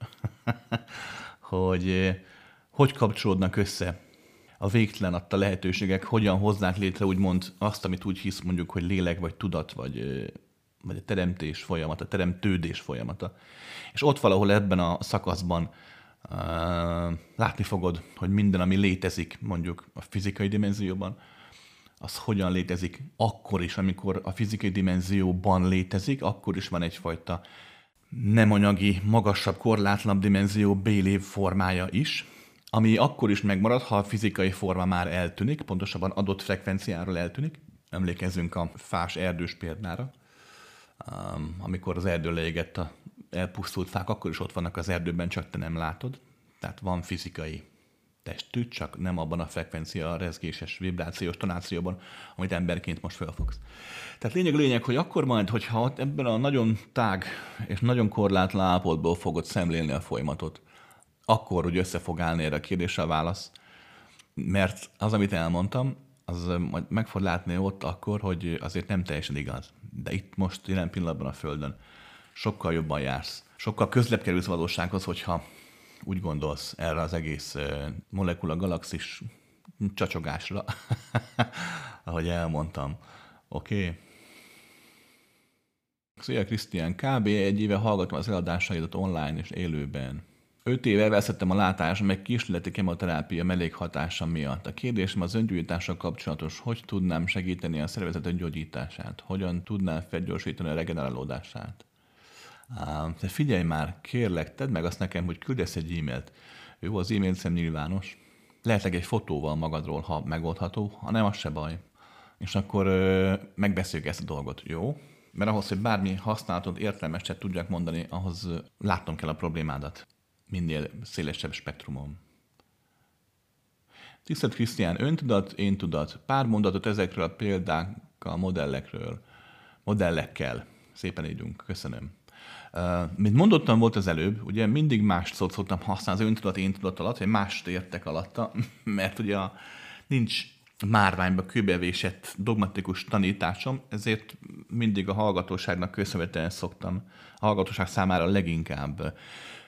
hogy eh, hogy kapcsolódnak össze a végtelen adta lehetőségek, hogyan hozzák létre úgymond azt, amit úgy hisz mondjuk, hogy lélek, vagy tudat, vagy, eh, vagy a teremtés folyamata, teremtődés folyamata. És ott valahol ebben a szakaszban látni fogod, hogy minden, ami létezik mondjuk a fizikai dimenzióban, az hogyan létezik akkor is, amikor a fizikai dimenzióban létezik, akkor is van egyfajta nem anyagi, magasabb, korlátlan dimenzió bélév formája is, ami akkor is megmarad, ha a fizikai forma már eltűnik, pontosabban adott frekvenciáról eltűnik. Emlékezzünk a fás erdős példára, amikor az erdő leégett a elpusztult fák akkor is ott vannak az erdőben, csak te nem látod. Tehát van fizikai testű, csak nem abban a frekvencia, a rezgéses, vibrációs tonációban, amit emberként most felfogsz. Tehát lényeg lényeg, hogy akkor majd, hogyha ebben a nagyon tág és nagyon korlátlan állapotból fogod szemlélni a folyamatot, akkor úgy össze fog állni erre a kérdésre a válasz. Mert az, amit elmondtam, az majd meg fog látni ott akkor, hogy azért nem teljesen igaz. De itt most jelen pillanatban a Földön sokkal jobban jársz. Sokkal közlebb kerülsz valósághoz, hogyha úgy gondolsz erre az egész molekula galaxis csacsogásra, ahogy elmondtam. Oké? Okay. Szia Krisztián, kb. egy éve hallgatom az eladásaidat online és élőben. Öt éve veszettem a látásom meg kísérleti kemoterápia mellékhatása miatt. A kérdésem az öngyújtással kapcsolatos, hogy tudnám segíteni a szervezet öngyógyítását? Hogyan tudnám felgyorsítani a regenerálódását? De figyelj már, kérlek, tedd meg azt nekem, hogy küldesz egy e-mailt. Jó, az e-mail szem nyilvános. Lehetleg egy fotóval magadról, ha megoldható, ha nem, az se baj. És akkor ö, megbeszéljük ezt a dolgot, jó? Mert ahhoz, hogy bármi használatot értelmeset tudjak mondani, ahhoz látnom kell a problémádat. Minél szélesebb spektrumon. Tisztelt Krisztián, öntudat, én tudat. Pár mondatot ezekről a példákkal, modellekről, modellekkel. Szépen ígyunk. Köszönöm. Mint mondottam volt az előbb, ugye mindig más szót szoktam használni az öntudat, én tudat alatt, vagy mást értek alatta, mert ugye a, nincs márványba kőbevésett dogmatikus tanításom, ezért mindig a hallgatóságnak köszönhetően szoktam, a hallgatóság számára leginkább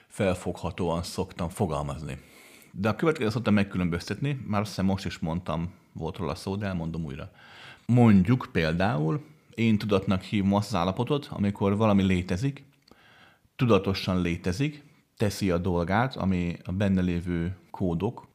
felfoghatóan szoktam fogalmazni. De a következő szoktam megkülönböztetni, már azt hiszem most is mondtam, volt róla szó, de elmondom újra. Mondjuk például, én tudatnak hívom azt az állapotot, amikor valami létezik, tudatosan létezik, teszi a dolgát, ami a benne lévő kódok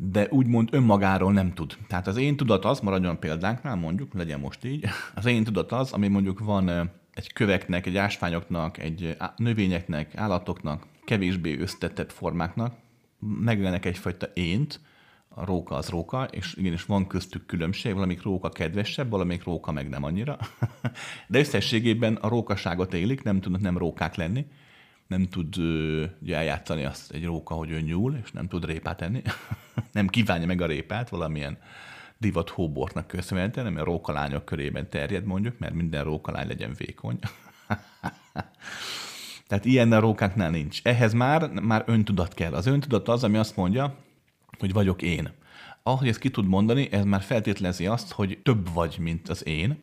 de úgymond önmagáról nem tud. Tehát az én tudat az, maradjon példánknál, mondjuk, legyen most így, az én tudat az, ami mondjuk van egy köveknek, egy ásványoknak, egy növényeknek, állatoknak, kevésbé összetettebb formáknak, megjelenek egyfajta ént, a róka az róka, és igenis van köztük különbség, valamik róka kedvesebb, valamik róka meg nem annyira. De összességében a rókaságot élik, nem tudnak nem rókák lenni, nem tud ugye, eljátszani azt egy róka, hogy ő nyúl, és nem tud répát enni. nem kívánja meg a répát valamilyen divat hóbortnak köszönhetően, ami a rókalányok körében terjed mondjuk, mert minden rókalány legyen vékony. Tehát ilyen a rókáknál nincs. Ehhez már, már öntudat kell. Az öntudat az, ami azt mondja, hogy vagyok én. Ahogy ezt ki tud mondani, ez már feltételezi azt, hogy több vagy, mint az én,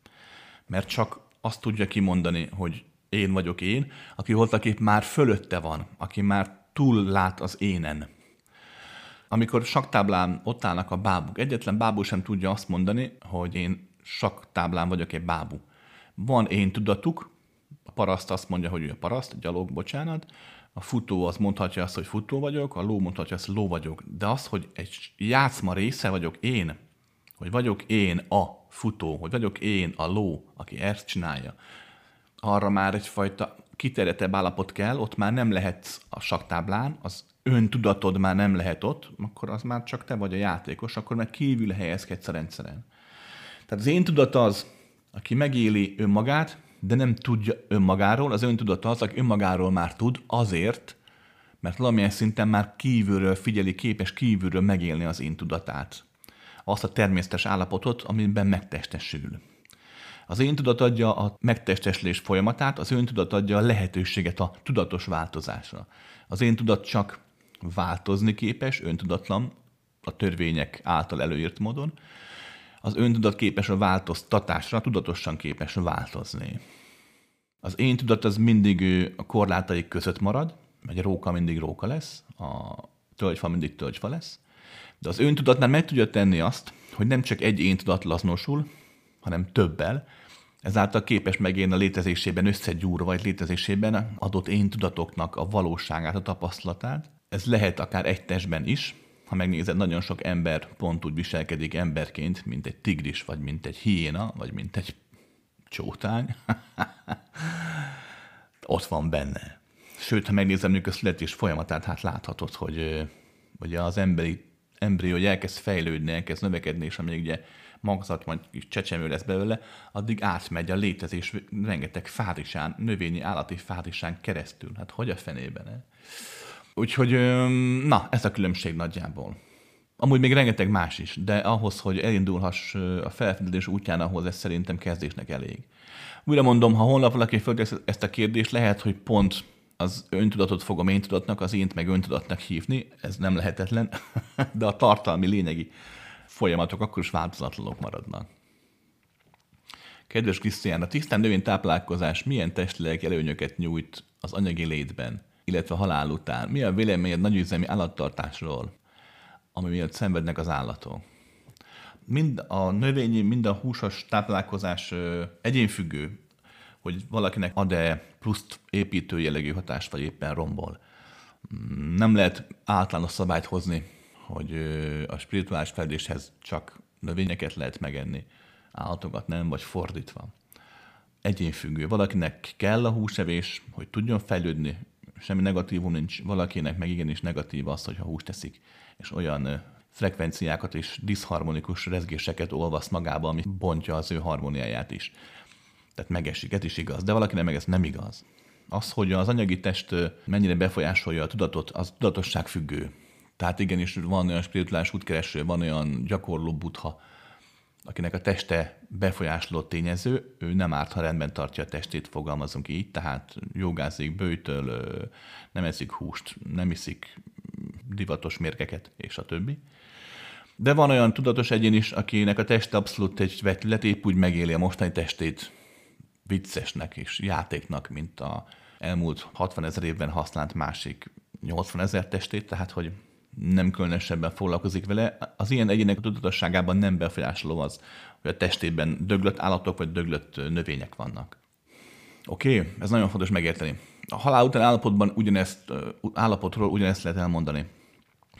mert csak azt tudja kimondani, hogy én vagyok én, aki voltaképp már fölötte van, aki már túl lát az énen. Amikor saktáblán ott állnak a bábuk, egyetlen bábú sem tudja azt mondani, hogy én saktáblán vagyok egy bábú. Van én tudatuk, a paraszt azt mondja, hogy ő a paraszt, a gyalog, bocsánat, a futó az mondhatja azt, hogy futó vagyok, a ló mondhatja azt, hogy ló vagyok. De az, hogy egy játszma része vagyok én, hogy vagyok én a futó, hogy vagyok én a ló, aki ezt csinálja, arra már egyfajta kiterjedtebb állapot kell, ott már nem lehet a saktáblán, az öntudatod már nem lehet ott, akkor az már csak te vagy a játékos, akkor meg kívül helyezkedsz a rendszeren. Tehát az én tudat az, aki megéli önmagát, de nem tudja önmagáról, az öntudat az, aki önmagáról már tud, azért, mert valamilyen szinten már kívülről figyeli, képes kívülről megélni az én tudatát. Azt a természetes állapotot, amiben megtestesül. Az én tudat adja a megtesteslés folyamatát, az öntudat adja a lehetőséget a tudatos változásra. Az én tudat csak változni képes, öntudatlan, a törvények által előírt módon, az öntudat képes a változtatásra, tudatosan képes változni. Az én tudat az mindig a korlátaik között marad, egy róka mindig róka lesz, a tölgyfa mindig tölgyfa lesz, de az öntudatnál meg tudja tenni azt, hogy nem csak egy én tudat laznosul, hanem többel, ezáltal képes megélni a létezésében összegyúrva, vagy létezésében adott én tudatoknak a valóságát, a tapasztalatát. Ez lehet akár egy testben is, ha megnézed, nagyon sok ember pont úgy viselkedik emberként, mint egy tigris, vagy mint egy hiéna, vagy mint egy csótány. Ott van benne. Sőt, ha megnézem mondjuk a születés folyamatát, hát láthatod, hogy ugye az emberi embrió hogy elkezd fejlődni, elkezd növekedni, és amíg ugye magzat, majd kis csecsemő lesz belőle, addig átmegy a létezés rengeteg fázisán, növényi, állati fázisán keresztül. Hát hogy a fenében? Eh? Úgyhogy, na, ez a különbség nagyjából. Amúgy még rengeteg más is, de ahhoz, hogy elindulhass a felfedezés útján, ahhoz ez szerintem kezdésnek elég. Újra mondom, ha honlap valaki földesz ezt a kérdést, lehet, hogy pont az öntudatot fogom én tudatnak, az ént meg öntudatnak hívni, ez nem lehetetlen, de a tartalmi lényegi folyamatok akkor is változatlanok maradnak. Kedves Krisztián, a tisztán növény táplálkozás milyen testileg előnyöket nyújt az anyagi létben, illetve halál után? Mi a véleményed nagyüzemi állattartásról, ami miatt szenvednek az állatok? Mind a növényi, mind a húsos táplálkozás egyénfüggő, hogy valakinek ad-e pluszt építő jellegű hatást, vagy éppen rombol. Nem lehet általános szabályt hozni hogy a spirituális fejlődéshez csak növényeket lehet megenni, állatokat nem, vagy fordítva. Egyénfüggő. Valakinek kell a húsevés, hogy tudjon fejlődni, semmi negatívum nincs, valakinek meg igenis negatív az, hogyha húst teszik, és olyan frekvenciákat és diszharmonikus rezgéseket olvaszt magába, ami bontja az ő harmóniáját is. Tehát megesik, ez is igaz, de valakinek meg ez nem igaz. Az, hogy az anyagi test mennyire befolyásolja a tudatot, az tudatosság függő. Tehát igenis van olyan spirituális útkereső, van olyan gyakorló butha, akinek a teste befolyásoló tényező, ő nem árt, ha rendben tartja a testét, fogalmazunk így, tehát jogázik, bőjtöl, nem eszik húst, nem iszik divatos mérgeket, és a többi. De van olyan tudatos egyén is, akinek a teste abszolút egy vetület, épp úgy megéli a mostani testét viccesnek és játéknak, mint a elmúlt 60 ezer évben használt másik 80 ezer testét, tehát hogy nem különösebben foglalkozik vele. Az ilyen egyének tudatosságában nem befolyásoló az, hogy a testében döglött állatok vagy döglött növények vannak. Oké, okay? ez nagyon fontos megérteni. A halál után állapotban ugyanezt, állapotról ugyanezt lehet elmondani.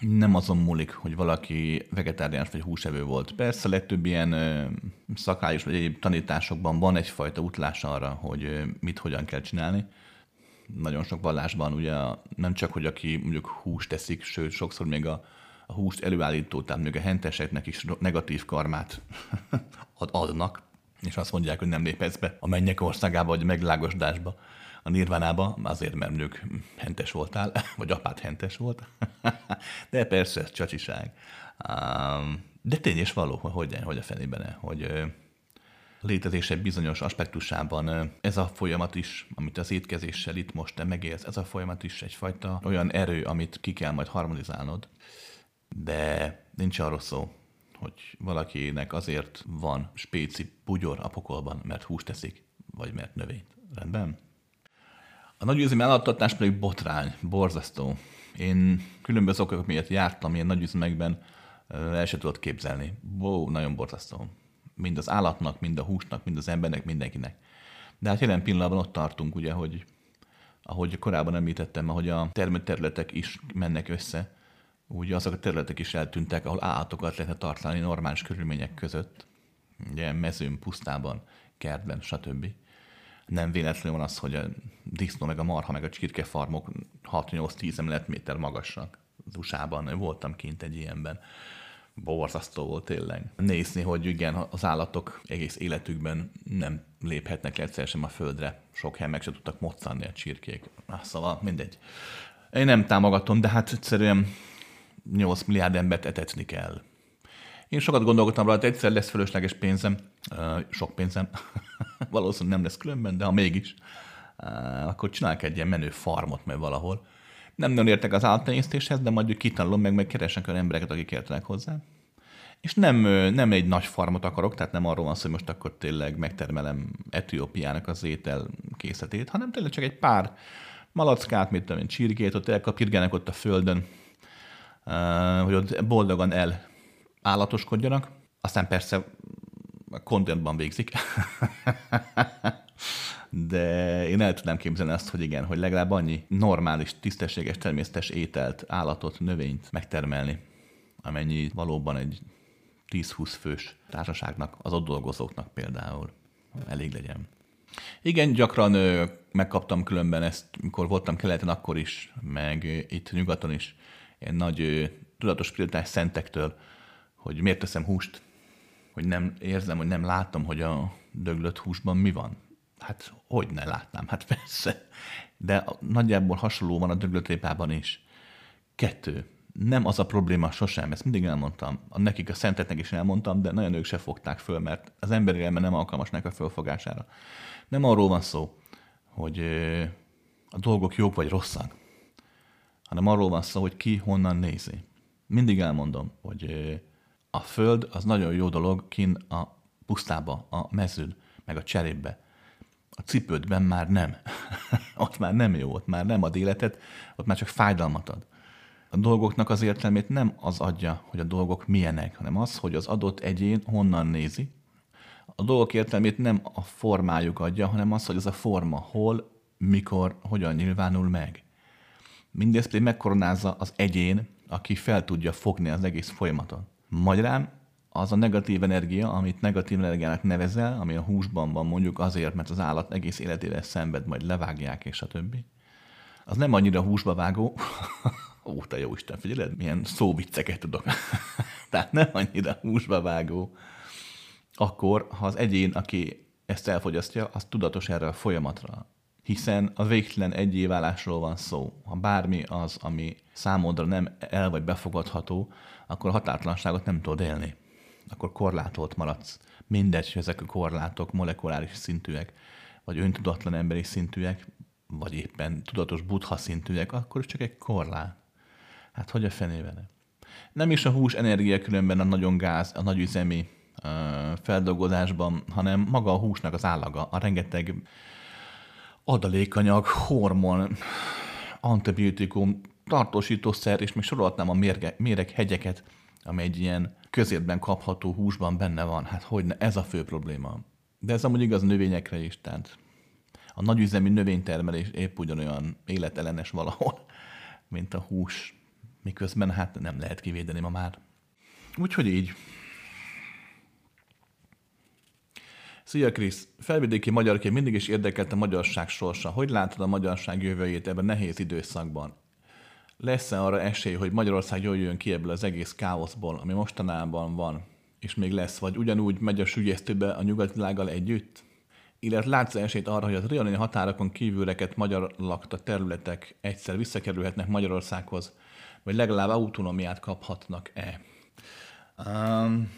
nem azon múlik, hogy valaki vegetáriánus vagy húsevő volt. Persze legtöbb ilyen szakrályos vagy egyéb tanításokban van egyfajta utlás arra, hogy mit hogyan kell csinálni. Nagyon sok vallásban ugye nem csak, hogy aki mondjuk húst teszik, sőt sokszor még a, a húst előállító, tehát még a henteseknek is negatív karmát adnak, és azt mondják, hogy nem léphetsz be a mennyek országába, vagy a meglágosdásba a nirvánába, azért, mert nők hentes voltál, vagy apát hentes volt. De persze, ez csacsiság. De tény és való, hogy, hogy a fenében, hogy létezése bizonyos aspektusában ez a folyamat is, amit az étkezéssel itt most te megélsz, ez a folyamat is egyfajta olyan erő, amit ki kell majd harmonizálnod, de nincs arról szó, hogy valakinek azért van spéci bugyor a pokolban, mert húst teszik, vagy mert növényt. Rendben? A nagyüzemi állattartás pedig botrány, borzasztó. Én különböző okok miatt jártam ilyen nagyüzemekben, el sem tudott képzelni. Wow, nagyon borzasztó. Mind az állatnak, mind a húsnak, mind az embernek, mindenkinek. De hát jelen pillanatban ott tartunk, ugye, hogy ahogy korábban említettem, ahogy a termőterületek is mennek össze, úgy azok a területek is eltűntek, ahol állatokat lehetne tartani normális körülmények között, ugye mezőn, pusztában, kertben, stb nem véletlenül van az, hogy a disznó, meg a marha, meg a csirkefarmok 6-8-10 emeletméter magasak. Az USA-ban voltam kint egy ilyenben. Borzasztó volt tényleg. Nézni, hogy igen, az állatok egész életükben nem léphetnek le egyszer sem a földre. Sok helyen meg se tudtak moccanni a csirkék. Ah, szóval mindegy. Én nem támogatom, de hát egyszerűen 8 milliárd embert etetni kell. Én sokat gondolkodtam rajta, egyszer lesz fölösleges pénzem, sok pénzem, valószínűleg nem lesz különben, de ha mégis, akkor csinálok egy ilyen menő farmot meg valahol. Nem nagyon értek az állattenyésztéshez, de majd kitanulom meg, meg keresek olyan embereket, akik értenek hozzá. És nem, nem egy nagy farmot akarok, tehát nem arról van szó, hogy most akkor tényleg megtermelem Etiópiának az étel készletét, hanem tényleg csak egy pár malackát, mit tudom én, csirkét, ott elkapirgálnak ott a földön, hogy ott boldogan el állatoskodjanak, aztán persze a contentban végzik. De én el tudnám képzelni azt, hogy igen, hogy legalább annyi normális, tisztességes, természetes ételt, állatot, növényt megtermelni, amennyi valóban egy 10-20 fős társaságnak, az ott dolgozóknak például elég legyen. Igen, gyakran ö, megkaptam különben ezt, mikor voltam keleten, akkor is, meg ö, itt nyugaton is, ilyen nagy ö, tudatos prioritás szentektől, hogy miért teszem húst, hogy nem érzem, hogy nem látom, hogy a döglött húsban mi van. Hát hogy ne látnám? Hát persze. De nagyjából hasonló van a döglött répában is. Kettő. Nem az a probléma sosem, ezt mindig elmondtam. A nekik a szentetnek is elmondtam, de nagyon ők se fogták föl, mert az emberi elme nem alkalmas a fölfogására. Nem arról van szó, hogy a dolgok jók vagy rosszak, hanem arról van szó, hogy ki honnan nézi. Mindig elmondom, hogy a föld az nagyon jó dolog kin a pusztába, a mezőn, meg a cserépbe. A cipődben már nem. ott már nem jó, ott már nem ad életet, ott már csak fájdalmat ad. A dolgoknak az értelmét nem az adja, hogy a dolgok milyenek, hanem az, hogy az adott egyén honnan nézi. A dolgok értelmét nem a formájuk adja, hanem az, hogy az a forma hol, mikor, hogyan nyilvánul meg. Mindezt pedig megkoronázza az egyén, aki fel tudja fogni az egész folyamatot. Magyarán az a negatív energia, amit negatív energiának nevezel, ami a húsban van mondjuk azért, mert az állat egész életével szenved, majd levágják és a többi, az nem annyira húsba vágó, ó, te jó Isten, figyeled, milyen szóvicceket tudok. Tehát nem annyira húsba vágó, akkor, ha az egyén, aki ezt elfogyasztja, az tudatos erre a folyamatra. Hiszen a végtelen egyéválásról van szó. Ha bármi az, ami számodra nem el vagy befogadható, akkor határtlanságot nem tudod élni. Akkor korlátolt maradsz. Mindegy, hogy ezek a korlátok molekuláris szintűek, vagy öntudatlan emberi szintűek, vagy éppen tudatos buddha szintűek, akkor csak egy korlát. Hát hogy a fenével? Nem is a hús energia különben a nagyon gáz, a nagy üzemi uh, feldolgozásban, hanem maga a húsnak az állaga, a rengeteg adalékanyag, hormon, antibiotikum, tartósítószer, és még sorolhatnám a mérge, méreghegyeket, ami egy ilyen közértben kapható húsban benne van. Hát hogy ez a fő probléma. De ez amúgy igaz a növényekre is, tehát a nagyüzemi növénytermelés épp ugyanolyan életellenes valahol, mint a hús miközben hát nem lehet kivédeni ma már. Úgyhogy így. Szia Krisz! Felvidéki magyarként mindig is érdekelt a magyarság sorsa. Hogy látod a magyarság jövőjét ebben nehéz időszakban? Lesz-e arra esély, hogy Magyarország jól jön ki ebből az egész káoszból, ami mostanában van, és még lesz, vagy ugyanúgy megy a sügyesztőbe a nyugatvilággal együtt? Illetve látsz esélyt arra, hogy az trianoni határokon kívülreket magyar lakta területek egyszer visszakerülhetnek Magyarországhoz, vagy legalább autonómiát kaphatnak-e? Um,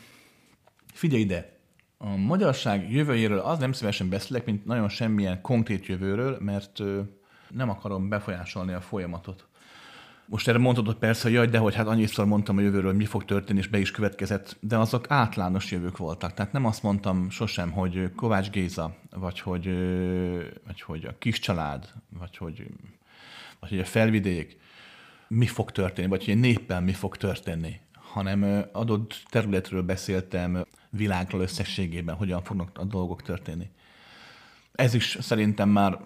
figyelj ide! A magyarság jövőjéről az nem szívesen beszélek, mint nagyon semmilyen konkrét jövőről, mert nem akarom befolyásolni a folyamatot. Most erre mondhatod persze, hogy jaj, de hogy hát annyiszor mondtam a jövőről, hogy mi fog történni, és be is következett, de azok átlános jövők voltak. Tehát nem azt mondtam sosem, hogy Kovács Géza, vagy hogy, vagy hogy a kis család, vagy hogy, vagy hogy a felvidék, mi fog történni, vagy hogy egy néppel mi fog történni, hanem adott területről beszéltem világról összességében, hogyan fognak a dolgok történni. Ez is szerintem már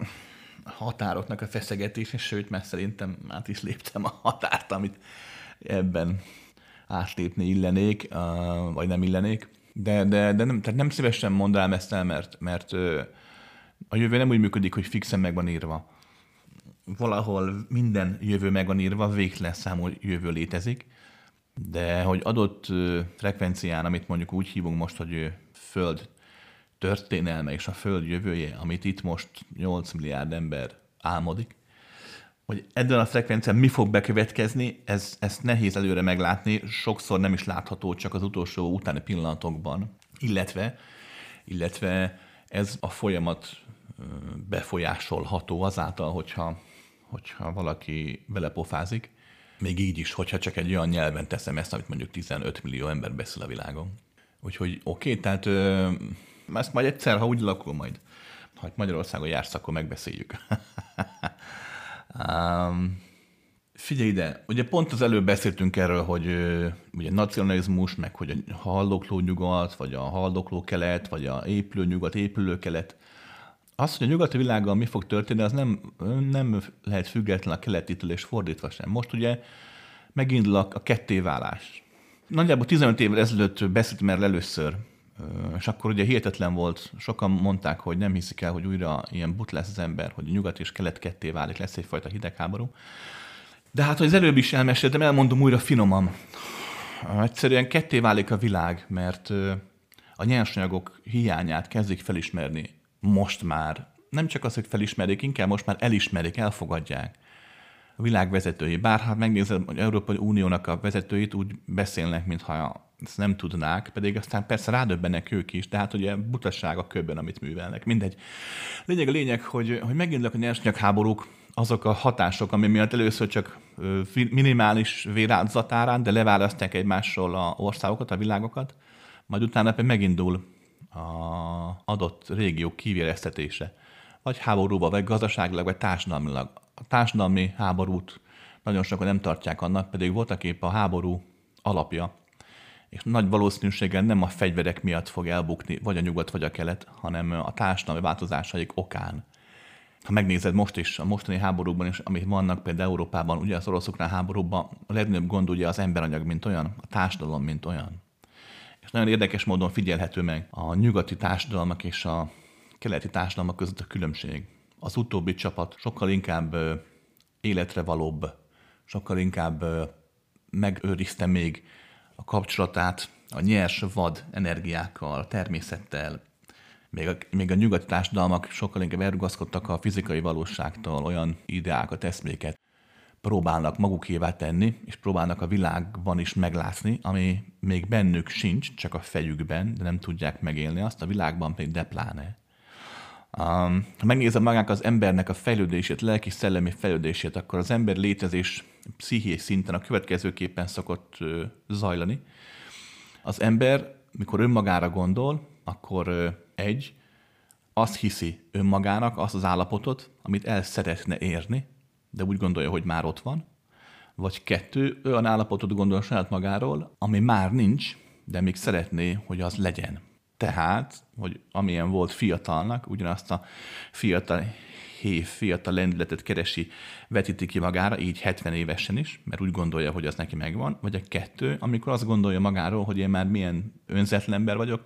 határoknak a feszegetése, sőt, mert szerintem át is léptem a határt, amit ebben átlépni illenék, vagy nem illenék. De, de, de nem, tehát nem szívesen mondanám ezt el, mert, mert a jövő nem úgy működik, hogy fixen meg van írva. Valahol minden jövő meg van írva, végtelen számú jövő létezik, de hogy adott frekvencián, amit mondjuk úgy hívunk most, hogy Föld történelme és a Föld jövője, amit itt most 8 milliárd ember álmodik, hogy ebben a frekvencián mi fog bekövetkezni, ez, ezt nehéz előre meglátni, sokszor nem is látható csak az utolsó utáni pillanatokban, illetve, illetve ez a folyamat befolyásolható azáltal, hogyha, hogyha valaki belepofázik, még így is, hogyha csak egy olyan nyelven teszem ezt, amit mondjuk 15 millió ember beszél a világon. Úgyhogy oké, okay, tehát ezt majd egyszer, ha úgy alakul majd, ha Magyarországon jársz, akkor megbeszéljük. um, figyelj ide, ugye pont az előbb beszéltünk erről, hogy ugye nacionalizmus, meg hogy a haldokló nyugat, vagy a haldokló kelet, vagy a épülő nyugat, épülő kelet. Az, hogy a nyugati világgal mi fog történni, az nem, nem lehet független a keletitől és fordítva sem. Most ugye megindul a, kettéválás. Nagyjából 15 évvel ezelőtt beszéltem erről először, és akkor ugye hihetetlen volt, sokan mondták, hogy nem hiszik el, hogy újra ilyen but lesz az ember, hogy nyugat és kelet ketté válik, lesz egyfajta hidegháború. De hát, hogy az előbb is elmeséltem, elmondom újra finoman. Egyszerűen ketté válik a világ, mert a nyersanyagok hiányát kezdik felismerni most már. Nem csak az, hogy felismerik, inkább most már elismerik, elfogadják a világ vezetői. Bár ha megnézed, hogy Európai Uniónak a vezetőit úgy beszélnek, mintha ezt nem tudnák, pedig aztán persze rádöbbenek ők is, de hát ugye butasság a köbben, amit művelnek. Mindegy. Lényeg a lényeg, hogy, hogy megindulnak a nyersanyagháborúk, azok a hatások, ami miatt először csak minimális véráldozatárán, de leválasztják egymásról a országokat, a világokat, majd utána pedig megindul a adott régiók kivéreztetése. Vagy háborúba, vagy gazdaságilag, vagy társadalmilag. A társadalmi háborút nagyon sokan nem tartják annak, pedig voltak épp a háború alapja és nagy valószínűséggel nem a fegyverek miatt fog elbukni, vagy a nyugat, vagy a kelet, hanem a társadalmi változásaik okán. Ha megnézed most is, a mostani háborúkban is, amik vannak például Európában, ugye az oroszoknál háborúban, a legnagyobb gond ugye az emberanyag, mint olyan, a társadalom, mint olyan. És nagyon érdekes módon figyelhető meg a nyugati társadalmak és a keleti társadalmak között a különbség. Az utóbbi csapat sokkal inkább életre valóbb, sokkal inkább megőrizte még a kapcsolatát a nyers vad energiákkal, természettel. Még a, még a nyugati társadalmak sokkal inkább elrugaszkodtak a fizikai valóságtól, olyan ideákat, eszméket próbálnak magukévá tenni, és próbálnak a világban is meglátni, ami még bennük sincs, csak a fejükben, de nem tudják megélni azt, a világban pedig depláne. Um, ha megnézem magák az embernek a fejlődését, lelki-szellemi fejlődését, akkor az ember létezés pszichés szinten a következőképpen szokott ö, zajlani. Az ember, mikor önmagára gondol, akkor ö, egy, azt hiszi önmagának azt az állapotot, amit el szeretne érni, de úgy gondolja, hogy már ott van, vagy kettő, olyan állapotot gondol saját magáról, ami már nincs, de még szeretné, hogy az legyen. Tehát, hogy amilyen volt fiatalnak, ugyanazt a fiatal hév fiatal lendületet keresi, vetíti ki magára, így 70 évesen is, mert úgy gondolja, hogy az neki megvan, vagy a kettő, amikor azt gondolja magáról, hogy én már milyen önzetlen ember vagyok,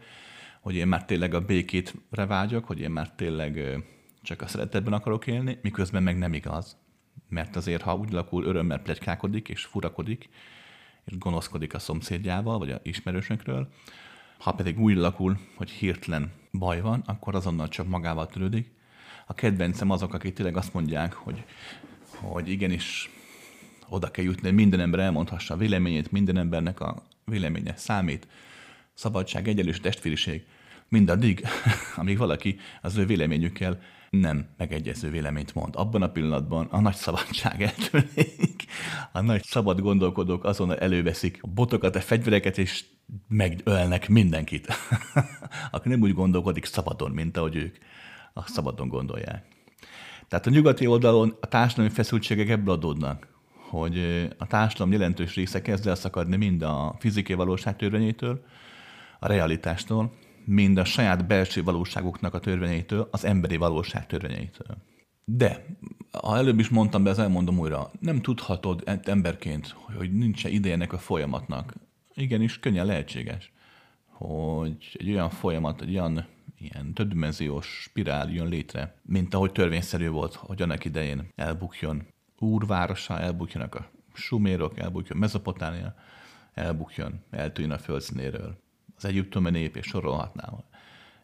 hogy én már tényleg a békétre vágyok, hogy én már tényleg csak a szeretetben akarok élni, miközben meg nem igaz. Mert azért, ha úgy lakul, örömmel plegykálkodik és furakodik, és gonoszkodik a szomszédjával, vagy a ismerősökről, ha pedig úgy lakul, hogy hirtelen baj van, akkor azonnal csak magával törődik. A kedvencem azok, akik tényleg azt mondják, hogy, hogy igenis oda kell jutni, minden ember elmondhassa a véleményét, minden embernek a véleménye számít, szabadság, egyenlős testvériség, mindaddig, amíg valaki az ő véleményükkel nem megegyező véleményt mond. Abban a pillanatban a nagy szabadság eltűnik, a nagy szabad gondolkodók azon előveszik a botokat, a fegyvereket, és megölnek mindenkit, aki nem úgy gondolkodik szabadon, mint ahogy ők a szabadon gondolják. Tehát a nyugati oldalon a társadalmi feszültségek ebből adódnak, hogy a társadalom jelentős része kezd elszakadni mind a fizikai valóság törvényétől, a realitástól, mind a saját belső valóságoknak a törvényeitől, az emberi valóság törvényeitől. De, ha előbb is mondtam, de ezt elmondom újra, nem tudhatod emberként, hogy nincs -e ideje ennek a folyamatnak. Igenis, könnyen lehetséges, hogy egy olyan folyamat, egy olyan ilyen többdimenziós spirál jön létre, mint ahogy törvényszerű volt, hogy annak idején elbukjon úrvárosa, elbukjanak a sumérok, elbukjon Mezopotánia, elbukjon, eltűnjön a földszínéről az egyiptomi nép, és sorolhatnám.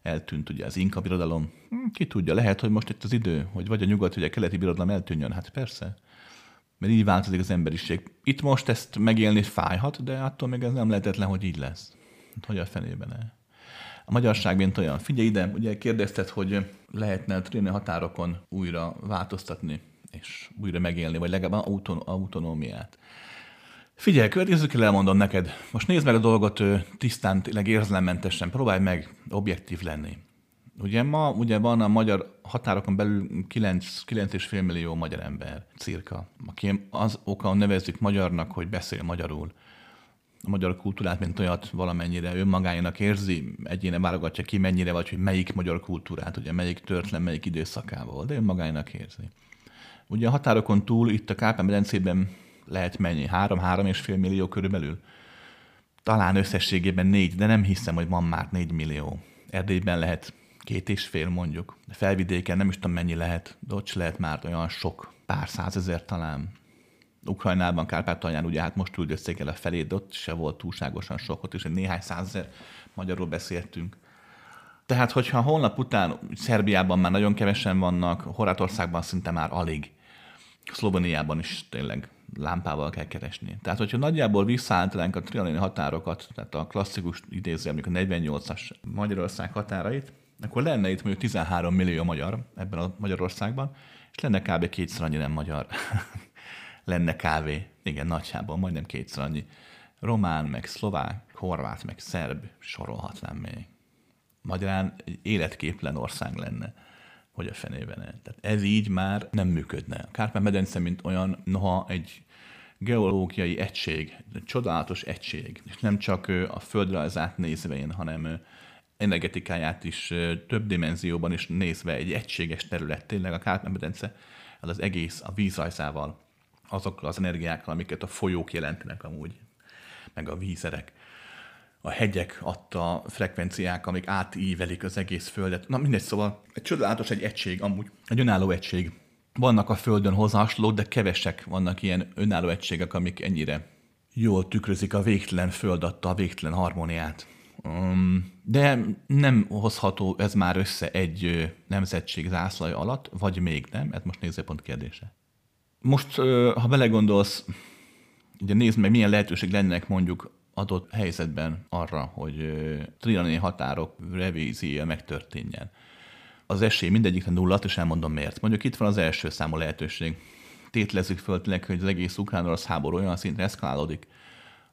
Eltűnt ugye az inka birodalom. Hm, ki tudja, lehet, hogy most itt az idő, hogy vagy a nyugat, vagy a keleti birodalom eltűnjön. Hát persze. Mert így változik az emberiség. Itt most ezt megélni fájhat, de attól még ez nem lehetetlen, hogy így lesz. Hát, hogy a fenében -e? A magyarság mint olyan. Figyelj ide, ugye kérdezted, hogy lehetne a tréni határokon újra változtatni, és újra megélni, vagy legalább autonómiát. Figyelj, következőkkel elmondom neked. Most nézd meg a dolgot tisztán, tényleg érzelemmentesen. Próbálj meg objektív lenni. Ugye ma ugye van a magyar határokon belül 9, 9,5 millió magyar ember, cirka, aki az oka nevezzük magyarnak, hogy beszél magyarul. A magyar kultúrát, mint olyat valamennyire önmagájának érzi, egyéne válogatja ki mennyire, vagy hogy melyik magyar kultúrát, ugye melyik történet, melyik időszakával, de önmagájának érzi. Ugye a határokon túl, itt a Kárpán-medencében lehet mennyi? Három-három és fél millió körülbelül? Talán összességében négy, de nem hiszem, hogy van már négy millió. Erdélyben lehet két és fél mondjuk. De felvidéken nem is tudom mennyi lehet, de ott lehet már olyan sok, pár százezer talán. Ukrajnában, Kárpátalján ugye hát most üldözték el a felét, de ott se volt túlságosan sok, ott is egy néhány százezer magyarról beszéltünk. Tehát, hogyha holnap után Szerbiában már nagyon kevesen vannak, Horvátországban szinte már alig, Szlovéniában is tényleg lámpával kell keresni. Tehát, hogyha nagyjából visszaállítanánk a trianoni határokat, tehát a klasszikus idéző, a 48-as Magyarország határait, akkor lenne itt mondjuk 13 millió magyar ebben a Magyarországban, és lenne kb. kétszer annyi nem magyar. lenne kávé. Igen, nagyjából majdnem kétszer annyi. Román, meg szlovák, horvát, meg szerb, sorolhatnám még. Magyarán egy életképlen ország lenne hogy a fenében el. Tehát ez így már nem működne. A Kárpát-medence, mint olyan, noha egy geológiai egység, egy csodálatos egység, és nem csak a földrajzát nézvén, hanem energetikáját is több dimenzióban is nézve egy egységes terület. Tényleg a Kárpát-medence az, az egész a vízajzával, azokkal az energiákkal, amiket a folyók jelentenek amúgy, meg a vízerek a hegyek adta frekvenciák, amik átívelik az egész földet. Na mindegy, szóval egy csodálatos egy egység amúgy, egy önálló egység. Vannak a földön hozzá hasonló, de kevesek vannak ilyen önálló egységek, amik ennyire jól tükrözik a végtelen föld adta a végtelen harmóniát. Um, de nem hozható ez már össze egy nemzetség zászlaj alatt, vagy még nem? Ez most nézőpont kérdése. Most, ha belegondolsz, ugye nézd meg, milyen lehetőség lennek mondjuk adott helyzetben arra, hogy trianoni határok revíziója megtörténjen. Az esély mindegyikre nulla, és elmondom miért. Mondjuk itt van az első számú lehetőség. Tétlezzük föl tényleg, hogy az egész ukrán-orosz háború olyan szintre eszkalálódik,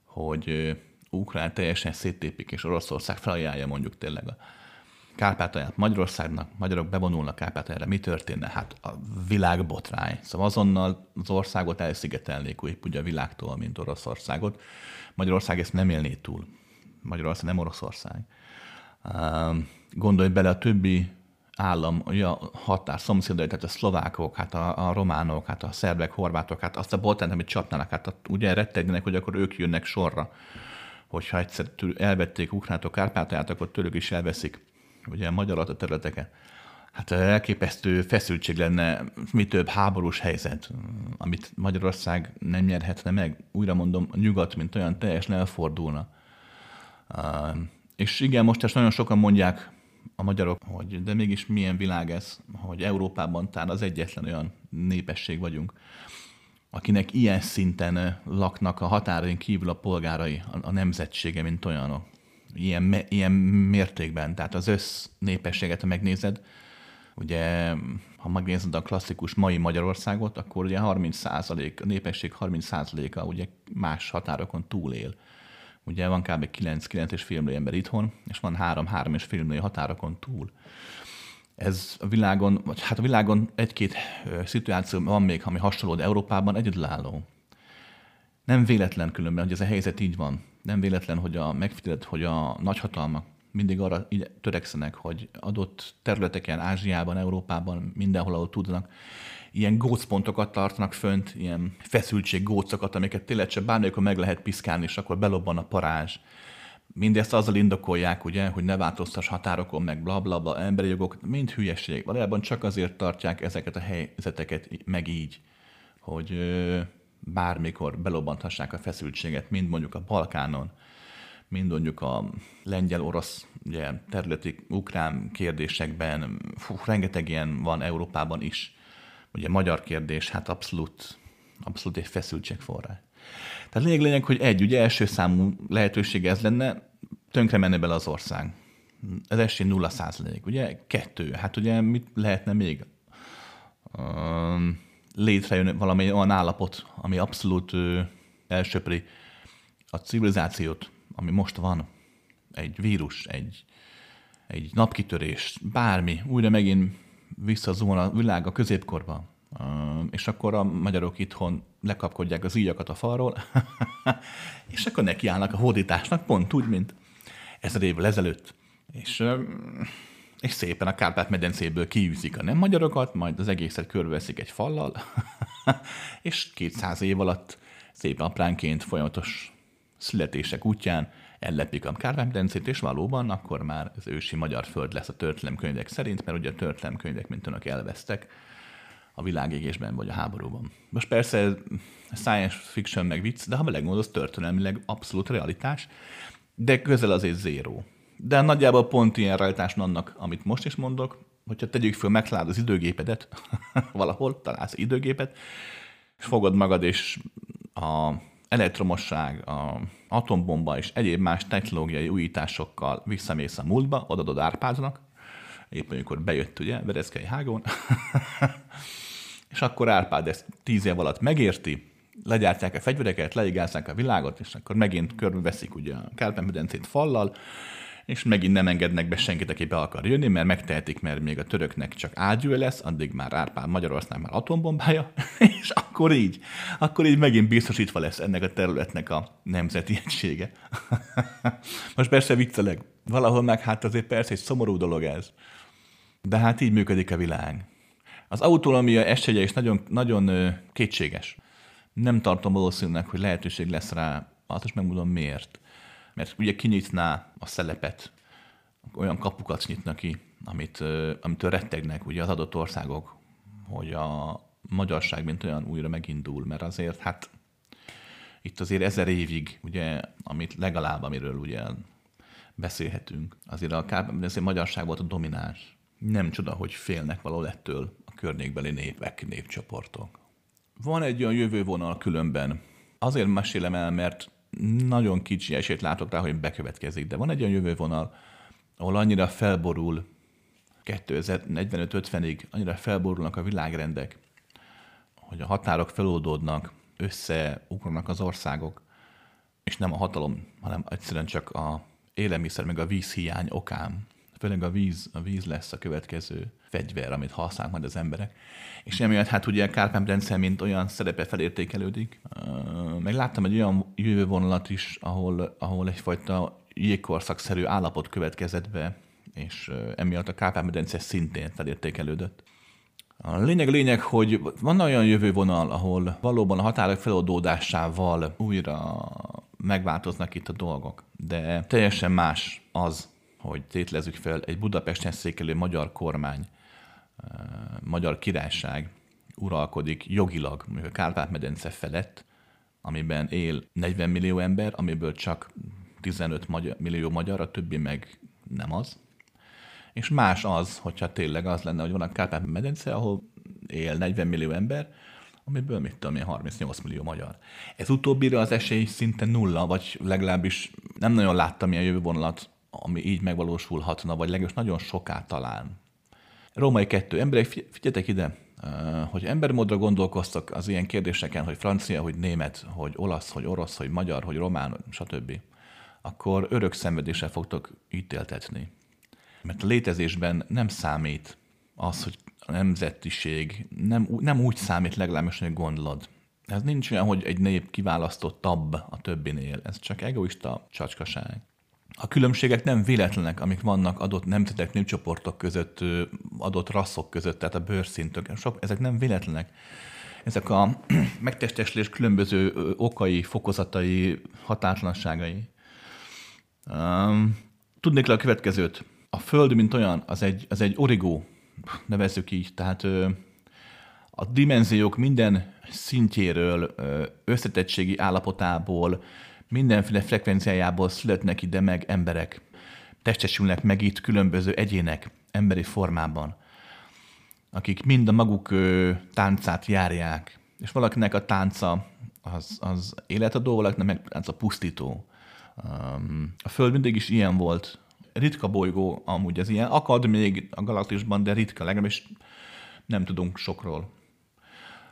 hogy Ukrán teljesen széttépik, és Oroszország felajánlja mondjuk tényleg a Kárpátalját Magyarországnak, magyarok bevonulnak Kárpátaljára, mi történne? Hát a világ botrány. Szóval azonnal az országot elszigetelnék úgy ugye a világtól, mint Oroszországot. Magyarország ezt nem élné túl. Magyarország nem Oroszország. Gondolj bele a többi állam, ugye a határ szomszédai, tehát a szlovákok, hát a, a románok, hát a szerbek, horvátok, hát azt a boltánt, amit csapnának, hát ugye rettegnek, hogy akkor ők jönnek sorra. Hogyha egyszer elvették Ukránatok, Kárpátalját, akkor tőlük is elveszik ugye a magyar a területeket. Hát elképesztő feszültség lenne, mi több háborús helyzet, amit Magyarország nem nyerhetne meg. Újra mondom, a nyugat, mint olyan teljesen elfordulna. És igen, most ezt nagyon sokan mondják a magyarok, hogy de mégis milyen világ ez, hogy Európában talán az egyetlen olyan népesség vagyunk, akinek ilyen szinten laknak a határain kívül a polgárai, a, a nemzetsége, mint olyanok. Ilyen, ilyen mértékben. Tehát az össz népességet, ha megnézed, ugye, ha megnézed a klasszikus mai Magyarországot, akkor ugye 30 százalék, a népesség 30 százaléka ugye más határokon túlél. Ugye van kb. 9-9,5 millió ember itthon, és van 3-3,5 millió határokon túl. Ez a világon, vagy hát a világon egy-két szituáció van még, ami hasonló, de Európában egyedülálló. Nem véletlen különben, hogy ez a helyzet így van. Nem véletlen, hogy a megfigyelett, hogy a nagyhatalmak mindig arra törekszenek, hogy adott területeken, Ázsiában, Európában, mindenhol, ahol tudnak, ilyen gócpontokat tartanak fönt, ilyen feszültség gócokat, amiket tényleg csak bármilyen meg lehet piszkálni, és akkor belobban a parázs. Mindezt azzal indokolják, ugye, hogy ne változtass határokon, meg bla, bla, bla emberi jogok, mind hülyeség. Valójában csak azért tartják ezeket a helyzeteket meg így, hogy bármikor belobanthassák a feszültséget, mind mondjuk a Balkánon, mind mondjuk a lengyel-orosz területi ukrán kérdésekben, fú, rengeteg ilyen van Európában is. Ugye magyar kérdés, hát abszolút, abszolút egy feszültségforrás. Tehát lényeg, lényeg, hogy egy, ugye első számú lehetőség ez lenne, tönkre menne bele az ország. Ez esély nulla százalék, ugye? Kettő, hát ugye mit lehetne még? Um, létrejön valami olyan állapot, ami abszolút ö, elsöpri a civilizációt, ami most van. Egy vírus, egy, egy napkitörés, bármi, újra megint visszazón a világ a középkorba. És akkor a magyarok itthon lekapkodják az íjakat a falról, és akkor nekiállnak a hódításnak, pont úgy, mint ezer évvel ezelőtt. És, és szépen a Kárpát-medencéből kiűzik a nem magyarokat, majd az egészet körülveszik egy fallal, és 200 év alatt szép apránként folyamatos születések útján ellepik a Kárpát-medencét, és valóban akkor már az ősi magyar föld lesz a történelemkönyvek szerint, mert ugye a történelemkönyvek, mint önök elvesztek a világégésben vagy a háborúban. Most persze science fiction meg vicc, de ha belegondolsz, történelmileg abszolút realitás, de közel azért zéró. De nagyjából pont ilyen realitás annak, amit most is mondok, hogyha tegyük föl, megtalálod az időgépedet, valahol találsz időgépet, és fogod magad, és a elektromosság, a atombomba és egyéb más technológiai újításokkal visszamész a múltba, odadod Árpádnak, éppen amikor bejött ugye Vereszkei hágon, és akkor Árpád ezt tíz év alatt megérti, legyártják a fegyvereket, leigázzák a világot, és akkor megint körbeveszik ugye a Kárpát-medencét fallal, és megint nem engednek be senkit, aki be akar jönni, mert megtehetik, mert még a töröknek csak ágyúja lesz, addig már Árpád Magyarország már atombombája, és akkor így, akkor így megint biztosítva lesz ennek a területnek a nemzeti egysége. Most persze vicceleg, valahol meg hát azért persze egy szomorú dolog ez. De hát így működik a világ. Az autonómia esélye is nagyon, nagyon kétséges. Nem tartom valószínűleg, hogy lehetőség lesz rá, azt is megmondom miért mert ugye kinyitná a szelepet, olyan kapukat nyitnak ki, amit, amitől rettegnek ugye az adott országok, hogy a magyarság mint olyan újra megindul, mert azért hát itt azért ezer évig, ugye, amit legalább, amiről ugye beszélhetünk, azért a Kárpát, azért magyarság volt a domináns. Nem csoda, hogy félnek való ettől a környékbeli népek, népcsoportok. Van egy olyan jövővonal különben. Azért mesélem el, mert nagyon kicsi esélyt látok rá, hogy bekövetkezik, de van egy olyan jövővonal, ahol annyira felborul 2045-50-ig, annyira felborulnak a világrendek, hogy a határok feloldódnak, összeugranak az országok, és nem a hatalom, hanem egyszerűen csak a élelmiszer, meg a vízhiány okán. Főleg a víz, a víz lesz a következő fegyver, amit használnak majd az emberek. És emiatt hát ugye a Kárpán rendszer mint olyan szerepe felértékelődik. Meg láttam egy olyan jövővonalat is, ahol, ahol egyfajta jégkorszakszerű állapot következett be és emiatt a Kárpát-medence szintén felértékelődött. A lényeg lényeg, hogy van olyan jövővonal, ahol valóban a határok feloldódásával újra megváltoznak itt a dolgok, de teljesen más az, hogy tétlezzük fel egy Budapesten székelő magyar kormány, magyar királyság uralkodik jogilag, a Kárpát-medence felett, amiben él 40 millió ember, amiből csak 15 magyar, millió magyar, a többi meg nem az. És más az, hogyha tényleg az lenne, hogy van a Kárpát-medence, ahol él 40 millió ember, amiből mit tudom én, 38 millió magyar. Ez utóbbira az esély szinte nulla, vagy legalábbis nem nagyon láttam ilyen jövővonalat, ami így megvalósulhatna, vagy legalábbis nagyon soká talán. Római kettő. Emberek, figyeljetek ide, hogy embermódra gondolkoztak az ilyen kérdéseken, hogy francia, hogy német, hogy olasz, hogy orosz, hogy magyar, hogy román, stb., akkor örök szenvedéssel fogtok ítéltetni. Mert a létezésben nem számít az, hogy a nemzetiség, nem, nem úgy számít legalábbis, hogy gondolod. Ez nincs olyan, hogy egy nép kiválasztottabb a többinél. Ez csak egoista csacskaság. A különbségek nem véletlenek, amik vannak adott nemzetek, népcsoportok között, adott rasszok között, tehát a bőrszintök. Sok, ezek nem véletlenek. Ezek a megtesteslés különböző okai, fokozatai, határtlanságai. Tudnék le a következőt. A Föld, mint olyan, az egy, az egy origó, nevezzük így, tehát a dimenziók minden szintjéről, összetettségi állapotából, mindenféle frekvenciájából születnek ide meg emberek. Testesülnek meg itt különböző egyének emberi formában, akik mind a maguk táncát járják, és valakinek a tánca az, az életadó, valakinek meg tánca pusztító. A Föld mindig is ilyen volt. Ritka bolygó amúgy ez ilyen. Akad még a galaxisban, de ritka, legalábbis nem tudunk sokról.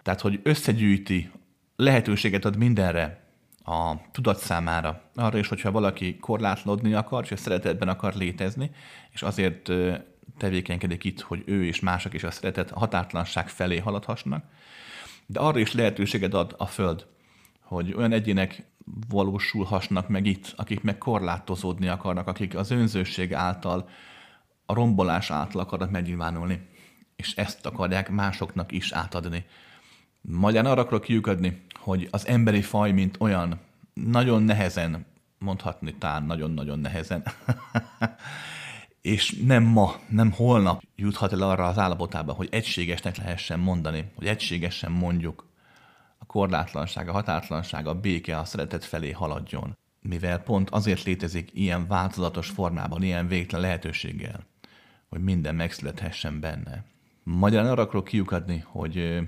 Tehát, hogy összegyűjti, lehetőséget ad mindenre, a tudat számára. Arra is, hogyha valaki korlátlódni akar, és a szeretetben akar létezni, és azért tevékenykedik itt, hogy ő és mások is a szeretet határtlanság felé haladhassanak, de arra is lehetőséget ad a Föld, hogy olyan egyének valósulhassanak meg itt, akik meg korlátozódni akarnak, akik az önzőség által, a rombolás által akarnak megnyilvánulni, és ezt akarják másoknak is átadni. Magyarán arra akarok kiukadni, hogy az emberi faj, mint olyan, nagyon nehezen, mondhatni tán nagyon-nagyon nehezen, és nem ma, nem holnap juthat el arra az állapotába, hogy egységesnek lehessen mondani, hogy egységesen mondjuk a korlátlanság, a határtlanság, a béke, a szeretet felé haladjon. Mivel pont azért létezik ilyen változatos formában, ilyen végtelen lehetőséggel, hogy minden megszülethessen benne. Magyarán arra akarok kiukadni, hogy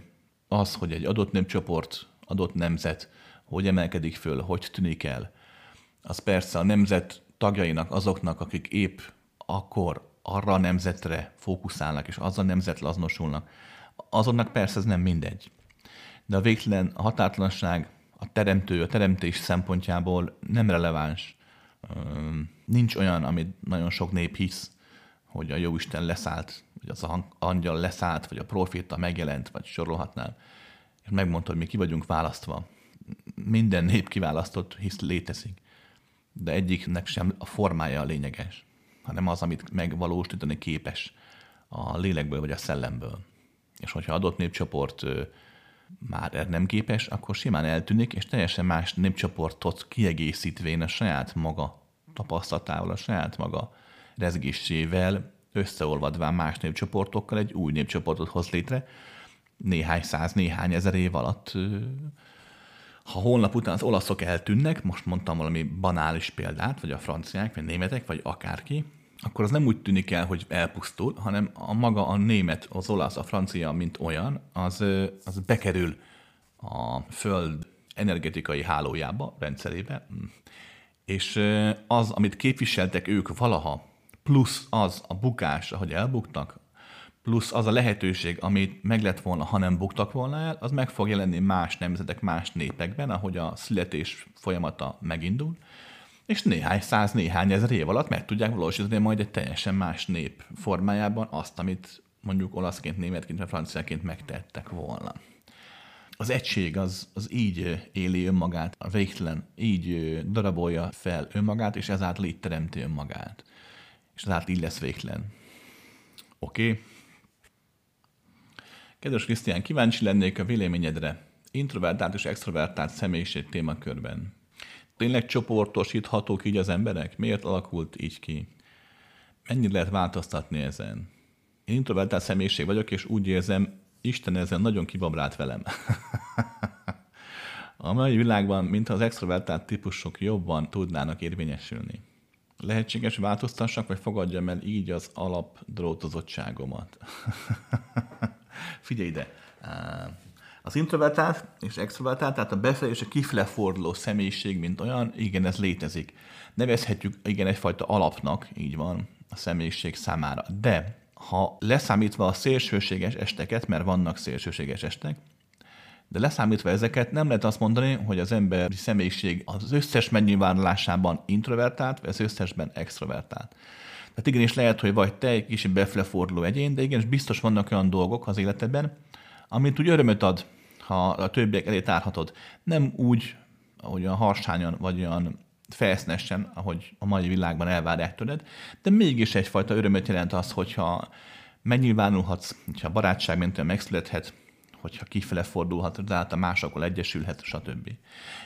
az, hogy egy adott népcsoport, adott nemzet hogy emelkedik föl, hogy tűnik el, az persze a nemzet tagjainak, azoknak, akik épp akkor arra a nemzetre fókuszálnak, és az a nemzetre azonosulnak, azonnak persze ez nem mindegy. De a végtelen a határtlanság, a teremtő, a teremtés szempontjából nem releváns. Nincs olyan, amit nagyon sok nép hisz, hogy a Jóisten leszállt, vagy az angyal leszállt, vagy a proféta megjelent, vagy sorolhatnál. És megmondta, hogy mi ki vagyunk választva. Minden nép kiválasztott, hisz létezik. De egyiknek sem a formája a lényeges, hanem az, amit megvalósítani képes a lélekből vagy a szellemből. És hogyha adott népcsoport már erre nem képes, akkor simán eltűnik, és teljesen más népcsoportot kiegészítvén a saját maga tapasztalatával, a saját maga rezgésével összeolvadván más népcsoportokkal egy új népcsoportot hoz létre, néhány száz, néhány ezer év alatt. Ha holnap után az olaszok eltűnnek, most mondtam valami banális példát, vagy a franciák, vagy németek, vagy akárki, akkor az nem úgy tűnik el, hogy elpusztul, hanem a maga a német, az olasz, a francia, mint olyan, az, az bekerül a föld energetikai hálójába, rendszerébe, és az, amit képviseltek ők valaha, plusz az a bukás, ahogy elbuktak, plusz az a lehetőség, amit meg lett volna, ha nem buktak volna el, az meg fog jelenni más nemzetek, más népekben, ahogy a születés folyamata megindul, és néhány száz, néhány ezer év alatt meg tudják valósítani majd egy teljesen más nép formájában azt, amit mondjuk olaszként, németként vagy franciaként megtettek volna. Az egység az, az így éli önmagát, a végtelen így darabolja fel önmagát, és ezáltal így teremti önmagát. és át így lesz végtelen. Oké? Okay. Kedves Krisztián, kíváncsi lennék a véleményedre. Introvertált és extrovertált személyiség témakörben. Tényleg csoportosíthatók így az emberek? Miért alakult így ki? Mennyit lehet változtatni ezen? Én introvertált személyiség vagyok, és úgy érzem, Isten ezen nagyon kibabrált velem. a mai világban, mint az extrovertált típusok jobban tudnának érvényesülni. Lehetséges változtassak, vagy fogadjam el így az alapdrótozottságomat. Figyelj ide! Az introvertált és extrovertált, tehát a befelé és a kifele forduló személyiség, mint olyan, igen, ez létezik. Nevezhetjük igen egyfajta alapnak, így van, a személyiség számára. De ha leszámítva a szélsőséges esteket, mert vannak szélsőséges estek, de leszámítva ezeket nem lehet azt mondani, hogy az emberi személyiség az összes megnyilvánulásában introvertált, vagy az összesben extrovertált. Tehát igenis lehet, hogy vagy te egy kicsit befleforduló egyén, de igenis biztos vannak olyan dolgok az életedben, amit úgy örömöt ad, ha a többiek elé tárhatod. Nem úgy, ahogy olyan harsányan, vagy olyan felszínesen, ahogy a mai világban elvárják tőled, de mégis egyfajta örömöt jelent az, hogyha megnyilvánulhatsz, hogyha barátság mentően megszülethet, hogyha kifele fordulhat, tehát a másokkal egyesülhet, stb.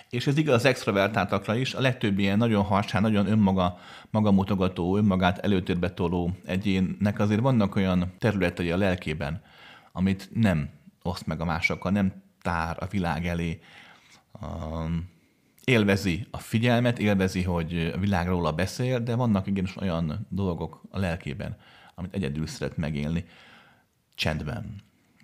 És ez igaz az extrovertáltakra is, a legtöbb ilyen nagyon harsán, nagyon önmaga, magamutogató, önmagát előtérbe toló egyénnek azért vannak olyan területei a lelkében, amit nem oszt meg a másokkal, nem tár a világ elé, um, élvezi a figyelmet, élvezi, hogy a világ róla beszél, de vannak igenis olyan dolgok a lelkében, amit egyedül szeret megélni, csendben,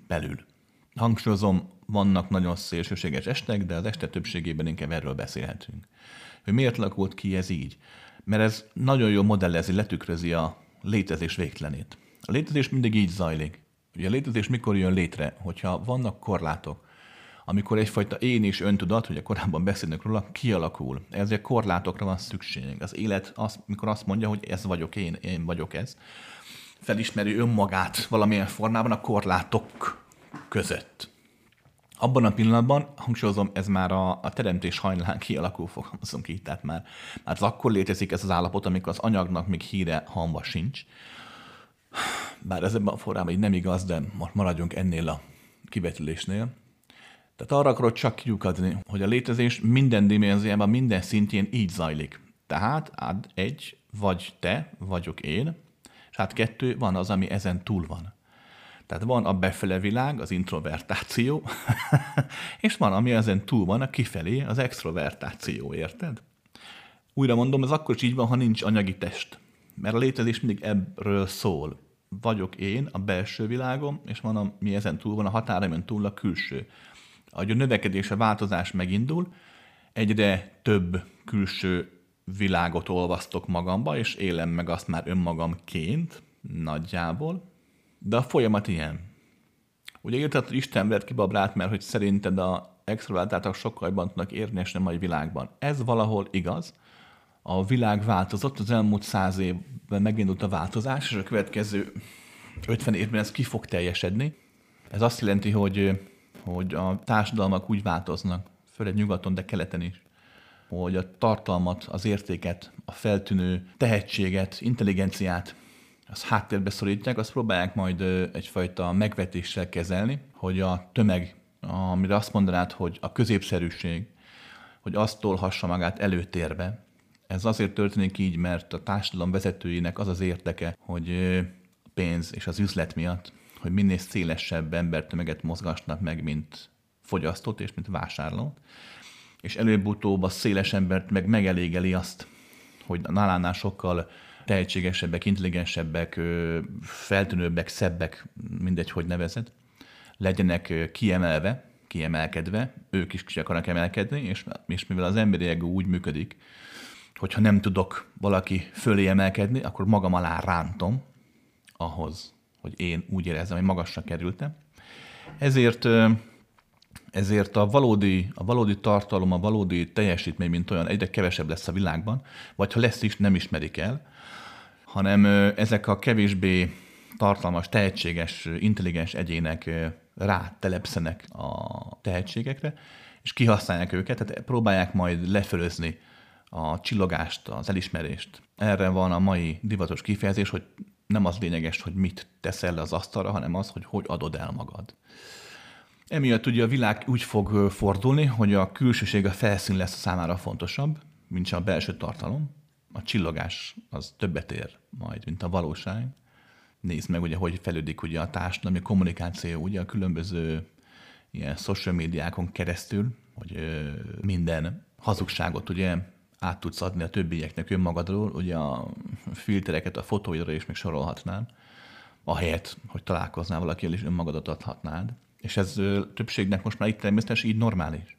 belül. Hangsúlyozom, vannak nagyon szélsőséges estek, de az este többségében inkább erről beszélhetünk. Hogy miért alakult ki ez így? Mert ez nagyon jó modellezi, letükrözi a létezés végtelenét. A létezés mindig így zajlik. Ugye a létezés mikor jön létre? Hogyha vannak korlátok, amikor egyfajta én és öntudat, hogy a korábban beszélnek róla, kialakul. Ezért korlátokra van szükség. Az élet, az, mikor azt mondja, hogy ez vagyok én, én vagyok ez, felismeri önmagát valamilyen formában a korlátok között. Abban a pillanatban, hangsúlyozom, ez már a, a teremtés hajnalán kialakul, fogalmazunk így, tehát már, már az akkor létezik ez az állapot, amikor az anyagnak még híre hamba sincs. Bár ez ebben a formában így nem igaz, de maradjunk ennél a kivetülésnél. Tehát arra akarod csak kiukadni, hogy a létezés minden dimenziában, minden szintjén így zajlik. Tehát át egy, vagy te, vagyok én, és hát kettő, van az, ami ezen túl van. Tehát van a befele világ, az introvertáció, és van, ami ezen túl van, a kifelé, az extrovertáció, érted? Újra mondom, ez akkor is így van, ha nincs anyagi test. Mert a létezés mindig ebből szól. Vagyok én, a belső világom, és van, ami ezen túl van, a határaimon túl a külső ahogy a növekedés, a változás megindul, egyre több külső világot olvasztok magamba, és élem meg azt már önmagamként, nagyjából. De a folyamat ilyen. Ugye írtad, hogy Isten vett ki Babrát, mert hogy szerinted a extrovertáltak sokkal jobban tudnak érni a mai világban. Ez valahol igaz. A világ változott, az elmúlt száz évben megindult a változás, és a következő 50 évben ez ki fog teljesedni. Ez azt jelenti, hogy hogy a társadalmak úgy változnak, főleg nyugaton, de keleten is, hogy a tartalmat, az értéket, a feltűnő tehetséget, intelligenciát, az háttérbe szorítják, azt próbálják majd egyfajta megvetéssel kezelni, hogy a tömeg, amire azt mondanád, hogy a középszerűség, hogy azt tolhassa magát előtérbe. Ez azért történik így, mert a társadalom vezetőinek az az érdeke, hogy pénz és az üzlet miatt hogy minél szélesebb embertömeget mozgasnak meg, mint fogyasztót és mint vásárlót, és előbb-utóbb a széles embert meg megelégeli azt, hogy nálánál sokkal tehetségesebbek, intelligensebbek, feltűnőbbek, szebbek, mindegy, hogy nevezed, legyenek kiemelve, kiemelkedve, ők is ki akarnak emelkedni, és, és mivel az emberi ego úgy működik, hogyha nem tudok valaki fölé emelkedni, akkor magam alá rántom ahhoz, hogy én úgy érezzem, hogy magasra kerültem. Ezért, ezért a valódi, a valódi tartalom, a valódi teljesítmény, mint olyan, egyre kevesebb lesz a világban, vagy ha lesz is, nem ismerik el, hanem ezek a kevésbé tartalmas, tehetséges, intelligens egyének rá telepszenek a tehetségekre, és kihasználják őket, tehát próbálják majd lefölözni a csillogást, az elismerést. Erre van a mai divatos kifejezés, hogy nem az lényeges, hogy mit teszel le az asztalra, hanem az, hogy hogy adod el magad. Emiatt ugye a világ úgy fog fordulni, hogy a külsőség, a felszín lesz számára fontosabb, mint a belső tartalom. A csillogás az többet ér majd, mint a valóság. Nézd meg, ugye, hogy fejlődik ugye a társadalmi kommunikáció, ugye a különböző ilyen social médiákon keresztül, hogy minden hazugságot ugye át tudsz adni a többieknek önmagadról, ugye a filtereket a fotóidra is még sorolhatnám, ahelyett, hogy találkoznál valakivel és önmagadat adhatnád. És ez többségnek most már itt természetesen így normális.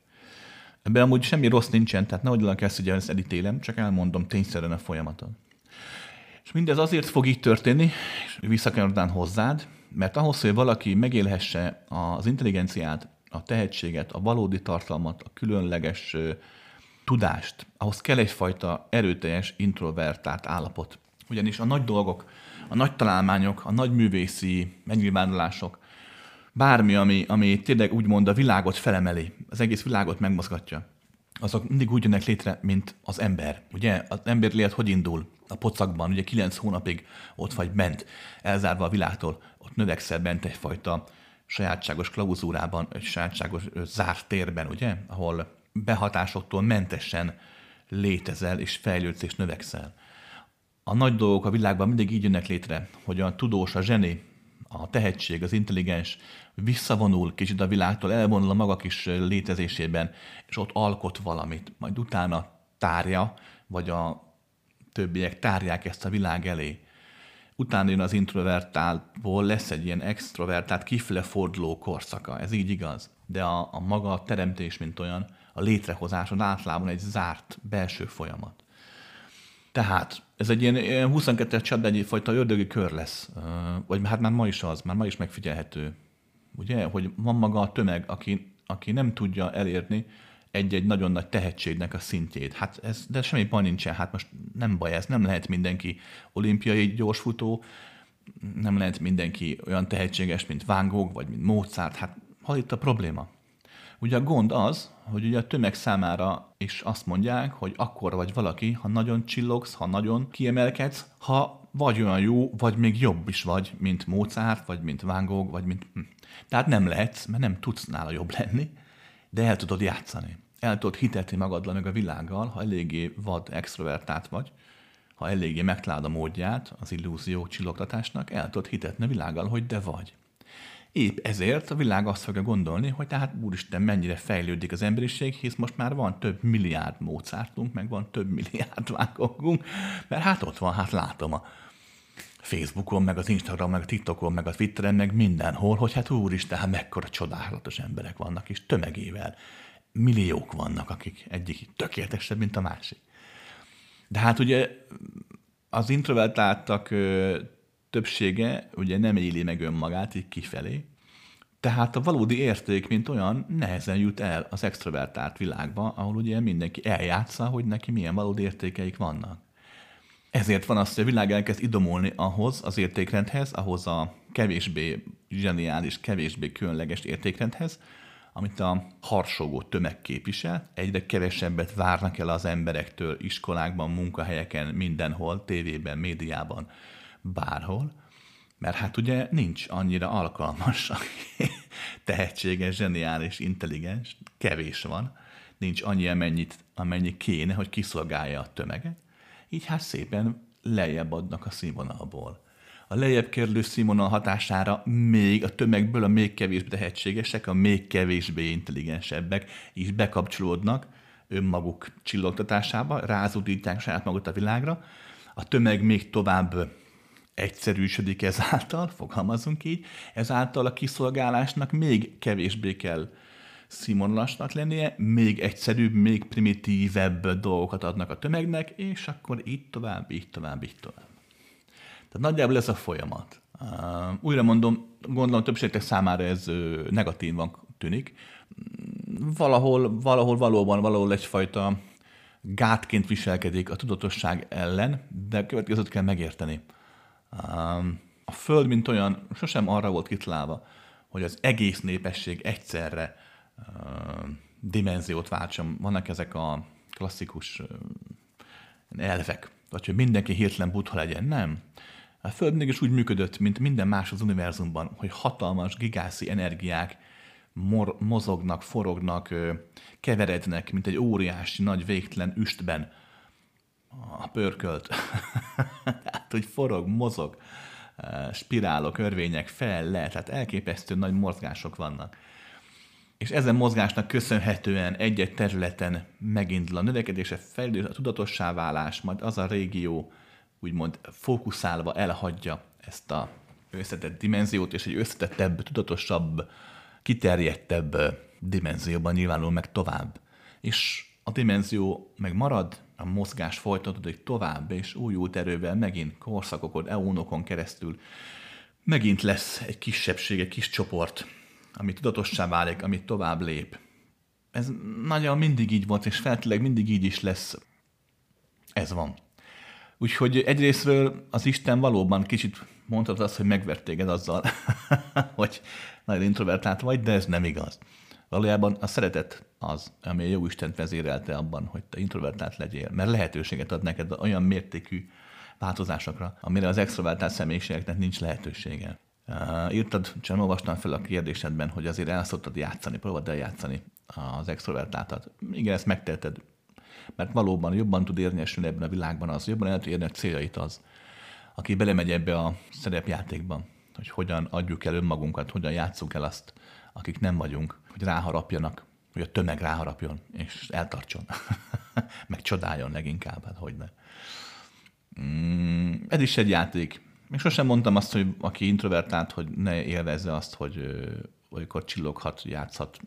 Ebben amúgy semmi rossz nincsen, tehát nehogy olyan kezd, hogy ezt elítélem, csak elmondom tényszerűen a folyamatot. És mindez azért fog így történni, és visszakanyarodán hozzád, mert ahhoz, hogy valaki megélhesse az intelligenciát, a tehetséget, a valódi tartalmat, a különleges tudást, ahhoz kell egyfajta erőteljes introvertált állapot. Ugyanis a nagy dolgok, a nagy találmányok, a nagy művészi megnyilvánulások, bármi, ami, ami tényleg úgymond a világot felemeli, az egész világot megmozgatja, azok mindig úgy jönnek létre, mint az ember. Ugye az ember lélet hogy indul? A pocakban, ugye kilenc hónapig ott vagy bent, elzárva a világtól, ott növekszel bent egyfajta sajátságos klauzúrában, egy sajátságos zárt térben, ugye, ahol behatásoktól mentesen létezel, és fejlődsz, és növekszel. A nagy dolgok a világban mindig így jönnek létre, hogy a tudós, a zseni, a tehetség, az intelligens visszavonul kicsit a világtól, elvonul a maga kis létezésében, és ott alkot valamit, majd utána tárja, vagy a többiek tárják ezt a világ elé. Utána jön az introvertálból, lesz egy ilyen extrovertált, kifele forduló korszaka, ez így igaz. De a, a maga a teremtés, mint olyan, a létrehozáson általában egy zárt belső folyamat. Tehát ez egy ilyen 22-es csapda egyfajta ördögi kör lesz, vagy hát már ma is az, már ma is megfigyelhető, ugye, hogy van maga a tömeg, aki, aki nem tudja elérni egy-egy nagyon nagy tehetségnek a szintjét. Hát ez, de semmi baj nincsen, hát most nem baj ez, nem lehet mindenki olimpiai gyorsfutó, nem lehet mindenki olyan tehetséges, mint Van vagy mint Mozart, hát hol itt a probléma? Ugye a gond az, hogy ugye a tömeg számára is azt mondják, hogy akkor vagy valaki, ha nagyon csillogsz, ha nagyon kiemelkedsz, ha vagy olyan jó, vagy még jobb is vagy, mint Mozart, vagy mint Van vagy mint... Hm. Tehát nem lehetsz, mert nem tudsz nála jobb lenni, de el tudod játszani. El tudod hitetni magaddal meg a világgal, ha eléggé vad extrovertált vagy, ha eléggé megtalálod a módját az illúzió csillogtatásnak, el tudod hitetni a világgal, hogy de vagy. Épp ezért a világ azt fogja gondolni, hogy tehát úristen, mennyire fejlődik az emberiség, hisz most már van több milliárd Mozartunk, meg van több milliárd vágókunk, mert hát ott van, hát látom a Facebookon, meg az Instagram, meg a TikTokon, meg a Twitteren, meg mindenhol, hogy hát úristen, hát mekkora csodálatos emberek vannak, és tömegével. Milliók vannak, akik egyik tökéletesebb, mint a másik. De hát ugye az introvertáltak többsége ugye nem éli meg önmagát így kifelé, tehát a valódi érték, mint olyan, nehezen jut el az extrovertált világba, ahol ugye mindenki eljátsza, hogy neki milyen valódi értékeik vannak. Ezért van az, hogy a világ elkezd idomulni ahhoz az értékrendhez, ahhoz a kevésbé zseniális, kevésbé különleges értékrendhez, amit a harsogó tömeg képvisel. Egyre kevesebbet várnak el az emberektől iskolákban, munkahelyeken, mindenhol, tévében, médiában, bárhol, mert hát ugye nincs annyira alkalmas, tehetséges, zseniális, intelligens, kevés van, nincs annyi, amennyit, amennyi kéne, hogy kiszolgálja a tömeget, így hát szépen lejjebb adnak a színvonalból. A lejjebb kerülő színvonal hatására még a tömegből a még kevésbé tehetségesek, a még kevésbé intelligensebbek is bekapcsolódnak önmaguk csillogtatásába, rázudítják saját magukat a világra, a tömeg még tovább egyszerűsödik ezáltal, fogalmazunk így, ezáltal a kiszolgálásnak még kevésbé kell színvonalasnak lennie, még egyszerűbb, még primitívebb dolgokat adnak a tömegnek, és akkor így tovább, így tovább, így tovább. Tehát nagyjából ez a folyamat. Újra mondom, gondolom többségek számára ez uh, negatívan tűnik. Valahol, valahol valóban, valahol egyfajta gátként viselkedik a tudatosság ellen, de következőt kell megérteni. A Föld, mint olyan, sosem arra volt kitalálva, hogy az egész népesség egyszerre dimenziót váltson. Vannak ezek a klasszikus elvek, vagy hogy mindenki hirtelen butha legyen. Nem. A Föld mégis úgy működött, mint minden más az univerzumban, hogy hatalmas, gigászi energiák mor- mozognak, forognak, keverednek, mint egy óriási, nagy, végtelen üstben a pörkölt. hát, hogy forog, mozog, spirálok, örvények fel, le, tehát elképesztő nagy mozgások vannak. És ezen mozgásnak köszönhetően egy-egy területen megindul a növekedése, fejlődés, a tudatossá válás, majd az a régió úgymond fókuszálva elhagyja ezt a összetett dimenziót, és egy összetettebb, tudatosabb, kiterjedtebb dimenzióban nyilvánul meg tovább. És a dimenzió meg marad, a mozgás folytatódik tovább, és újult erővel megint korszakokon, eónokon keresztül megint lesz egy kisebbség, egy kis csoport, ami tudatossá válik, ami tovább lép. Ez nagyon mindig így volt, és feltétleg mindig így is lesz. Ez van. Úgyhogy egyrésztről az Isten valóban kicsit mondhat azt, hogy megvert téged azzal, hogy nagyon introvertált vagy, de ez nem igaz. Valójában a szeretet az, ami a jó Isten vezérelte abban, hogy te introvertált legyél, mert lehetőséget ad neked olyan mértékű változásokra, amire az extrovertált személyiségeknek nincs lehetősége. Uh, írtad, csak olvastam fel a kérdésedben, hogy azért el szoktad játszani, próbáld eljátszani az extrovertáltat. Igen, ezt megtetted, mert valóban jobban tud érvényesülni ebben a világban az, jobban el tud érni a céljait az, aki belemegy ebbe a szerepjátékba, hogy hogyan adjuk el önmagunkat, hogyan játszunk el azt, akik nem vagyunk, hogy ráharapjanak, hogy a tömeg ráharapjon, és eltartson. Meg csodáljon leginkább, hát hogy ne. Mm, ez is egy játék. Még sosem mondtam azt, hogy aki introvertált, hogy ne élvezze azt, hogy olykor csilloghat, játszhat.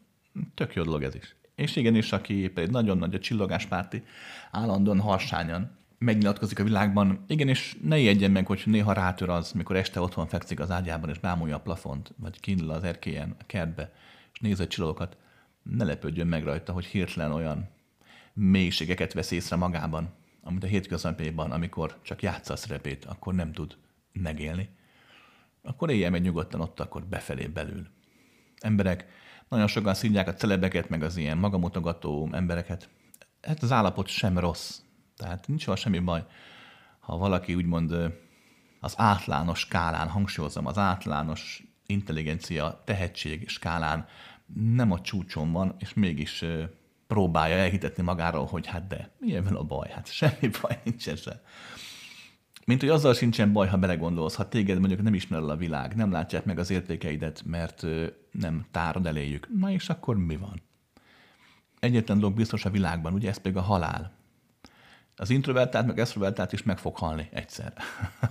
Tök jó dolog ez is. És igenis, aki egy nagyon nagy a csillogáspárti, állandóan harsányan megnyilatkozik a világban, igenis ne ijedjen meg, hogy néha rátör az, mikor este otthon fekszik az ágyában, és bámulja a plafont, vagy kindul az erkélyen, a kertbe, és néz a csillogokat. Ne lepődjön meg rajta, hogy hirtelen olyan mélységeket vesz észre magában, amit a hétköznapjaiban, amikor csak játsza a szerepét, akkor nem tud megélni. Akkor éljen meg nyugodtan ott, akkor befelé belül. Emberek nagyon sokan szívják a celebeket, meg az ilyen magamutogató embereket. Hát az állapot sem rossz. Tehát nincs van semmi baj, ha valaki úgymond az átlános skálán, hangsúlyozom, az átlános intelligencia, tehetség skálán nem a csúcson van, és mégis próbálja elhitetni magáról, hogy hát de, milyen a baj? Hát semmi baj nincs ezzel. Mint hogy azzal sincsen baj, ha belegondolsz, ha téged mondjuk nem ismer a világ, nem látják meg az értékeidet, mert nem tárad eléjük. Na és akkor mi van? Egyetlen dolog biztos a világban, ugye ez pedig a halál. Az introvertált, meg extrovertált is meg fog halni egyszer.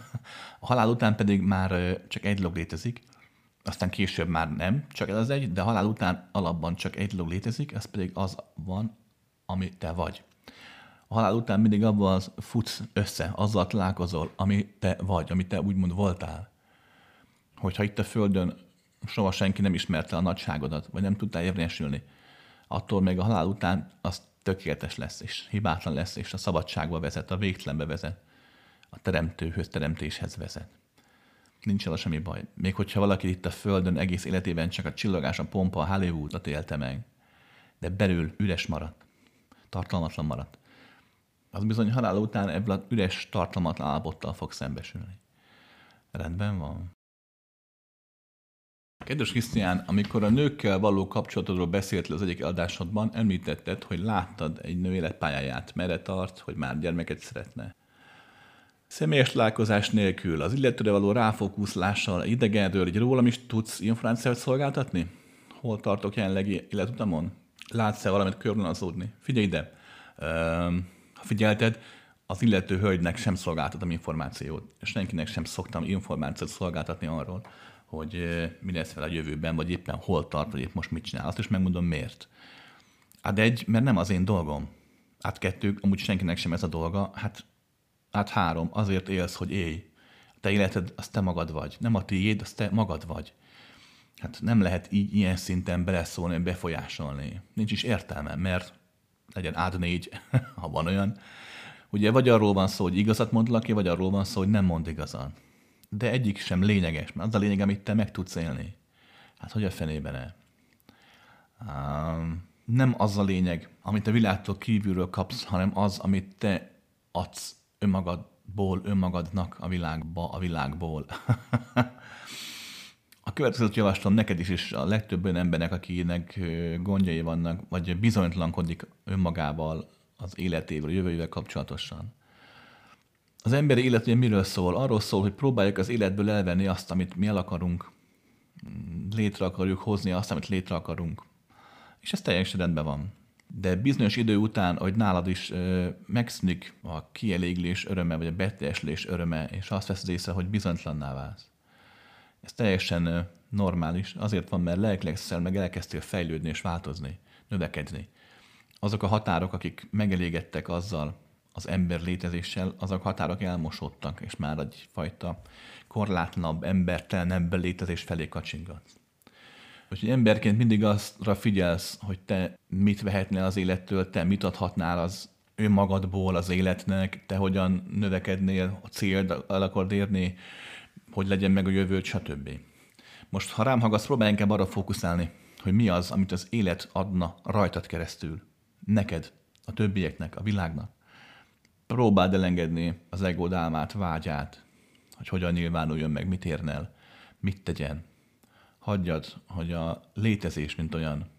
a halál után pedig már csak egy dolog létezik, aztán később már nem, csak ez az egy, de halál után alapban csak egy dolog létezik, ez pedig az van, ami te vagy. Halál után mindig abban az futsz össze, azzal találkozol, ami te vagy, ami te úgymond voltál. Hogyha itt a Földön soha senki nem ismerte a nagyságodat, vagy nem tudtál érvényesülni, attól még a halál után az tökéletes lesz, és hibátlan lesz, és a szabadságba vezet, a végtelenbe vezet, a teremtőhöz, teremtéshez vezet. Nincs el semmi baj. Még hogyha valaki itt a Földön egész életében csak a csillagás, a pompa, a Hollywoodot élte meg, de belül üres maradt, tartalmatlan maradt, az bizony halál után ebből a üres, tartalmatlan állapottal fog szembesülni. Rendben van. Kedves Krisztián, amikor a nőkkel való kapcsolatodról beszéltél az egyik adásodban, említetted, hogy láttad egy nő életpályáját, merre tart, hogy már gyermeket szeretne. Személyes találkozás nélkül, az illetőre való ráfókuszlással, idegenről, egy rólam is tudsz információt szolgáltatni? Hol tartok jelenlegi életutamon? Látsz-e valamit körvonalazódni? Figyelj ide! Ha figyelted, az illető hölgynek sem szolgáltatom információt, és senkinek sem szoktam információt szolgáltatni arról, hogy mi lesz vele a jövőben, vagy éppen hol tart, vagy épp most mit csinál. Azt is megmondom miért. Hát egy, mert nem az én dolgom. Hát kettő, amúgy senkinek sem ez a dolga. Hát, hát három, azért élsz, hogy élj. Te életed, az te magad vagy. Nem a tiéd, az te magad vagy. Hát nem lehet így ilyen szinten beleszólni, befolyásolni. Nincs is értelme, mert legyen át négy, ha van olyan. Ugye vagy arról van szó, hogy igazat mond valaki, vagy arról van szó, hogy nem mond igazat de egyik sem lényeges, mert az a lényeg, amit te meg tudsz élni. Hát hogy a fenében -e? Um, nem az a lényeg, amit a világtól kívülről kapsz, hanem az, amit te adsz önmagadból, önmagadnak a világba, a világból. a következőt javaslom neked is, és a legtöbb olyan embernek, akinek gondjai vannak, vagy bizonytalankodik önmagával, az életével, a jövőjével kapcsolatosan. Az emberi élet ugye miről szól? Arról szól, hogy próbáljuk az életből elvenni azt, amit mi el akarunk, létre akarjuk hozni azt, amit létre akarunk. És ez teljesen rendben van. De bizonyos idő után, hogy nálad is ö, megszűnik a kieléglés öröme, vagy a beteljeslés öröme, és azt veszed észre, hogy bizonytlanná válsz. Ez teljesen normális, azért van, mert lelkileg meg elkezdtél fejlődni és változni, növekedni. Azok a határok, akik megelégettek azzal, az ember létezéssel, azok határok elmosódtak, és már egyfajta korlátlanabb, embertelenebb létezés felé kacsingatsz. Úgyhogy emberként mindig azra figyelsz, hogy te mit vehetnél az élettől, te mit adhatnál az önmagadból az életnek, te hogyan növekednél, a célt el akarod érni, hogy legyen meg a jövőt, stb. Most, ha rám hallgatsz, próbálj inkább arra fókuszálni, hogy mi az, amit az élet adna rajtad keresztül. Neked, a többieknek, a világnak. Próbáld elengedni az ego álmát, vágyát, hogy hogyan nyilvánuljon meg, mit érne el, mit tegyen. Hagyjad, hogy a létezés, mint olyan,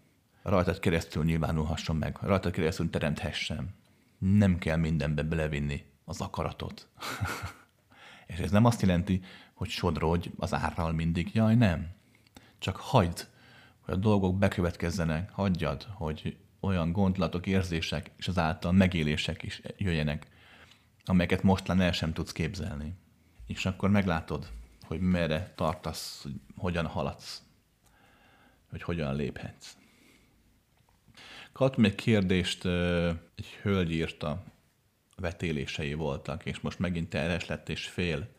rajtad keresztül nyilvánulhasson meg, rajtad keresztül teremthessen. Nem kell mindenbe belevinni az akaratot. És ez nem azt jelenti, hogy sodrodj az árral mindig. Jaj, nem. Csak hagyd, hogy a dolgok bekövetkezzenek. Hagyjad, hogy olyan gondolatok, érzések és az által megélések is jöjjenek, amelyeket most el sem tudsz képzelni. És akkor meglátod, hogy merre tartasz, hogy hogyan haladsz, hogy hogyan léphetsz. Kaptam egy kérdést, egy hölgy írta, vetélései voltak, és most megint terhes lett és fél,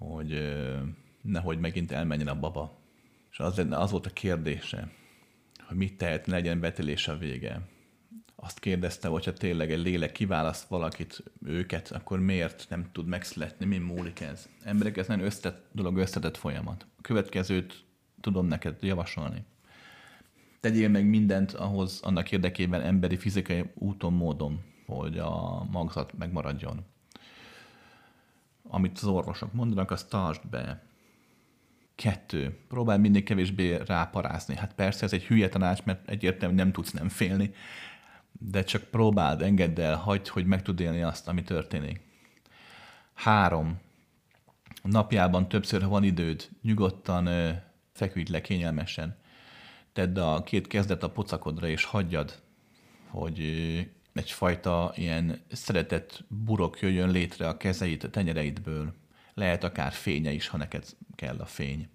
hogy nehogy megint elmenjen a baba. És az, az volt a kérdése, hogy mit tehet, legyen vetélés a vége azt kérdezte, hogyha tényleg egy lélek kiválaszt valakit, őket, akkor miért nem tud megszületni, mi múlik ez? Emberek, ez nagyon összetett dolog, összetett folyamat. A következőt tudom neked javasolni. Tegyél meg mindent ahhoz, annak érdekében emberi, fizikai úton, módon, hogy a magzat megmaradjon. Amit az orvosok mondanak, azt tartsd be. Kettő. Próbálj mindig kevésbé ráparázni. Hát persze ez egy hülye tanács, mert egyértelműen nem tudsz nem félni, de csak próbáld, engedd el, hagyd, hogy meg tud élni azt, ami történik. Három. Napjában többször, ha van időd, nyugodtan ö, feküdj le kényelmesen. Tedd a két kezdet a pocakodra, és hagyjad, hogy egyfajta ilyen szeretett burok jöjjön létre a kezeit, a tenyereidből. Lehet akár fénye is, ha neked kell a fény.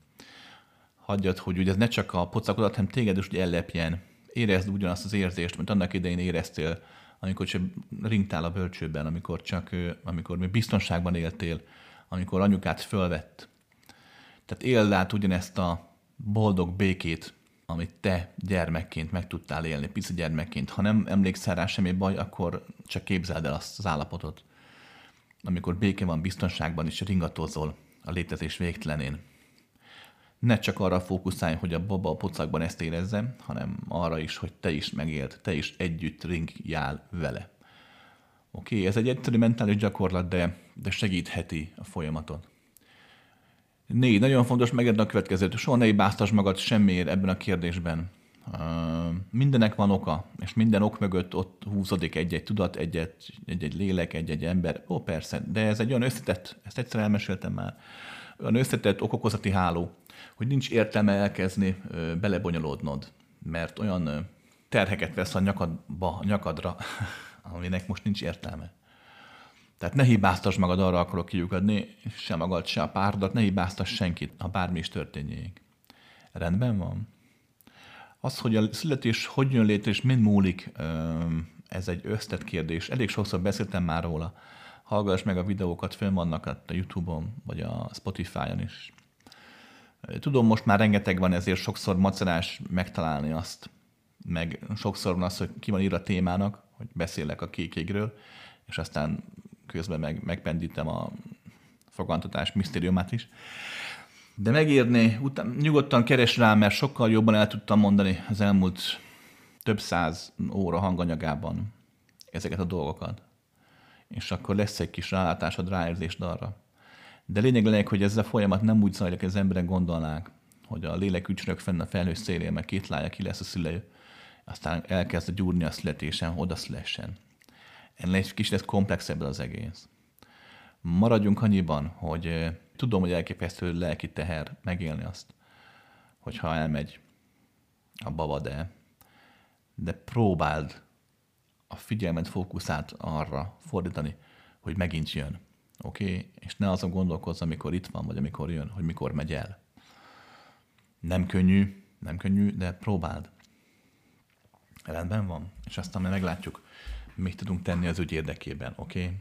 Hagyjad, hogy ugye ez ne csak a pocakodat, hanem téged is ellepjen, érezd ugyanazt az érzést, mint annak idején éreztél, amikor csak ringtál a bölcsőben, amikor csak, amikor még biztonságban éltél, amikor anyukát fölvett. Tehát éld át ugyanezt a boldog békét, amit te gyermekként meg tudtál élni, pici gyermekként. Ha nem emlékszel rá semmi baj, akkor csak képzeld el azt az állapotot, amikor béke van biztonságban, és ringatózol a létezés végtelenén ne csak arra fókuszálj, hogy a baba a pocakban ezt érezze, hanem arra is, hogy te is megélt, te is együtt ringjál vele. Oké, okay, ez egy egyszerű mentális gyakorlat, de, de segítheti a folyamatot. Négy, nagyon fontos megérni a következőt. Soha ne báztas magad semmiért ebben a kérdésben. Mindenek van oka, és minden ok mögött ott húzódik egy-egy tudat, egy-egy, lélek, egy-egy ember. Ó, persze, de ez egy olyan összetett, ezt egyszer elmeséltem már, olyan összetett okokozati háló, hogy nincs értelme elkezdni belebonyolódnod, mert olyan terheket vesz a nyakadba, nyakadra, aminek most nincs értelme. Tehát ne hibáztass magad, arra akarok kiukadni, se magad, se a párdat, ne hibáztass senkit, ha bármi is történjék. Rendben van? Az, hogy a születés hogy jön létre és mind múlik, ez egy összetett kérdés. Elég sokszor beszéltem már róla. Hallgass meg a videókat, fönn vannak a YouTube-on, vagy a Spotify-on is. Tudom, most már rengeteg van, ezért sokszor macerás megtalálni azt, meg sokszor van az, hogy ki van írva a témának, hogy beszélek a kékégről, és aztán közben meg, megpendítem a fogantatás misztériumát is. De megírni, után, nyugodtan keres rá, mert sokkal jobban el tudtam mondani az elmúlt több száz óra hanganyagában ezeket a dolgokat. és akkor lesz egy kis rálátásod, ráérzésd arra. De lényeg lényeg, hogy ez a folyamat nem úgy zajlik, hogy az emberek gondolnák, hogy a lélek ücsörök fenn a felhő szélén, meg két lánya ki lesz a szülei, aztán elkezd gyúrni a születésen, oda szülessen. Ennél egy kicsit komplexebb az egész. Maradjunk annyiban, hogy tudom, hogy elképesztő lelki teher megélni azt, hogyha elmegy a baba, de, de próbáld a figyelmet fókuszát arra fordítani, hogy megint jön. Oké? Okay? És ne azon gondolkozz, amikor itt van, vagy amikor jön, hogy mikor megy el. Nem könnyű, nem könnyű, de próbáld. Rendben van. És aztán majd meglátjuk, mit tudunk tenni az ügy érdekében, oké? Okay?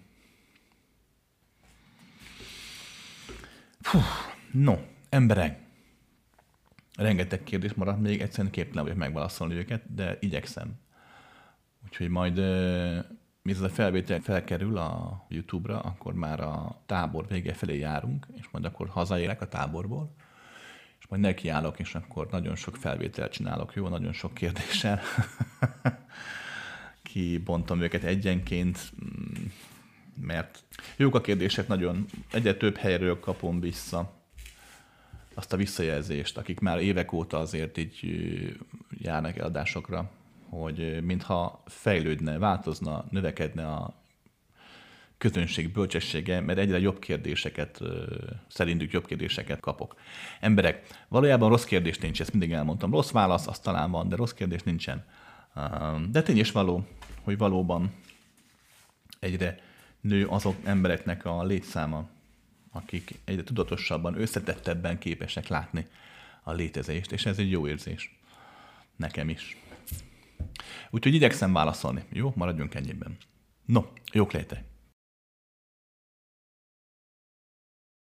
no, emberek, rengeteg kérdés maradt még, egyszerűen képtelen vagyok megválaszolni őket, de igyekszem. Úgyhogy majd, mi ez a felvétel felkerül a YouTube-ra, akkor már a tábor vége felé járunk, és majd akkor hazaérek a táborból, és majd nekiállok, és akkor nagyon sok felvételt csinálok, jó, nagyon sok kérdéssel. Kibontom őket egyenként, mm, mert jók a kérdések nagyon, egyre több helyről kapom vissza azt a visszajelzést, akik már évek óta azért így járnak eladásokra, hogy mintha fejlődne, változna, növekedne a közönség bölcsessége, mert egyre jobb kérdéseket, szerintük jobb kérdéseket kapok. Emberek, valójában rossz kérdés nincs, ezt mindig elmondtam. Rossz válasz, az talán van, de rossz kérdés nincsen. De tény is való, hogy valóban egyre nő azok embereknek a létszáma, akik egyre tudatosabban, összetettebben képesek látni a létezést, és ez egy jó érzés. Nekem is. Úgyhogy igyekszem válaszolni. Jó, maradjunk ennyiben. No, jók létek!